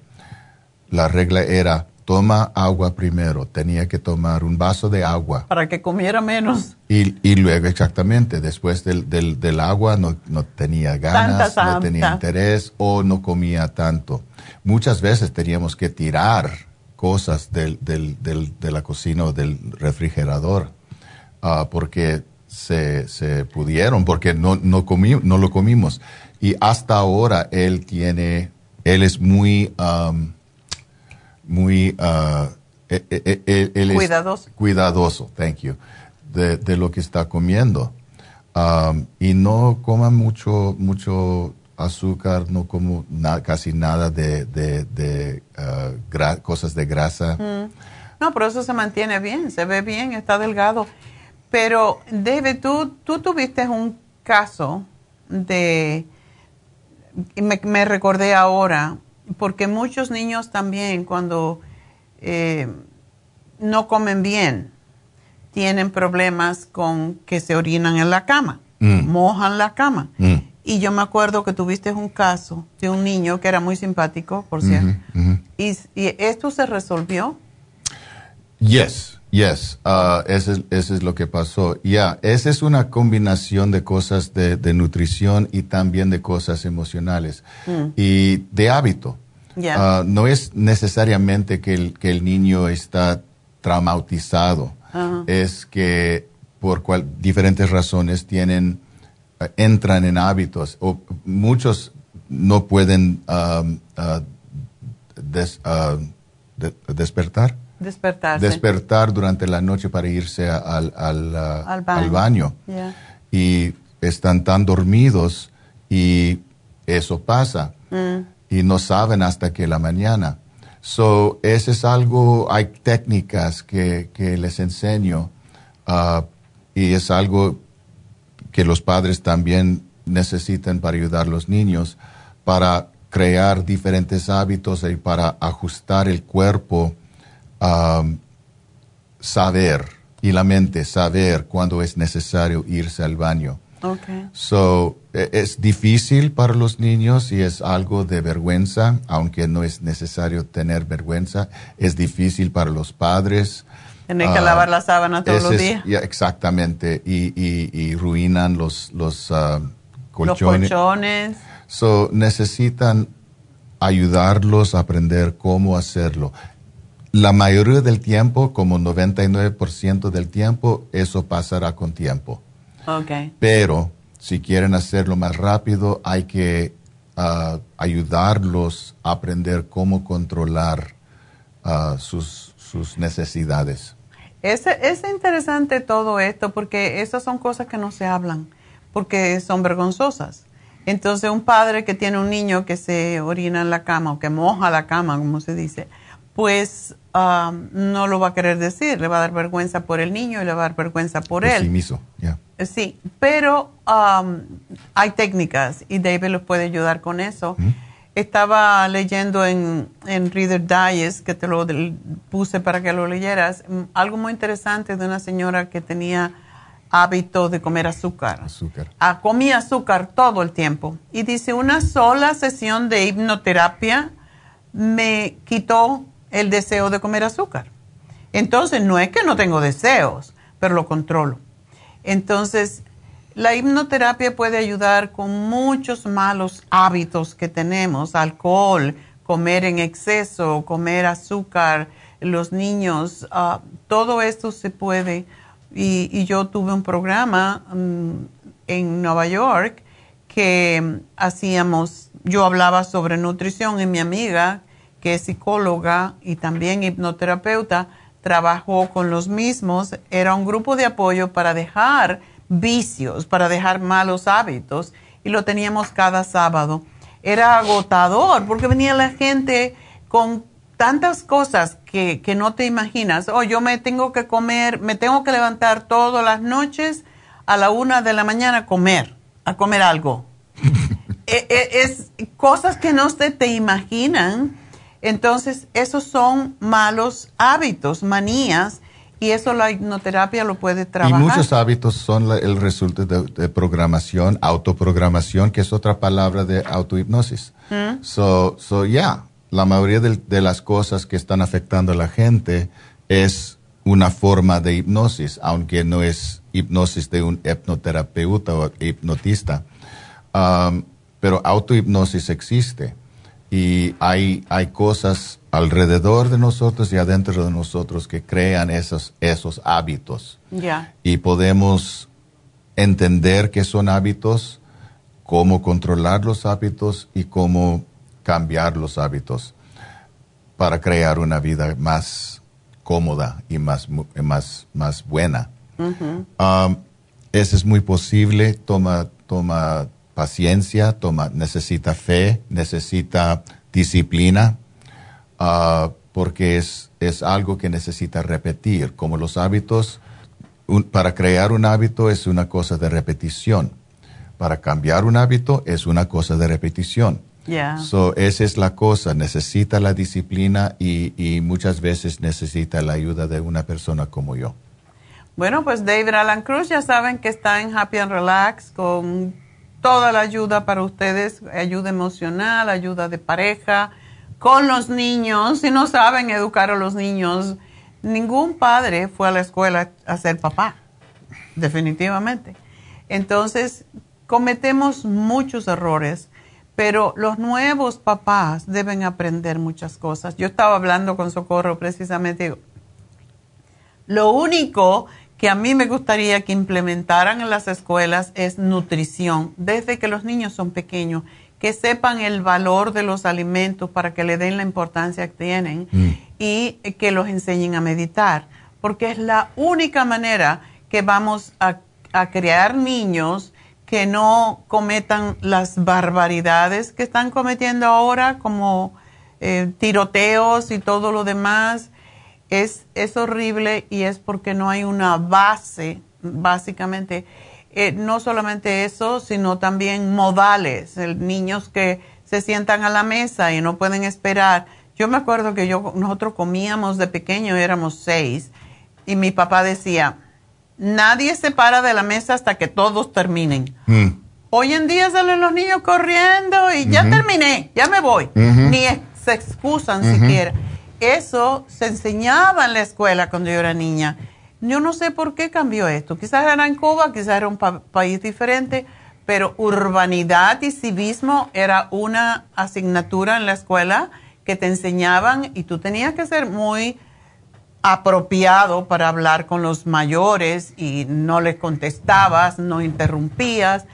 la regla era toma agua primero, tenía que tomar un vaso de agua.
Para que comiera menos.
Y, y luego, exactamente, después del, del, del agua no, no, tenía ganas, no tenía interés o no comía tanto. Muchas veces teníamos que tirar cosas del, del, de la cocina o del refrigerador uh, porque se, se, pudieron, porque no, no, comí, no lo comimos. Y hasta ahora él tiene, él es muy... Um, muy uh,
cuidadoso.
cuidadoso, thank you, de, lo que está comiendo. Um, y no coma mucho, mucho azúcar, no como casi nada de, de, uh, cosas de grasa.
Mm. No, pero eso se mantiene bien, se ve bien, está delgado. Pero, David, tú, tú tuviste un caso de, me, me recordé ahora, porque muchos niños también cuando eh, no comen bien, tienen problemas con que se orinan en la cama, mm. mojan la cama. Mm. Y yo me acuerdo que tuviste un caso de un niño que era muy simpático, por cierto. Y, esto se resolvió?
Yes, yes. Uh, eso, es, lo que pasó. Ya, esa es una combinación de cosas de, nutrición y también de cosas emocionales mm. y de hábito. Uh, no es necesariamente que el, que el niño está traumatizado. Es que por cual, diferentes razones tienen entran en hábitos o muchos no pueden um, uh, uh, despertar. Despertar durante la noche para irse al, al, uh, baño. Y están tan dormidos y eso pasa. Mm. Y no saben hasta que la mañana. So, ese es algo, hay técnicas que, que les enseño y es algo que los padres también necesitan para ayudar a los niños, para crear diferentes hábitos y para ajustar el cuerpo, um, saber y la mente, saber cuándo es necesario irse al baño.
Okay.
So, e, es difícil para los niños y es algo de vergüenza, aunque no es necesario tener vergüenza. Es difícil para los padres
tienen que ah, lavar la sábana todos los días.
exactamente, y, y, ruinan los, los uh,
colchones. Los colchones.
So, necesitan ayudarlos a aprender cómo hacerlo. La mayoría del tiempo, como 99% del tiempo, eso pasará con tiempo.
Okay.
Pero si quieren hacerlo más rápido, hay que uh, ayudarlos a aprender cómo controlar uh, sus, sus necesidades.
Es, es interesante todo esto porque esas son cosas que no se hablan, porque son vergonzosas. Entonces, un padre que tiene un niño que se orina en la cama o que moja la cama, como se dice, pues um, no lo va a querer decir, le va a dar vergüenza por el niño y le va a dar vergüenza por él.
Mismo,
Sí, pero um, hay técnicas y David los puede ayudar con eso. Estaba leyendo en, en Reader Digest, que te lo puse para que lo leyeras, mm, algo muy interesante de una señora que tenía hábito de comer azúcar.
Azúcar.
Ah, comía azúcar todo el tiempo. Y dice, una sola sesión de hipnoterapia me quitó el deseo de comer azúcar. Entonces, no es que no tengo deseos, pero lo controlo. Entonces, la hipnoterapia puede ayudar con muchos malos hábitos que tenemos, alcohol, comer en exceso, comer azúcar, los niños, ah, todo esto se puede. Y, yo tuve un programa mm, en Nueva York que hacíamos, yo hablaba sobre nutrición y mi amiga, que es psicóloga y también hipnoterapeuta, trabajó con los mismos. Era un grupo de apoyo para dejar vicios, para dejar malos hábitos y lo teníamos cada sábado. Era agotador porque venía la gente con tantas cosas que, que no te imaginas. Oh, yo me tengo que comer, me tengo que levantar todas las noches a la una de la mañana a comer, a comer algo. E, e, es, cosas que no se te imaginan. Entonces, esos son malos hábitos, manías y eso la hipnoterapia lo puede trabajar.
Y muchos hábitos son el resultado de, programación, autoprogramación, que es otra palabra de autohipnosis. Mm. So, so yeah, la mayoría de, las cosas que están afectando a la gente es una forma de hipnosis, aunque no es hipnosis de un hipnoterapeuta o hipnotista. Um, pero autohipnosis existe y hay, hay cosas alrededor de nosotros y adentro de nosotros que crean esos, esos hábitos. Y podemos entender qué son hábitos, cómo controlar los hábitos y cómo cambiar los hábitos. para crear una vida más cómoda y más, más, más buena. Um, eso es muy posible, toma, toma paciencia, toma, necesita fe, necesita disciplina, uh, porque es, es algo que necesita repetir, como los hábitos para crear un hábito es una cosa de repetición. Para cambiar un hábito es una cosa de repetición. So, esa es la cosa, necesita la disciplina y, muchas veces necesita la ayuda de una persona como yo.
Bueno, pues David Alan Cruz ya saben que está en Happy and Relax con toda la ayuda para ustedes, ayuda emocional, ayuda de pareja, con los niños, si no saben educar a los niños ningún padre fue a la escuela a ser papá, definitivamente. Entonces, cometemos muchos errores, pero los nuevos papás deben aprender muchas cosas. Yo estaba hablando con Socorro precisamente, lo único que a mí me gustaría que implementaran en las escuelas es nutrición, desde que los niños son pequeños, que sepan el valor de los alimentos para que le den la importancia que tienen. Mm y que los enseñen a meditar, porque es la única manera que vamos a, crear niños que no cometan las barbaridades que están cometiendo ahora, como eh, tiroteos y todo lo demás. Es, es horrible y es porque no hay una base, básicamente. Eh, no solamente eso, sino también modales, niños que se sientan a la mesa y no pueden esperar yo me acuerdo que yo, nosotros comíamos de pequeño, éramos seis, y mi papá decía, nadie se para de la mesa hasta que todos terminen. Mm. Hoy en día salen los niños corriendo y ya terminé, ya me voy. Ni se excusan siquiera. Eso se enseñaba en la escuela cuando yo era niña. Yo no sé por qué cambió esto. Quizás era en Cuba, quizás era un país diferente, pero urbanidad y civismo era una asignatura en la escuela que te enseñaban y tú tenías que ser muy apropiado para hablar con los mayores y no les contestabas, no interrumpías,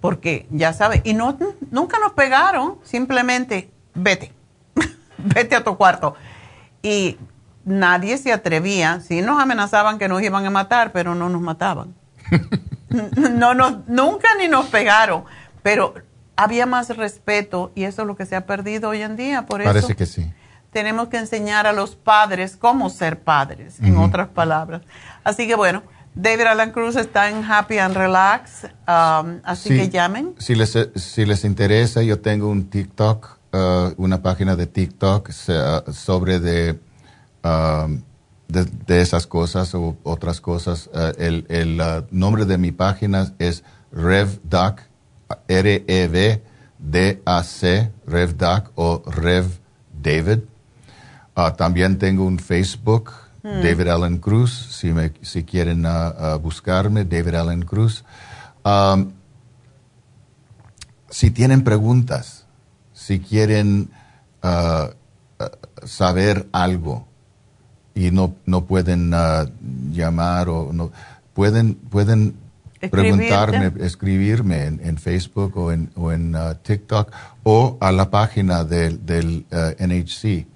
porque ya sabes, y no, nunca nos pegaron, simplemente vete, vete a tu cuarto. Y nadie se atrevía, sí nos amenazaban que nos iban a matar, pero no nos mataban. no, no, nunca ni nos pegaron, pero había más respeto y eso es lo que se ha perdido hoy en día. Por
Parece que sí.
Tenemos que enseñar a los padres cómo ser padres, en otras palabras. Así que bueno, David Alan Cruz está en Happy and Relax, um, así que llamen.
Si les, si les interesa, yo tengo un TikTok, uh, una página de TikTok sobre de, um, de, esas cosas o otras cosas. Uh, el, el uh, nombre de mi página es RevDoc R-E-V-D-A-C, RevDoc o Rev David. Ah, también tengo un Facebook, hmm. David Allen Cruz, si, me, si quieren ah, ah, buscarme, David Allen Cruz. si tienen preguntas, si quieren saber algo y no, no pueden llamar o no, pueden, pueden preguntarme, escribirme en, Facebook o en, o en uh, TikTok o a la página del, del uh, NHC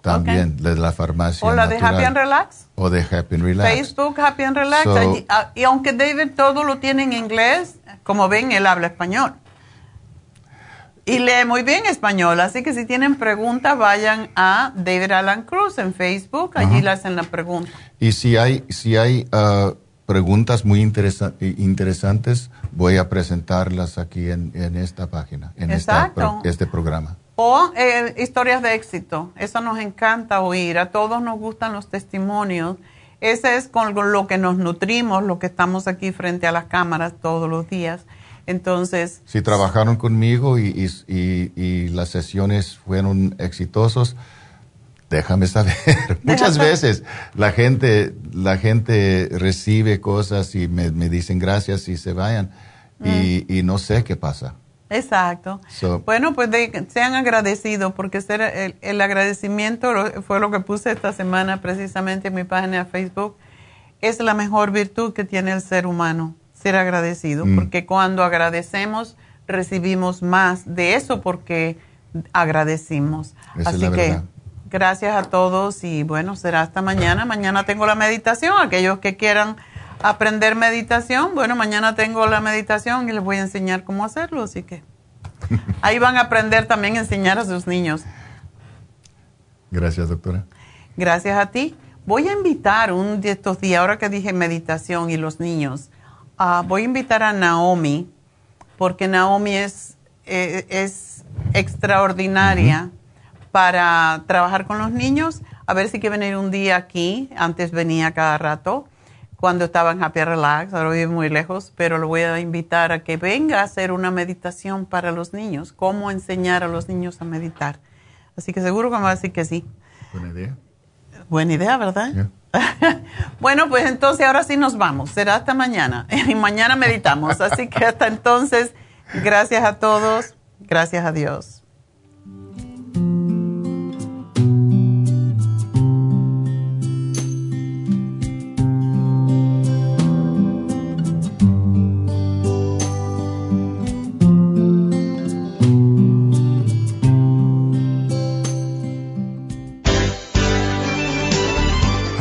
también, de la farmacia.
O la de Happy and Relax.
O de Happy and Relax.
Facebook Happy and Relax. Ah, y aunque David todo lo tiene en inglés, como ven, él habla español. Y lee muy bien español, así que si tienen preguntas, vayan a David Alan Cruz en Facebook, allí le hacen la pregunta.
Y si hay, si hay uh, preguntas muy interesantes, voy a presentarlas aquí en, esta página, en este programa.
O eh, historias de éxito, eso nos encanta oír, a todos nos gustan los testimonios, ese es con lo que nos nutrimos, lo que estamos aquí frente a las cámaras todos los días. Entonces...
Si trabajaron conmigo y, y las sesiones fueron exitosos, déjame saber. Muchas veces la gente, la gente recibe cosas y me, dicen gracias y se vayan y, mm. no sé qué pasa.
Exacto. bueno, pues sean agradecidos porque ser el, agradecimiento fue lo que puse esta semana precisamente en mi página de Facebook. Es la mejor virtud que tiene el ser humano, ser agradecido, mm. porque cuando agradecemos recibimos más de eso porque agradecimos. Así que Gracias a todos y bueno, será hasta mañana. Mañana tengo la meditación. Aquellos que quieran aprender meditación, bueno, mañana tengo la meditación y les voy a enseñar cómo hacerlo, así que ahí van a aprender también a enseñar a sus niños.
Gracias, doctora.
Gracias a ti. Voy a invitar un de estos días, ahora que dije meditación y los niños, uh, voy a invitar a Naomi, porque Naomi es, eh, es extraordinaria para trabajar con los niños. A ver si quiere venir un día aquí. Antes venía cada rato cuando estaba en Happy Relax, ahora vive muy lejos, pero lo voy a invitar a que venga a hacer una meditación para los niños, cómo enseñar a los niños a meditar. Así que seguro que me va a decir que sí.
Buena idea.
Buena idea, ¿verdad? bueno, pues entonces ahora sí nos vamos. Será hasta mañana. Y mañana meditamos. Así que hasta entonces, gracias a todos. Gracias a Dios.